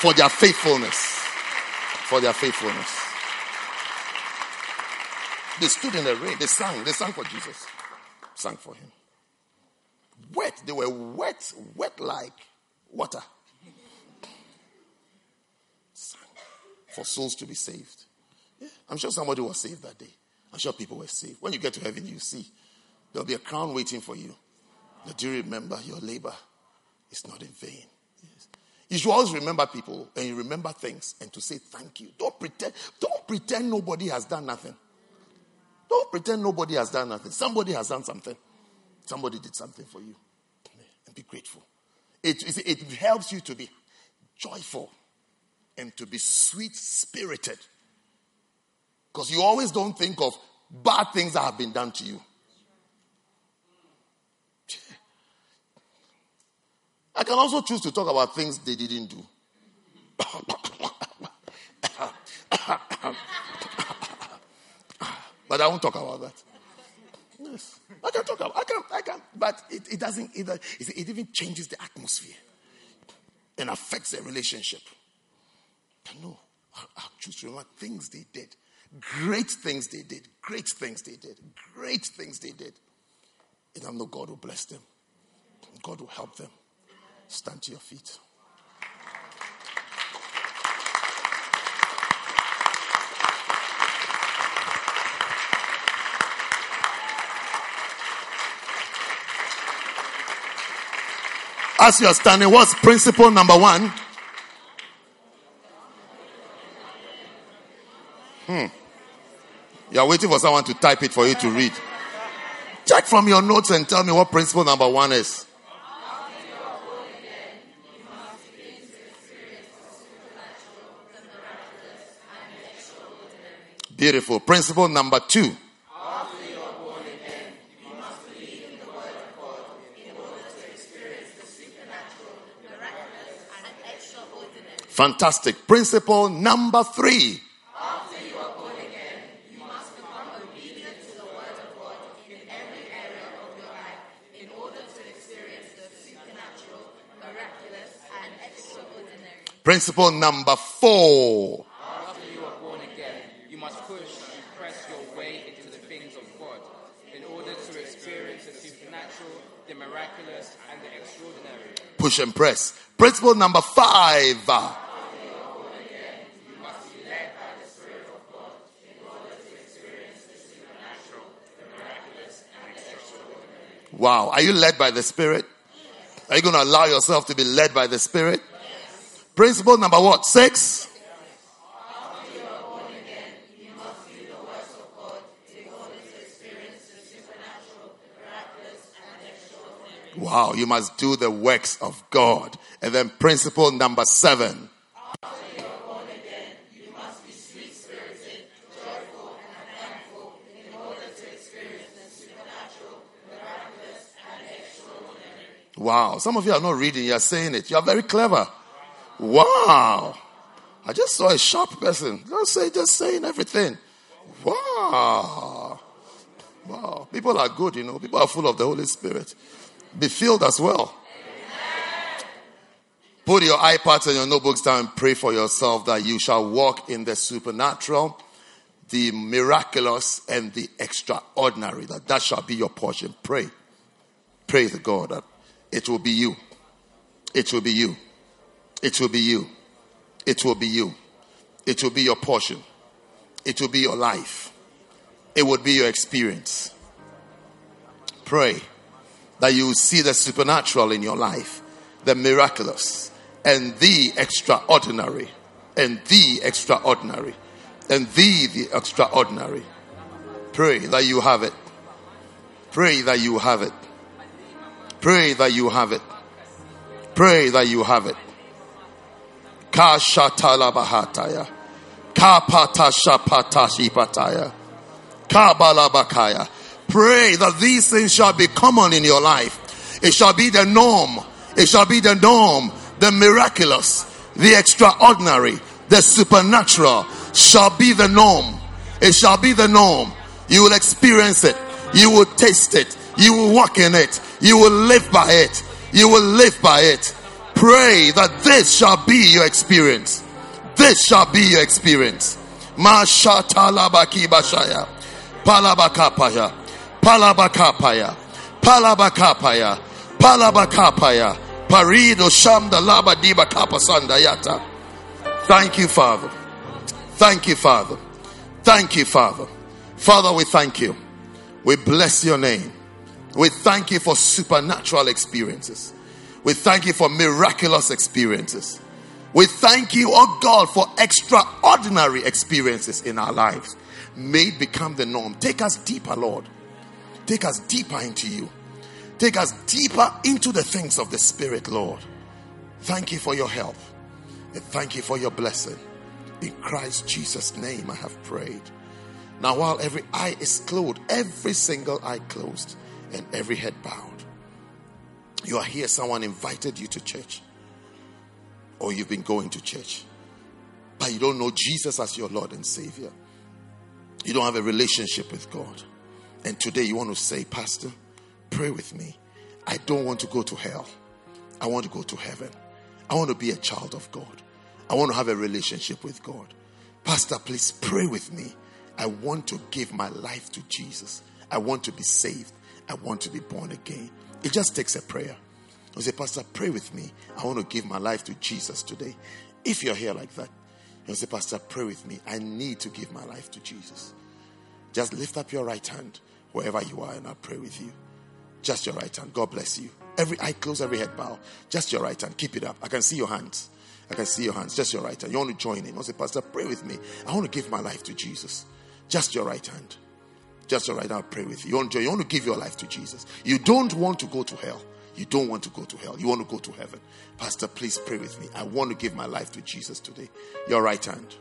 For their faithfulness. For their faithfulness. They stood in the rain. They sang. They sang for Jesus. Sang for him. Wet. They were wet, wet like water. Sang for souls to be saved. Yeah, I'm sure somebody was saved that day. I'm sure people were saved. When you get to heaven, you see there'll be a crown waiting for you. But do you remember your labor is not in vain? Yes. You should always remember people and you remember things and to say thank you. Don't pretend, don't pretend nobody has done nothing. Don't pretend nobody has done nothing. Somebody has done something. Somebody did something for you. And be grateful. It, it helps you to be joyful and to be sweet spirited. Because you always don't think of bad things that have been done to you. I can also choose to talk about things they didn't do. But I won't talk about that. Yes. I can talk about I can I can but it, it doesn't either it, it even changes the atmosphere and affects the relationship. I know. I, I choose to remember things they did. Great things they did. Great things they did. Great things they did. And I know God will bless them. God will help them. Stand to your feet. As you are standing, what's principle number one? You are waiting for someone to type it for you to read. Check from your notes and tell me what principle number one is. Beautiful. Principle number two. Fantastic. Principle number three. After you are born again, you must become obedient to the word of God in every area of your life in order to experience the supernatural, miraculous, and extraordinary. Principle number four. After you are born again, you must push and press your way into the things of God in order to experience the supernatural, the miraculous, and the extraordinary. Push and press. Principle number five. Wow. Are you led by the Spirit? Are you going to allow yourself to be led by the Spirit? Principle number what? Six? Wow, you must do the works of God. And then principle number seven. Wow, some of you are not reading, you are saying it. You are very clever. Wow. I just saw a sharp person. Don't say just saying everything. Wow. Wow. People are good, you know. People are full of the Holy Spirit. Be filled as well. Put your iPads and your notebooks down and pray for yourself that you shall walk in the supernatural, the miraculous, and the extraordinary. That that shall be your portion. Pray. Pray to God that it will be you. It will be you. It will be you. It will be you. It will be your portion. It will be your life. It would be your experience. Pray that you see the supernatural in your life, the miraculous, and the extraordinary, and the extraordinary, and the, the extraordinary. Pray that you have it. Pray that you have it. Pray that you have it. Pray that you have it. Kashatalabahataya. Kapatashapatashipataya. Kabalabakaya. Pray that these things shall be common in your life. It shall be the norm. It shall be the norm. The miraculous, the extraordinary, the supernatural shall be the norm. It shall be the norm. You will experience it. You will taste it. You will walk in it. You will live by it. You will live by it. Pray that this shall be your experience. This shall be your experience. Mashatalabaki bashaya. Palabakapaya. Palabakapaya. Palabakapaya. Palabakapaya. Parido shamda laba diba kapasanda yata. Thank you, Father. Thank you, Father. Thank you, Father. Father, we thank you. We bless your name. We thank you for supernatural experiences. We thank you for miraculous experiences. We thank you, oh God, for extraordinary experiences in our lives. May it become the norm. Take us deeper, Lord. Take us deeper into you. Take us deeper into the things of the Spirit, Lord. Thank you for your help. And thank you for your blessing. In Christ Jesus' name, I have prayed. Now, while every eye is closed, every single eye closed, and every head bowed, you are here, someone invited you to church, or you've been going to church, but you don't know Jesus as your Lord and Savior. You don't have a relationship with God. And today you want to say, Pastor, pray with me. I don't want to go to hell. I want to go to heaven. I want to be a child of God. I want to have a relationship with God. Pastor, please pray with me. I want to give my life to Jesus. I want to be saved. I want to be born again. It just takes a prayer. You say, Pastor, pray with me. I want to give my life to Jesus today. If you're here like that, you say, Pastor, pray with me. I need to give my life to Jesus. Just lift up your right hand wherever you are and I'll pray with you. Just your right hand. God bless you. Every eye close, every head bow. Just your right hand. Keep it up. I can see your hands. I can see your hands. Just your right hand. You want to join him. I say, Pastor, pray with me. I want to give my life to Jesus. Just your right hand. Just right. I'll pray with you. You want, to, you want to give your life to Jesus. You don't want to go to hell. You don't want to go to hell. You want to go to heaven. Pastor, please pray with me. I want to give my life to Jesus today. Your right hand.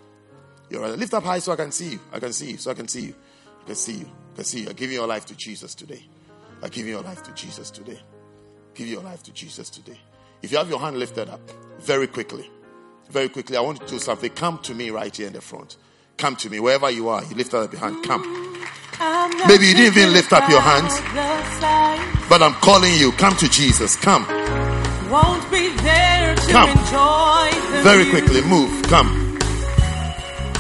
Your right hand. Lift up high so I can see you. I can see you. So I can see you. I can see you. I can see you. I give your life to Jesus today. I give your life to Jesus today. Give your life to Jesus today. If you have your hand lifted up, very quickly, very quickly, I want you to do something. Come to me right here in the front. Come to me wherever you are. You lift up your hand. Come. Maybe you didn't even lift up your hands, but I'm calling you. Come to Jesus. Come. Won't be there to Come. Very quickly. Move. Come.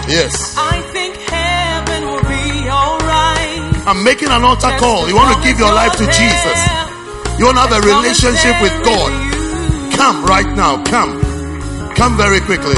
Yes. I think heaven will be alright. I'm making an altar call. You want to give your life to Jesus. You want to have a As long as relationship with God. Come right now. Come. Come very quickly.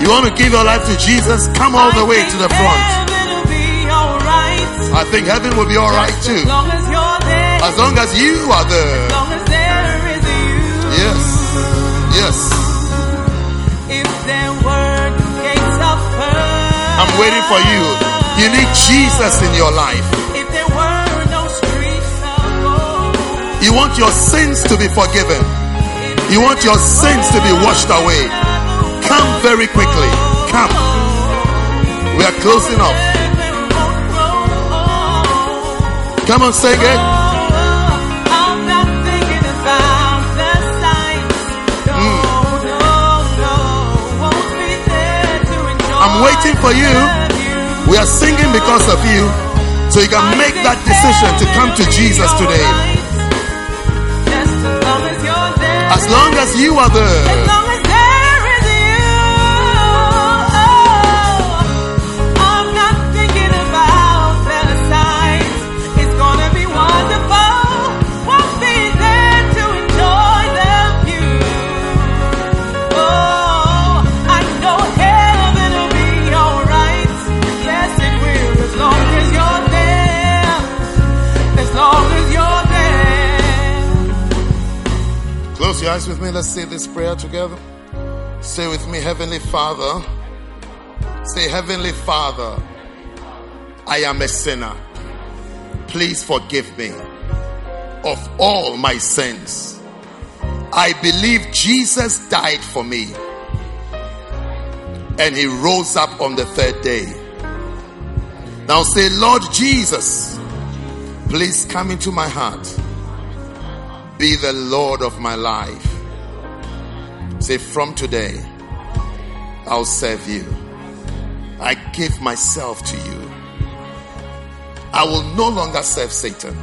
You want to give your life to Jesus? Come all the way to the front. Heaven'll be alright. I think heaven will be alright As too. long as you're there. As long as you are there. As long as there is you. Yes. Yes. If there were gates of pearl. I'm waiting for you. You need Jesus in your life. If there were no streets of gold. You want your sins to be forgiven. You want your sins to be washed away. Come very quickly. Come. We are closing up. Come on, sing it. Enjoy I'm waiting for you. We are singing because of you. So you can make that decision to come to Jesus today. As long as you are there Close your eyes with me. Let's say this prayer together. Say with me, Heavenly Father. Say, Heavenly Father, I am a sinner. Please forgive me of all my sins. I believe Jesus died for me and he rose up on the third day. Now say, Lord Jesus, please come into my heart be the Lord of my life. Say, from today, I'll serve you. I give myself to you. I will no longer serve Satan.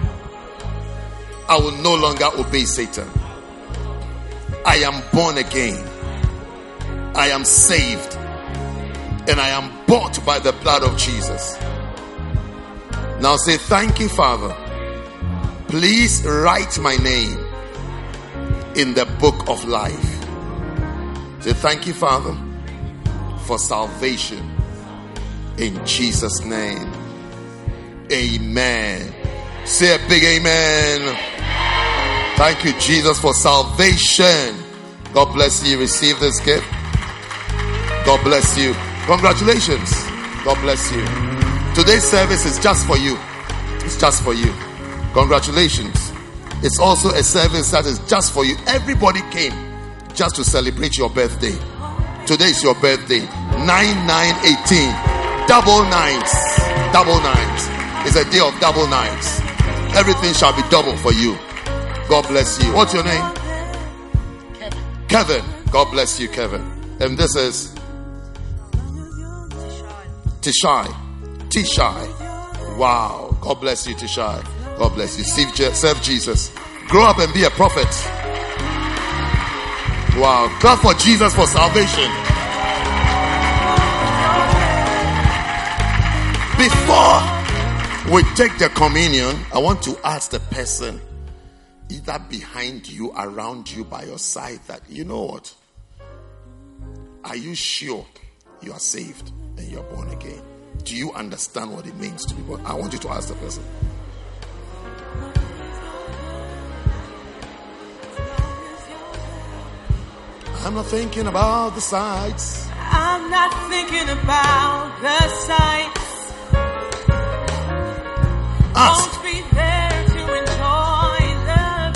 I will no longer obey Satan. I am born again. I am saved. And I am bought by the blood of Jesus. Now say, Thank you, Father. Please write my name in the book of life. Say, Thank you, Father, for salvation. In Jesus' name. Amen. Say a big amen. Thank you, Jesus, for salvation. God bless you. Receive this gift. God bless you. Congratulations. God bless you. Today's service is just for you. It's just for you. Congratulations. It's also a service that is just for you. Everybody came just to celebrate your birthday. Today is your birthday. 9 9 18. Double nines. Double nines. It's a day of double nines. Everything shall be double for you. God bless you. What's your name? Kevin. Kevin. God bless you, Kevin. And this is Tishai. Tishai. Wow. God bless you, Tishai. God bless you. Serve Je- Serve Jesus. Grow up and be a prophet. Wow. Clap for Jesus for salvation. Before we take the communion, I want to ask the person either behind you, around you, by your side that, you know what? Are you sure you are saved and you're born again? Do you understand what it means to be born? I want you to ask the person. I'm not thinking about the sights. I'm not thinking about the sights. Ask. Won't be there to enjoy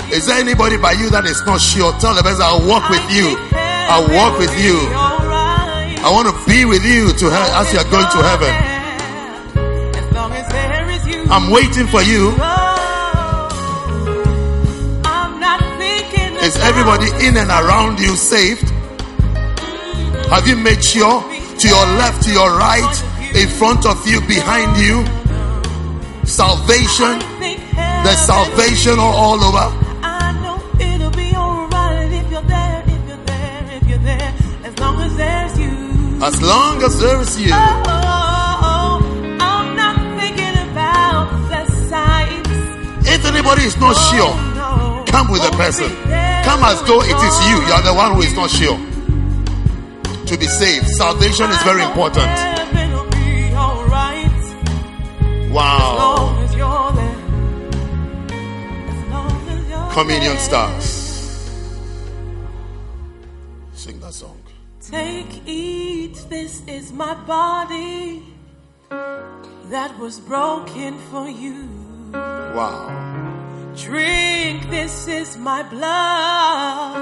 the. Is there anybody by you that is not sure? Tell the person, I'll walk with you. I'll walk with you. I want to be with you to he- as you are going to heaven. As long as there is you. I'm waiting for you. Is everybody in and around you saved? Have you made sure to your left, to your right, in front of you, behind you? Salvation, the salvation all, all over. I know it'll be alright if you're there, if you're there, if you're there. As long as there's you. As long as there is you, Oh, oh, oh, oh. I'm not thinking about the sights. if anybody is not sure, No. come with a person. Come as though it is you. You are the one who is not sure. To be saved, salvation is very important. Heaven will be alright. As Wow. long as you're there. As long as you're Communion stars. Sing that song. Take, eat, this is my body that was broken for you. Wow. Drink, this is my blood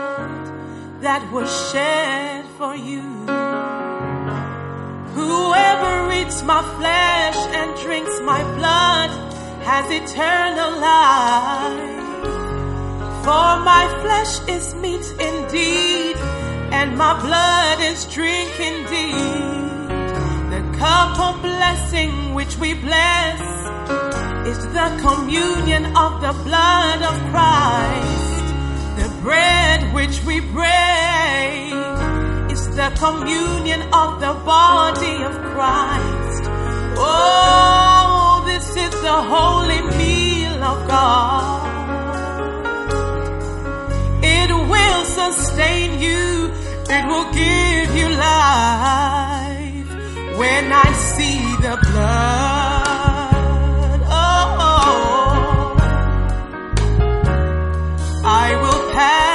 that was shed for you. Whoever eats my flesh and drinks my blood has eternal life. For my flesh is meat indeed, and my blood is drink indeed. The cup of blessing which we bless is the communion of the blood of Christ. The bread which we break is the communion of the body of Christ. Oh, this is the holy meal of God. It will sustain you. It will give you life. When I see the blood, I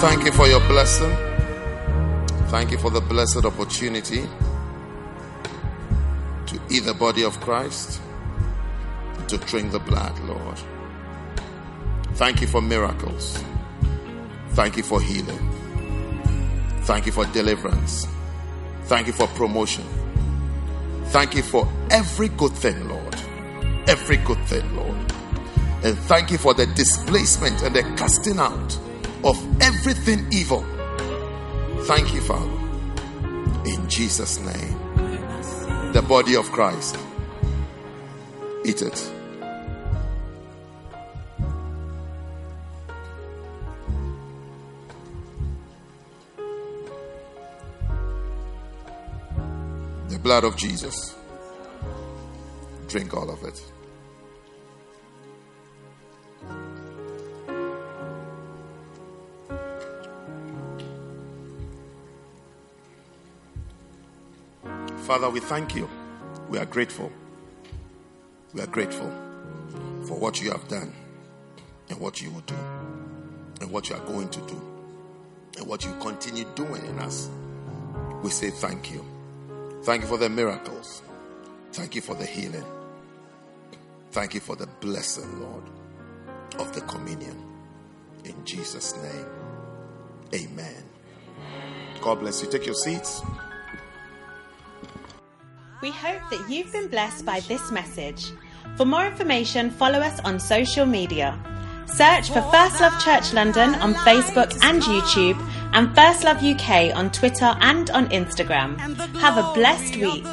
thank you for your blessing. Thank you for the blessed opportunity to eat the body of Christ, to drink the blood, Lord. Thank you for miracles. Thank you for healing. Thank you for deliverance. Thank you for promotion. Thank you for every good thing, Lord. Every good thing, Lord. And thank you for the displacement and the casting out of everything evil. Thank you, Father. In Jesus' name. The body of Christ. Eat it. The blood of Jesus. Drink all of it. Father, we thank you. We are grateful. We are grateful for what you have done and what you will do and what you are going to do and what you continue doing in us. We say thank you. Thank you for the miracles. Thank you for the healing. Thank you for the blessing, Lord, of the communion. In Jesus' name, amen. God bless you. Take your seats. We hope that you've been blessed by this message. For more information, follow us on social media. Search for First Love Church London on Facebook and YouTube, and First Love UK on Twitter and on Instagram. Have a blessed week.